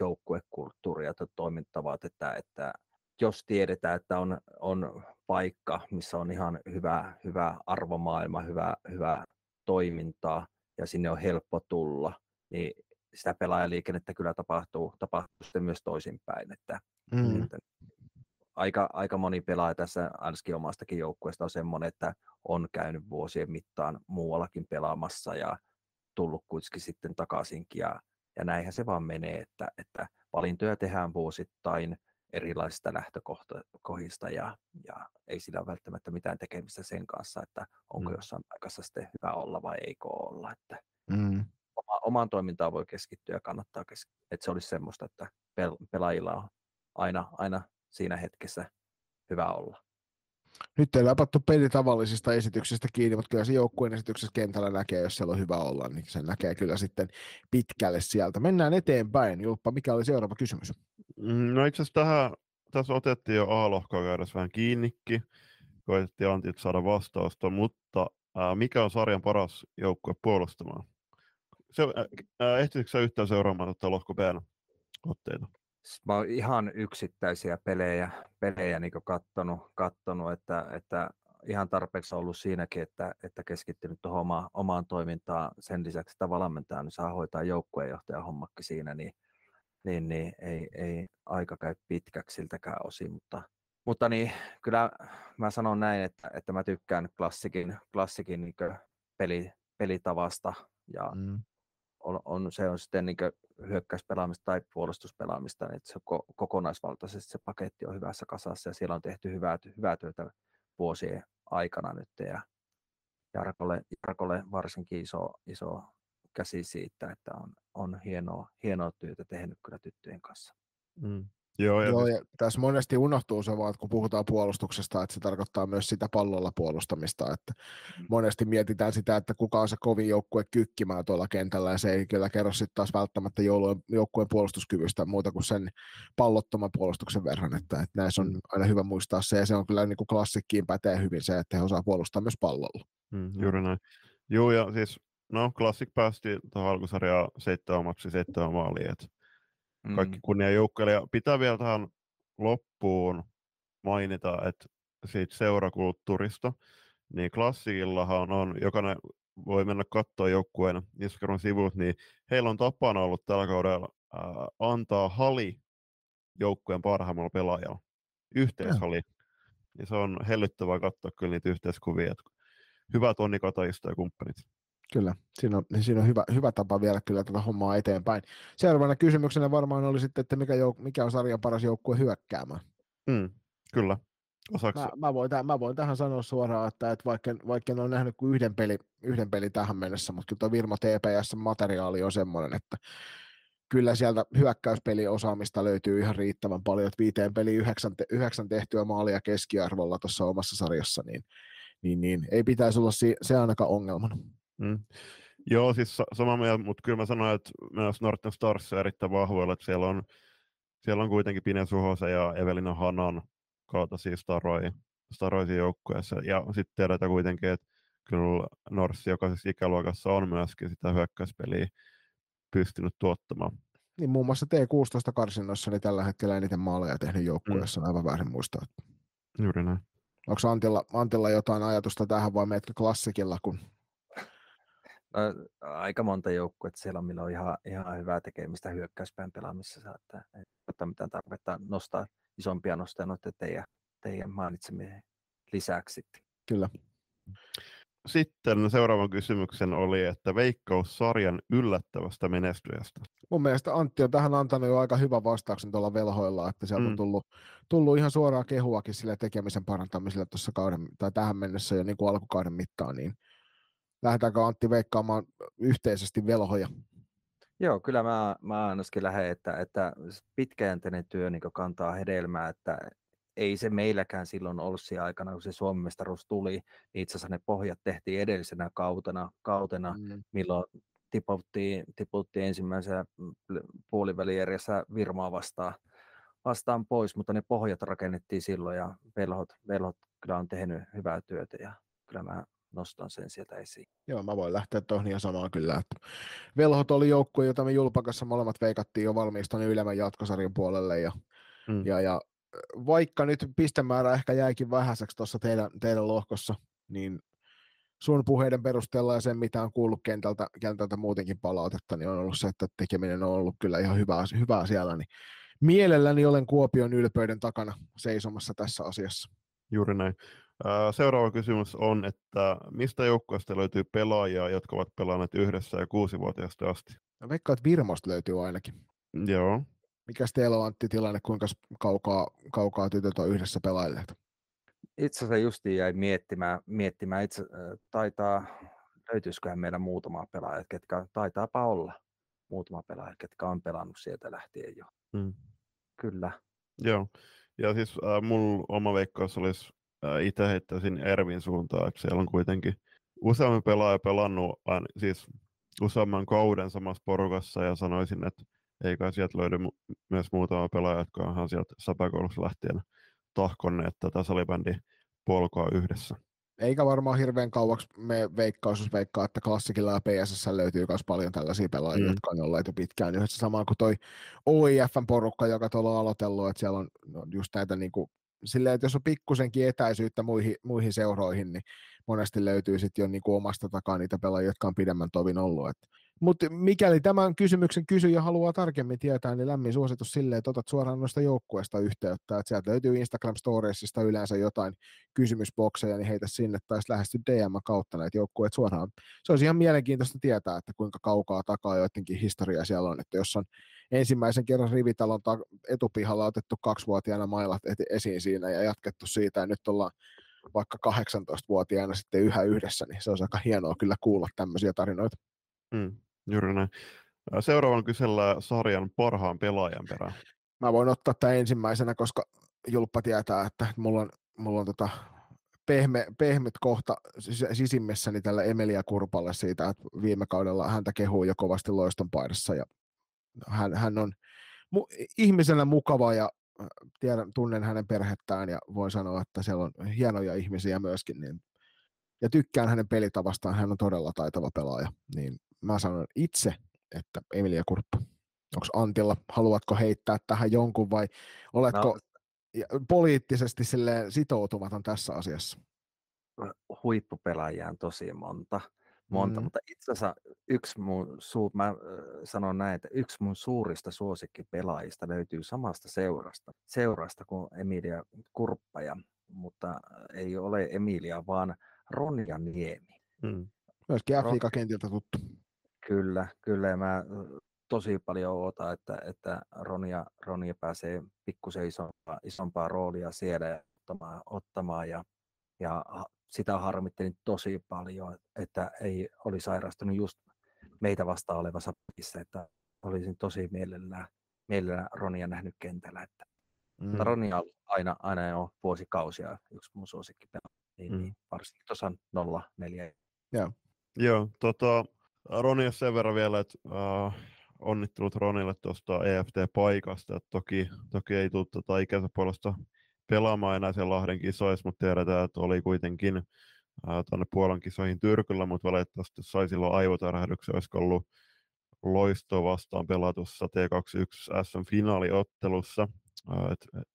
joukkuekulttuuri ja toimintavat, että, että jos tiedetään, että on, on paikka, missä on ihan hyvä, hyvä arvomaailma, hyvä, hyvä toimintaa ja sinne on helppo tulla, niin sitä pelaajaliikennettä kyllä tapahtuu, tapahtuu sitten myös toisinpäin. Että, mm. että aika, aika moni pelaaja tässä ainakin omastakin joukkueesta on semmoinen, että on käynyt vuosien mittaan muuallakin pelaamassa ja tullut kuitenkin sitten takaisinkin ja, ja näinhän se vaan menee, että, että valintoja tehdään vuosittain, erilaisista lähtökohdista ja, ja ei sillä ole välttämättä mitään tekemistä sen kanssa, että onko mm. jossain paikassa sitten hyvä olla vai eikö olla. Että mm. oma, omaan toimintaan voi keskittyä ja kannattaa keskittyä. Että se olisi semmoista, että pel- pelaajilla on aina, aina siinä hetkessä hyvä olla. Nyt ei läpattu peli tavallisista esityksistä kiinni, mutta kyllä se joukkueen esityksessä kentällä näkee, jos siellä on hyvä olla, niin se näkee kyllä sitten pitkälle sieltä. Mennään eteenpäin. Julppa, mikä oli seuraava kysymys? Mm, no itse asiassa tähän, tässä otettiin jo A-lohkoa käydessä vähän kiinnikki. Koitettiin Antit saada vastausta, mutta ää, mikä on sarjan paras joukkue puolustamaan? Se, ää, ehtisikö yhtään seuraamaan tätä lohko B otteita? Mä oon ihan yksittäisiä pelejä, pelejä niin kattonut, kattonut että, että ihan tarpeeksi ollut siinäkin, että, että keskittynyt tuohon oma, omaan toimintaan. Sen lisäksi, että valmentaja niin saa hoitaa joukkueenjohtajan hommakki siinä, niin, niin, niin ei, ei aika käy pitkäksi siltäkään osin, mutta, mutta niin, kyllä mä sanon näin, että, että mä tykkään klassikin, klassikin niin peli, pelitavasta ja mm on, on, se on sitten niin hyökkäyspelaamista tai puolustuspelaamista, niin että se ko, kokonaisvaltaisesti se paketti on hyvässä kasassa ja siellä on tehty hyvää, hyvää työtä vuosien aikana nyt ja Jarkolle, Jarkolle varsinkin iso, iso käsi siitä, että on, on hienoa, hienoa työtä tehnyt kyllä tyttöjen kanssa. Mm. Joo, ja, Joo, siis... ja tässä monesti unohtuu se vaan, että kun puhutaan puolustuksesta, että se tarkoittaa myös sitä pallolla puolustamista, että mm. monesti mietitään sitä, että kuka on se kovin joukkue kykkimään tuolla kentällä, ja se ei kyllä kerro sitten taas välttämättä joukkueen puolustuskyvystä muuta kuin sen pallottoman puolustuksen verran, että, että näissä on mm. aina hyvä muistaa se, ja se on kyllä niin kuin klassikkiin pätee hyvin se, että he osaa puolustaa myös pallolla. Mm, juuri näin. Joo, ja siis no Classic päästi tuohon alkusarjaan seitsemän matsia, seitsemän maalia. Et kaikki kunnia joukkueelle. Ja pitää vielä tähän loppuun mainita, että siitä seurakulttuurista, niin Classicillahan on, jokainen voi mennä katsoa joukkueen Instagramin sivut, niin heillä on tapana ollut tällä kaudella äh, antaa hali joukkueen parhaimmalla pelaajalla. Yhteishali. Niin se on hellyttävää katsoa kyllä niitä yhteiskuvia. Hyvät Onni Kataista ja kumppanit. Kyllä, siinä on, siinä on hyvä, hyvä tapa viedä kyllä tätä hommaa eteenpäin. Seuraavana kysymyksenä varmaan oli sitten, että mikä, jouk- mikä on sarjan paras joukkue hyökkäämään. Mm, kyllä. Mä, mä, voin mä voin tähän sanoa suoraan, että, että vaikka, vaikka en ole nähnyt kuin yhden peli, yhden peli tähän mennessä, mutta kyllä tuo Virmo TPS-materiaali on semmoinen, että kyllä sieltä hyökkäyspeliosaamista löytyy ihan riittävän paljon, että viiteen peli yhdeksän, te, yhdeksän tehtyä maalia keskiarvolla tuossa omassa sarjassa, niin, niin, niin ei pitäisi olla si, se ainakaan ongelmana. Mm. Joo, siis sama mieltä, mutta kyllä mä sanoin, että myös Norton Stars on erittäin vahvoilla, että siellä on, siellä on kuitenkin Pine Suhosen ja Evelina Hanan kaltaisia staroi, staroisia joukkueessa. Ja sitten tiedetään kuitenkin, että kyllä Norssi jokaisessa ikäluokassa on myöskin sitä hyökkäyspeliä pystynyt tuottamaan. Niin muun muassa T16 karsinnoissa niin tällä hetkellä eniten maaleja tehnyt joukkueessa, mm. aivan väärin muistaa. Juuri näin. Onko Antilla, Antilla jotain ajatusta tähän vai meetkö klassikilla, kun aika monta joukkuetta siellä on, millä on ihan, ihan hyvää tekemistä hyökkäyspään pelaamisessa, että ei ole mitään tarvetta nostaa isompia nostoja noiden teidän, teidän mainitsemien lisäksi. Kyllä. Sitten seuraavan kysymyksen oli, että veikkaus sarjan yllättävästä menestyjästä. Mun mielestä Antti on tähän antanut jo aika hyvän vastauksen tuolla velhoilla, että sieltä mm. on tullut, tullut ihan suoraa kehuakin sille tekemisen parantamiselle tuossa kauden, tai tähän mennessä jo niin kuin alkukauden mittaan, niin lähdetäänkö Antti veikkaamaan yhteisesti velhoja? Joo, kyllä mä, mä ainakin lähden, että, että pitkäjänteinen työ niin kantaa hedelmää, että ei se meilläkään silloin ollut siinä aikana, kun se Suomen mestaruus tuli, niin itse asiassa ne pohjat tehtiin edellisenä kautena, kautena mm. milloin tiputtiin, tiputtiin ensimmäisen puolivälierjessä Virmaa vastaan, vastaan pois, mutta ne pohjat rakennettiin silloin ja velhot, velhot kyllä on tehnyt hyvää työtä ja kyllä mä nostan sen sieltä esiin. Joo, mä voin lähteä tuohon ihan samaan kyllä. Että Velhot oli joukkue, jota me Julpakassa molemmat veikattiin jo valmiista niin ylemmän jatkosarjan puolelle. Ja, mm. ja, ja vaikka nyt pistemäärä ehkä jäikin vähäiseksi tuossa teidän, teidän lohkossa, niin sun puheiden perusteella ja sen, mitä on kuullut kentältä, kentältä muutenkin palautetta, niin on ollut se, että tekeminen on ollut kyllä ihan hyvää, hyvää siellä. Niin mielelläni olen Kuopion ylpeyden takana seisomassa tässä asiassa. Juuri näin. Seuraava kysymys on, että mistä joukkueesta löytyy pelaajia, jotka ovat pelanneet yhdessä ja kuusivuotiaasta asti? No, veikkaan, että Virmosta löytyy ainakin. Joo. Mikä teillä on Antti tilanne, kuinka kaukaa, kaukaa tytöt on yhdessä pelailleet? Itse asiassa justiin jäi miettimään, miettimään itse, taitaa, löytyisiköhän meillä muutama pelaaja, ketkä taitaapa olla muutama pelaaja, ketkä on pelannut sieltä lähtien jo. Mm. Kyllä. Joo, ja siis äh, mulla oma veikkaus olisi itse heittäisin Ervin suuntaan, että siellä on kuitenkin useampi pelaaja pelannut siis useamman kauden samassa porukassa ja sanoisin, että ei kai sieltä löydy mu- myös muutama pelaaja, jotka onhan sieltä sapakoulussa lähtien tahkonneet tätä salibändin polkoa yhdessä. Eikä varmaan hirveän kauaksi me veikkaus, jos veikkaa, että klassikilla ja PSS löytyy myös paljon tällaisia pelaajia, mm. jotka on olleet jo pitkään yhdessä. Samaan kuin toi OIFn porukka, joka tuolla on aloitellut, että siellä on no, just näitä niin kuin silleen, että jos on pikkusenkin etäisyyttä muihin, muihin seuroihin, niin monesti löytyy sitten jo niin kuin omasta takaa niitä pelaajia, jotka on pidemmän tovin ollut. Mutta mikäli tämän kysymyksen kysyjä haluaa tarkemmin tietää, niin lämmin suositus silleen, että otat suoraan noista joukkueesta yhteyttä. Että sieltä löytyy Instagram Storiesista yleensä jotain kysymysbokseja, niin heitä sinne tai lähesty DM kautta näitä joukkueet suoraan. Se olisi ihan mielenkiintoista tietää, että kuinka kaukaa takaa joidenkin historia siellä on. Että jos on ensimmäisen kerran rivitalon etupihalla otettu kaksivuotiaana mailat esiin siinä ja jatkettu siitä ja nyt ollaan vaikka 18-vuotiaana sitten yhä yhdessä, niin se on aika hienoa kyllä kuulla tämmöisiä tarinoita. Mm, juuri näin. Seuraavan kysellään sarjan parhaan pelaajan perään. Mä voin ottaa tämän ensimmäisenä, koska Julppa tietää, että mulla on, mulla on tota pehme, pehmet kohta sisimmessäni tällä Emilia Kurpalle siitä, että viime kaudella häntä kehuu jo kovasti loiston paidassa ja hän, hän on mu, ihmisenä mukava ja äh, tiedän, tunnen hänen perhettään ja voin sanoa, että siellä on hienoja ihmisiä myöskin, niin ja tykkään hänen pelitavastaan, hän on todella taitava pelaaja, niin mä sanon itse, että Emilia Kurppa. Onko Antilla, haluatko heittää tähän jonkun vai oletko no. poliittisesti sitoutumaton tässä asiassa? Huippupelaajia on tosi monta monta, mm. mutta itse asiassa yksi mun, suu, mä sanon näin, että yksi mun suurista suosikkipelaajista löytyy samasta seurasta, seurasta kuin Emilia Kurppaja, mutta ei ole Emilia, vaan Ronja Niemi. Mm. Myöskin Afrika kentiltä tuttu. Kyllä, kyllä. Ja mä tosi paljon oota, että, että Ronja, Ronja pääsee pikkusen isompaa, isompaa roolia siellä ottamaan, ottamaan ja, ja sitä harmittelin tosi paljon, että ei oli sairastunut just meitä vastaan olevassa pelissä, että olisin tosi mielellään, mielellään Ronia nähnyt kentällä. Että mm. Ronia on aina, aina jo vuosikausia yksi mun suosikkipelaaja, niin, mm. niin varsinkin tuossa 0-4. Joo, Joo tota, Ronia sen verran vielä, että uh, onnittelut Ronille tuosta EFT-paikasta. toki, toki ei tule tota ikänsä puolesta pelaamaan enää siellä Lahden kisoissa, mutta tiedetään, että oli kuitenkin tuonne Puolan kisoihin Tyrkyllä, mutta valitettavasti sai silloin aivotärähdyksen, olisiko ollut loisto vastaan pelatussa T21 SM-finaaliottelussa.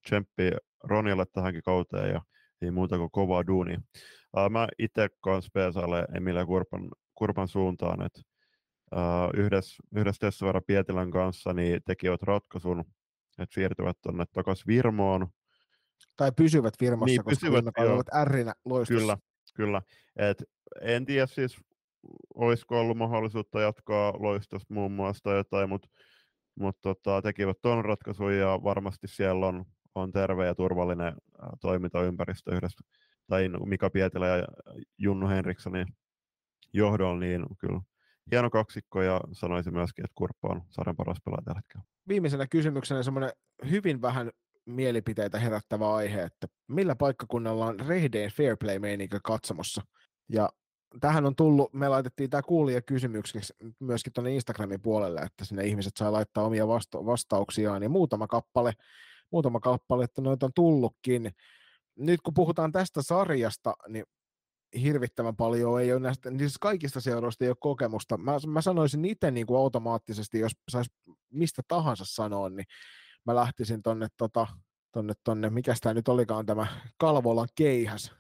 Tsemppi Ronjalle tähänkin kauteen ja ei muuta kuin kovaa duuni. Mä itse kanssa peesailen Emilia Kurpan, Kurpan suuntaan, että yhdessä, yhdessä Tessavara Pietilän kanssa niin tekivät ratkaisun, että siirtyvät tuonne takaisin Virmoon, tai pysyvät firmassa, niin, koska pysyvät, olivat ärrinä loistossa. Kyllä, kyllä. Et en tiedä siis, olisiko ollut mahdollisuutta jatkaa loistosta muun muassa tai jotain, mutta mut tota, tekivät tuon ratkaisun ja varmasti siellä on, on terve ja turvallinen toimintaympäristö yhdessä. Tai Mika Pietilä ja Junnu Henrikssonin johdolla, niin kyllä hieno kaksikko ja sanoisin myöskin, että Kurppa on sarjan paras pelaaja tällä hetkellä. Viimeisenä kysymyksenä semmoinen hyvin vähän mielipiteitä herättävä aihe, että millä paikkakunnalla on rehdein fair play katsomossa. Ja tähän on tullut, me laitettiin tämä kuulija kysymykseksi myöskin tuonne Instagramin puolelle, että sinne ihmiset saa laittaa omia vasta- vastauksiaan, ja muutama kappale, muutama kappale, että noita on tullutkin. Nyt kun puhutaan tästä sarjasta, niin hirvittävän paljon ei ole näistä, niin siis kaikista seuroista ei ole kokemusta. Mä, mä sanoisin itse niin kuin automaattisesti, jos saisi mistä tahansa sanoa, niin mä lähtisin tonne, tota, tonne, tonne mikä tämä nyt olikaan tämä Kalvolan keihäs,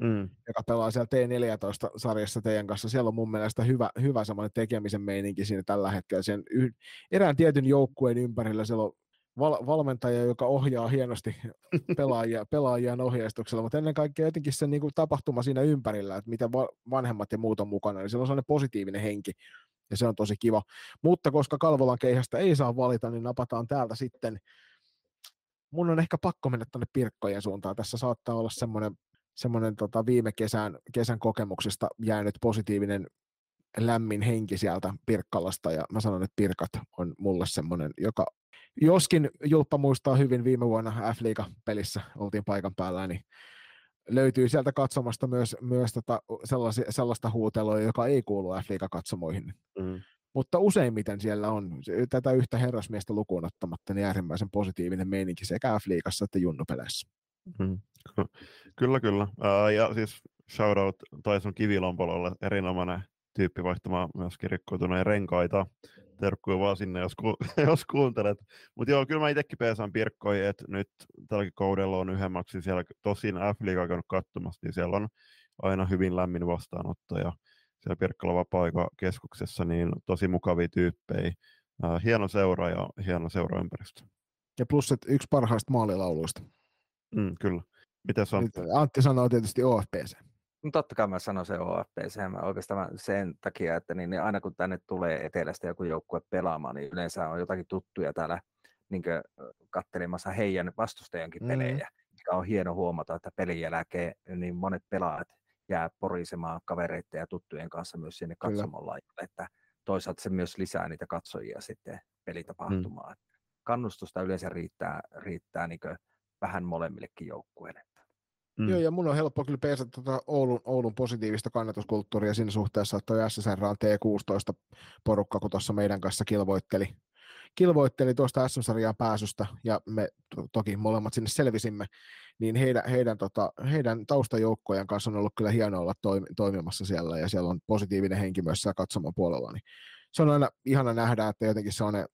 mm. joka pelaa siellä T14-sarjassa teidän kanssa. Siellä on mun mielestä hyvä, hyvä semmoinen tekemisen meininki siinä tällä hetkellä. Sen yh, erään tietyn joukkueen ympärillä siellä on val, valmentaja, joka ohjaa hienosti [laughs] pelaajia, pelaajien ohjeistuksella, mutta ennen kaikkea jotenkin se niin kuin tapahtuma siinä ympärillä, että miten vanhemmat ja muut on mukana, niin siellä on sellainen positiivinen henki, ja se on tosi kiva. Mutta koska Kalvolan keihästä ei saa valita, niin napataan täältä sitten. Mun on ehkä pakko mennä tuonne Pirkkojen suuntaan. Tässä saattaa olla semmoinen, semmoinen tota viime kesän, kesän kokemuksesta jäänyt positiivinen lämmin henki sieltä Pirkkalasta, ja mä sanon, että Pirkat on mulle semmoinen, joka joskin Julppa muistaa hyvin viime vuonna F-liiga-pelissä, oltiin paikan päällä, niin löytyy sieltä katsomasta myös, myös tota sellaista, sellaista huutelua, joka ei kuulu f katsomoihin. Mm. Mutta useimmiten siellä on tätä yhtä herrasmiestä lukuun ottamatta niin äärimmäisen positiivinen meininki sekä f että junnupeleissä. Mm. Kyllä, kyllä. Ja siis shoutout Tyson Kivilompololle, erinomainen tyyppi vaihtamaan myöskin rikkoutuneen renkaita terkkuja vaan sinne, jos, ku, [laughs] jos kuuntelet. Mutta joo, kyllä mä itsekin peesaan Pirkkoihin, että nyt tälläkin kaudella on yhemmäksi siellä tosin F-liigaa käynyt katsomassa, niin siellä on aina hyvin lämmin vastaanotto ja siellä Pirkkala vapaa keskuksessa niin tosi mukavia tyyppejä. Äh, hieno seura ja hieno seuraympäristö. Ja plus, että yksi parhaista maalilauluista. Mm, kyllä. Se on? Antti sanoo tietysti OFPC. No totta kai mä sanon se OFPC, mä oikeastaan sen takia, että niin, niin aina kun tänne tulee etelästä joku joukkue pelaamaan, niin yleensä on jotakin tuttuja täällä niin kattelemassa heidän vastustajankin mm. pelejä, mm. mikä on hieno huomata, että pelin jälkeen niin monet pelaajat jää porisemaan kavereiden ja tuttujen kanssa myös sinne katsomolla, että toisaalta se myös lisää niitä katsojia sitten mm. pelitapahtumaan. Mm. Kannustusta yleensä riittää, riittää niin vähän molemmillekin joukkueille. Mm. Joo, ja mun on helppo kyllä peesata tuota Oulun, Oulun positiivista kannatuskulttuuria siinä suhteessa, että toi SSR on T16-porukka, kun tuossa meidän kanssa kilvoitteli, kilvoitteli tuosta SM-sarjaan pääsystä, ja me to- toki molemmat sinne selvisimme, niin heidän, heidän, tota, heidän taustajoukkojen kanssa on ollut kyllä hienoa olla toim- toimimassa siellä, ja siellä on positiivinen henki myös siellä katsoman puolella, niin se on aina ihana nähdä, että jotenkin sellainen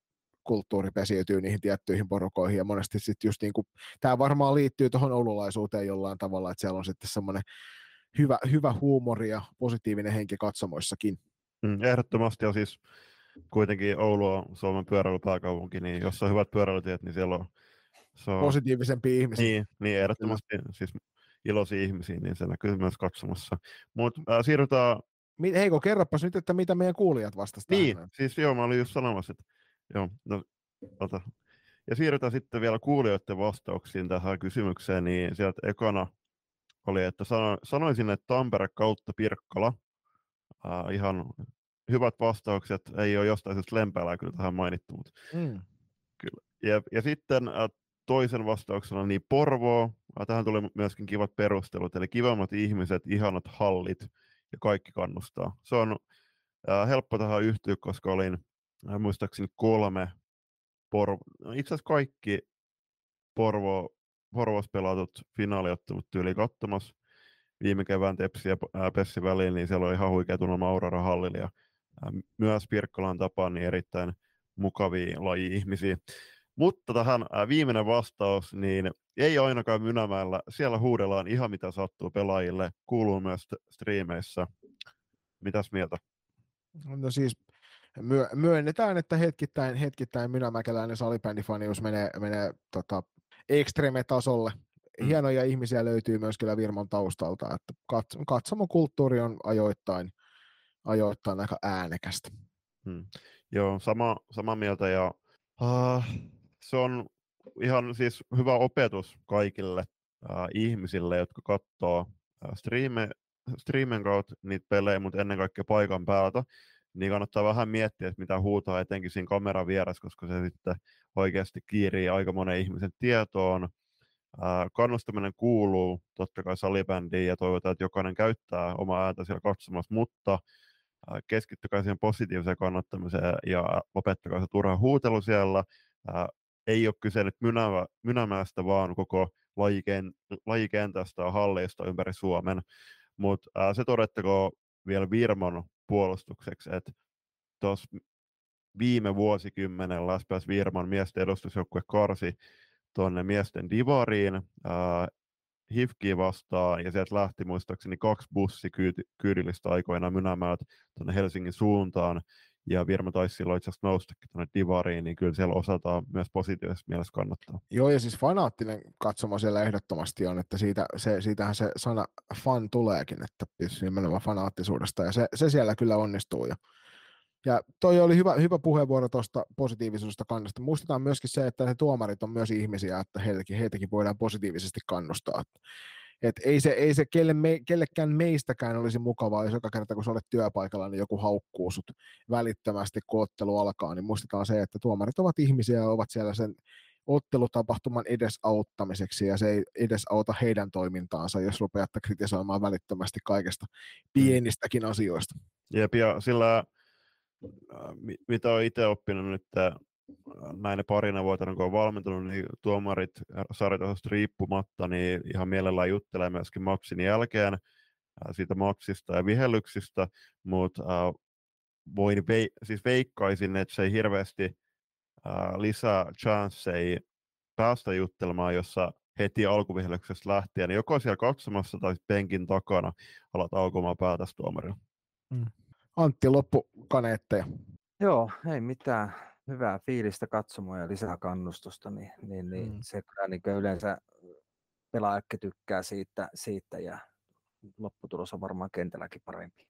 kulttuuri pesiytyy niihin tiettyihin porukoihin, ja monesti sitten just niin kuin, tämä varmaan liittyy tuohon oululaisuuteen jollain tavalla, että siellä on sitten semmoinen hyvä, hyvä huumori ja positiivinen henki katsomoissakin. Mm, ehdottomasti, ja siis kuitenkin Oulu on Suomen pyöräilypääkaupunki, niin jos on hyvät pyöräilytiet, niin siellä on... Se on Positiivisempi ihmisiä. niin, niin, ehdottomasti siis iloisia ihmisiä, niin se näkyy myös katsomassa. Mutta äh, siirrytään Heiko, kerropas nyt, että mitä meidän kuulijat vastasivat Niin, siis joo, mä olin just sanomassa, että joo, no, ota. Ja siirrytään sitten vielä kuulijoiden vastauksiin tähän kysymykseen, niin sieltä ekana oli, että sano, sanoisin, että Tampere kautta Pirkkala, äh, ihan hyvät vastaukset, ei ole jostain syystä Lempäälää kyllä tähän mainittu, mutta Mm. ja, ja sitten äh, toisen vastauksena niin Porvoo, äh, tähän tuli myöskin kivat perustelut, eli kivammat ihmiset, ihanat hallit ja kaikki kannustaa. Se on äh, helppo tähän yhtyä, koska olin muistaakseni kolme, Porvo, no, itse asiassa kaikki Porvo, Porvoossa pelatut finaaliottelut tyyli katsomassa viime kevään Tepsi ja äh, Pessi väliin, niin siellä oli ihan huikea tunnelma Aurora Hallilla ja äh, myös Pirkkolan tapaan niin erittäin mukavia laji-ihmisiä. Mutta tähän ää, viimeinen vastaus, niin ei ainakaan Mynämäellä. Siellä huudellaan ihan mitä sattuu pelaajille. Kuuluu myös st- striimeissä. Mitäs mieltä? No siis myö- myönnetään, että hetkittäin, hetkittäin minämäkeläinen salibändifanius menee, menee tota, ekstreme-tasolle. Mm. Hienoja ihmisiä löytyy myös kyllä Virmon taustalta, että kat- katsomokulttuuri on ajoittain, ajoittain aika äänekästä. Joo, sama, sama mieltä ja uh, se on ihan siis hyvä opetus kaikille uh, ihmisille, jotka katsoo uh, striime, striimen kautta niitä pelejä, mutta ennen kaikkea paikan päältä, niin kannattaa vähän miettiä, että mitä huutaa etenkin siinä kameran vieressä, koska se sitten oikeasti kiirii aika monen ihmisen tietoon. Kannustaminen kuuluu totta kai salibändiin ja toivotaan, että jokainen käyttää omaa ääntä siellä katsomassa, mutta keskittykää siihen positiiviseen kannattamiseen ja lopettakaa se turha huutelu siellä. Ei ole kyse nyt mynävä, Mynämäestä, vaan koko lajiken, lajikentästä ja halleista ympäri Suomen. Mutta se todettakoon vielä Virmon puolustukseksi, että tuossa viime vuosikymmenellä SPS Virman miesten edustusjoukkue karsi tuonne miesten divariin, ää, Hifkiä vastaan, ja sieltä lähti muistaakseni kaksi bussikyydillistä aikoina Mynämäät tuonne Helsingin suuntaan, ja Virma taisi silloin itse asiassa noustakin tuonne divariin, niin kyllä siellä osataan myös positiivisessa mielessä kannattaa. Joo, ja siis fanaattinen katsomo siellä ehdottomasti on, että siitä, se, siitähän se sana fan tuleekin, että siis nimenomaan fanaattisuudesta, ja se, se siellä kyllä onnistuu. Ja, ja toi oli hyvä, hyvä puheenvuoro tuosta positiivisuudesta kannasta. Muistetaan myöskin se, että ne tuomarit on myös ihmisiä, että heitäkin, heitäkin voidaan positiivisesti kannustaa. Et ei se, ei se kelle me, kellekään meistäkään olisi mukavaa, jos joka kerta kun sä olet työpaikalla, niin joku haukkuu sut välittömästi, kun ottelu alkaa, niin muistetaan se, että tuomarit ovat ihmisiä ja ovat siellä sen ottelutapahtuman edesauttamiseksi ja se ei edesauta heidän toimintaansa, jos rupeatte kritisoimaan välittömästi kaikesta pienistäkin asioista. Jep, ja sillä, äh, mi- mitä olen itse oppinut nyt näinä parina vuotena, kun olen valmentunut, niin tuomarit sarjatasosta riippumatta, niin ihan mielellään juttelee myöskin maksin jälkeen äh, siitä maksista ja vihellyksistä, mutta äh, voin vei- siis veikkaisin, että se ei hirveästi äh, lisää chanceja päästä juttelemaan, jossa heti alkuvihellyksestä lähtien, niin joko siellä katsomassa tai penkin takana alat aukomaan päätäsi tuomarilla. Antti, loppukaneetteja. Joo, ei mitään. Hyvää fiilistä katsomoa ja lisää kannustusta, niin, niin, niin Mm. mm. se kyllä niin yleensä pelaajakin tykkää siitä, siitä ja lopputulos on varmaan kentälläkin parempi.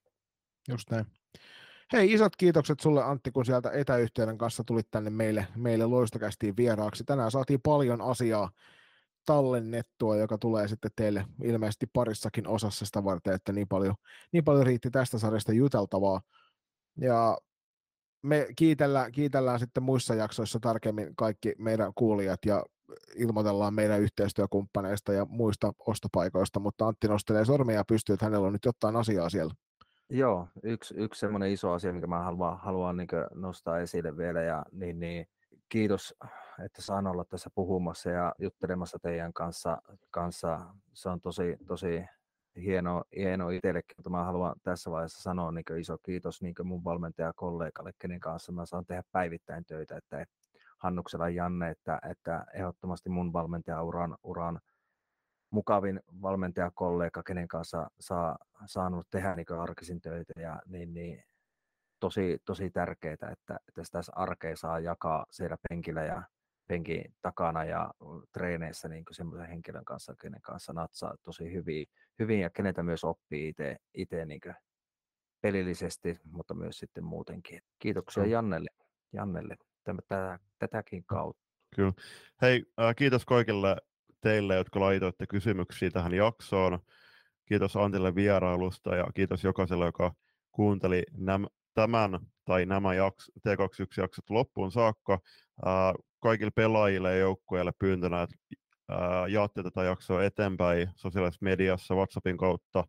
Just näin. Hei, isot kiitokset sulle Antti, kun sieltä etäyhteyden kanssa tulit tänne meille, meille loistokästiin vieraaksi. Tänään saatiin paljon asiaa tallennettua, joka tulee sitten teille ilmeisesti parissakin osassa sitä varten, että niin paljon, niin paljon riitti tästä sarjasta juteltavaa. Ja me kiitellään, kiitellään sitten muissa jaksoissa tarkemmin kaikki meidän kuulijat ja ilmoitellaan meidän yhteistyökumppaneista ja muista ostopaikoista, mutta Antti nostelee sormia pystyy, että hänellä on nyt jotain asiaa siellä. Joo, yksi, yksi semmoinen iso asia, mikä mä haluan, haluan niin nostaa esille vielä, ja niin, niin kiitos, että saan olla tässä puhumassa ja juttelemassa teidän kanssa. kanssa. Se on tosi, tosi hieno, hieno itsellekin, mutta mä haluan tässä vaiheessa sanoa niin iso kiitos niin mun valmentajakollegalle, kenen kanssa mä saan tehdä päivittäin töitä, että Hannuksella Janne, että, että ehdottomasti mun valmentajauran uran mukavin valmentajakollega, kenen kanssa saa, saanut tehdä niin arkisin töitä ja niin, niin tosi, tosi tärkeää, että, että sitä arkea saa jakaa siellä penkillä ja penkin takana ja treeneissä niin semmoisen henkilön kanssa, kenen kanssa natsaa tosi hyvin, hyvin ja keneltä myös oppii itse niin pelillisesti, mutta myös sitten muutenkin. Kiitoksia Jannelle, Jannelle tätä, tätäkin kautta. Kyllä. Hei, äh, kiitos kaikille teille, jotka laitoitte kysymyksiä tähän jaksoon. Kiitos Antille vierailusta ja kiitos jokaiselle, joka kuunteli nämä, tämän tai nämä jaks, T21-jaksot loppuun saakka. Äh, kaikille pelaajille ja joukkueille pyyntönä, että jaatte tätä jaksoa eteenpäin sosiaalisessa mediassa WhatsAppin kautta,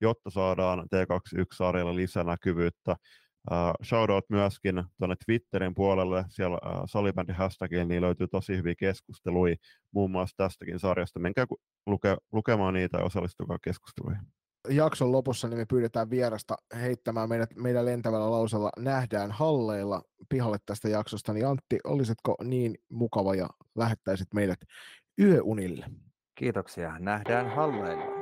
jotta saadaan T21-sarjalle lisänäkyvyyttä. Shoutout myöskin tuonne Twitterin puolelle, siellä uh, salibändi hashtagilla niin löytyy tosi hyviä keskusteluja muun muassa tästäkin sarjasta. Menkää luke, lukemaan niitä ja osallistukaa keskusteluihin. Jakson lopussa niin me pyydetään vierasta heittämään meidät, meidän lentävällä lausella nähdään halleilla pihalle tästä jaksosta. Niin Antti, olisitko niin mukava ja lähettäisit meidät yöunille? Kiitoksia. Nähdään halleilla.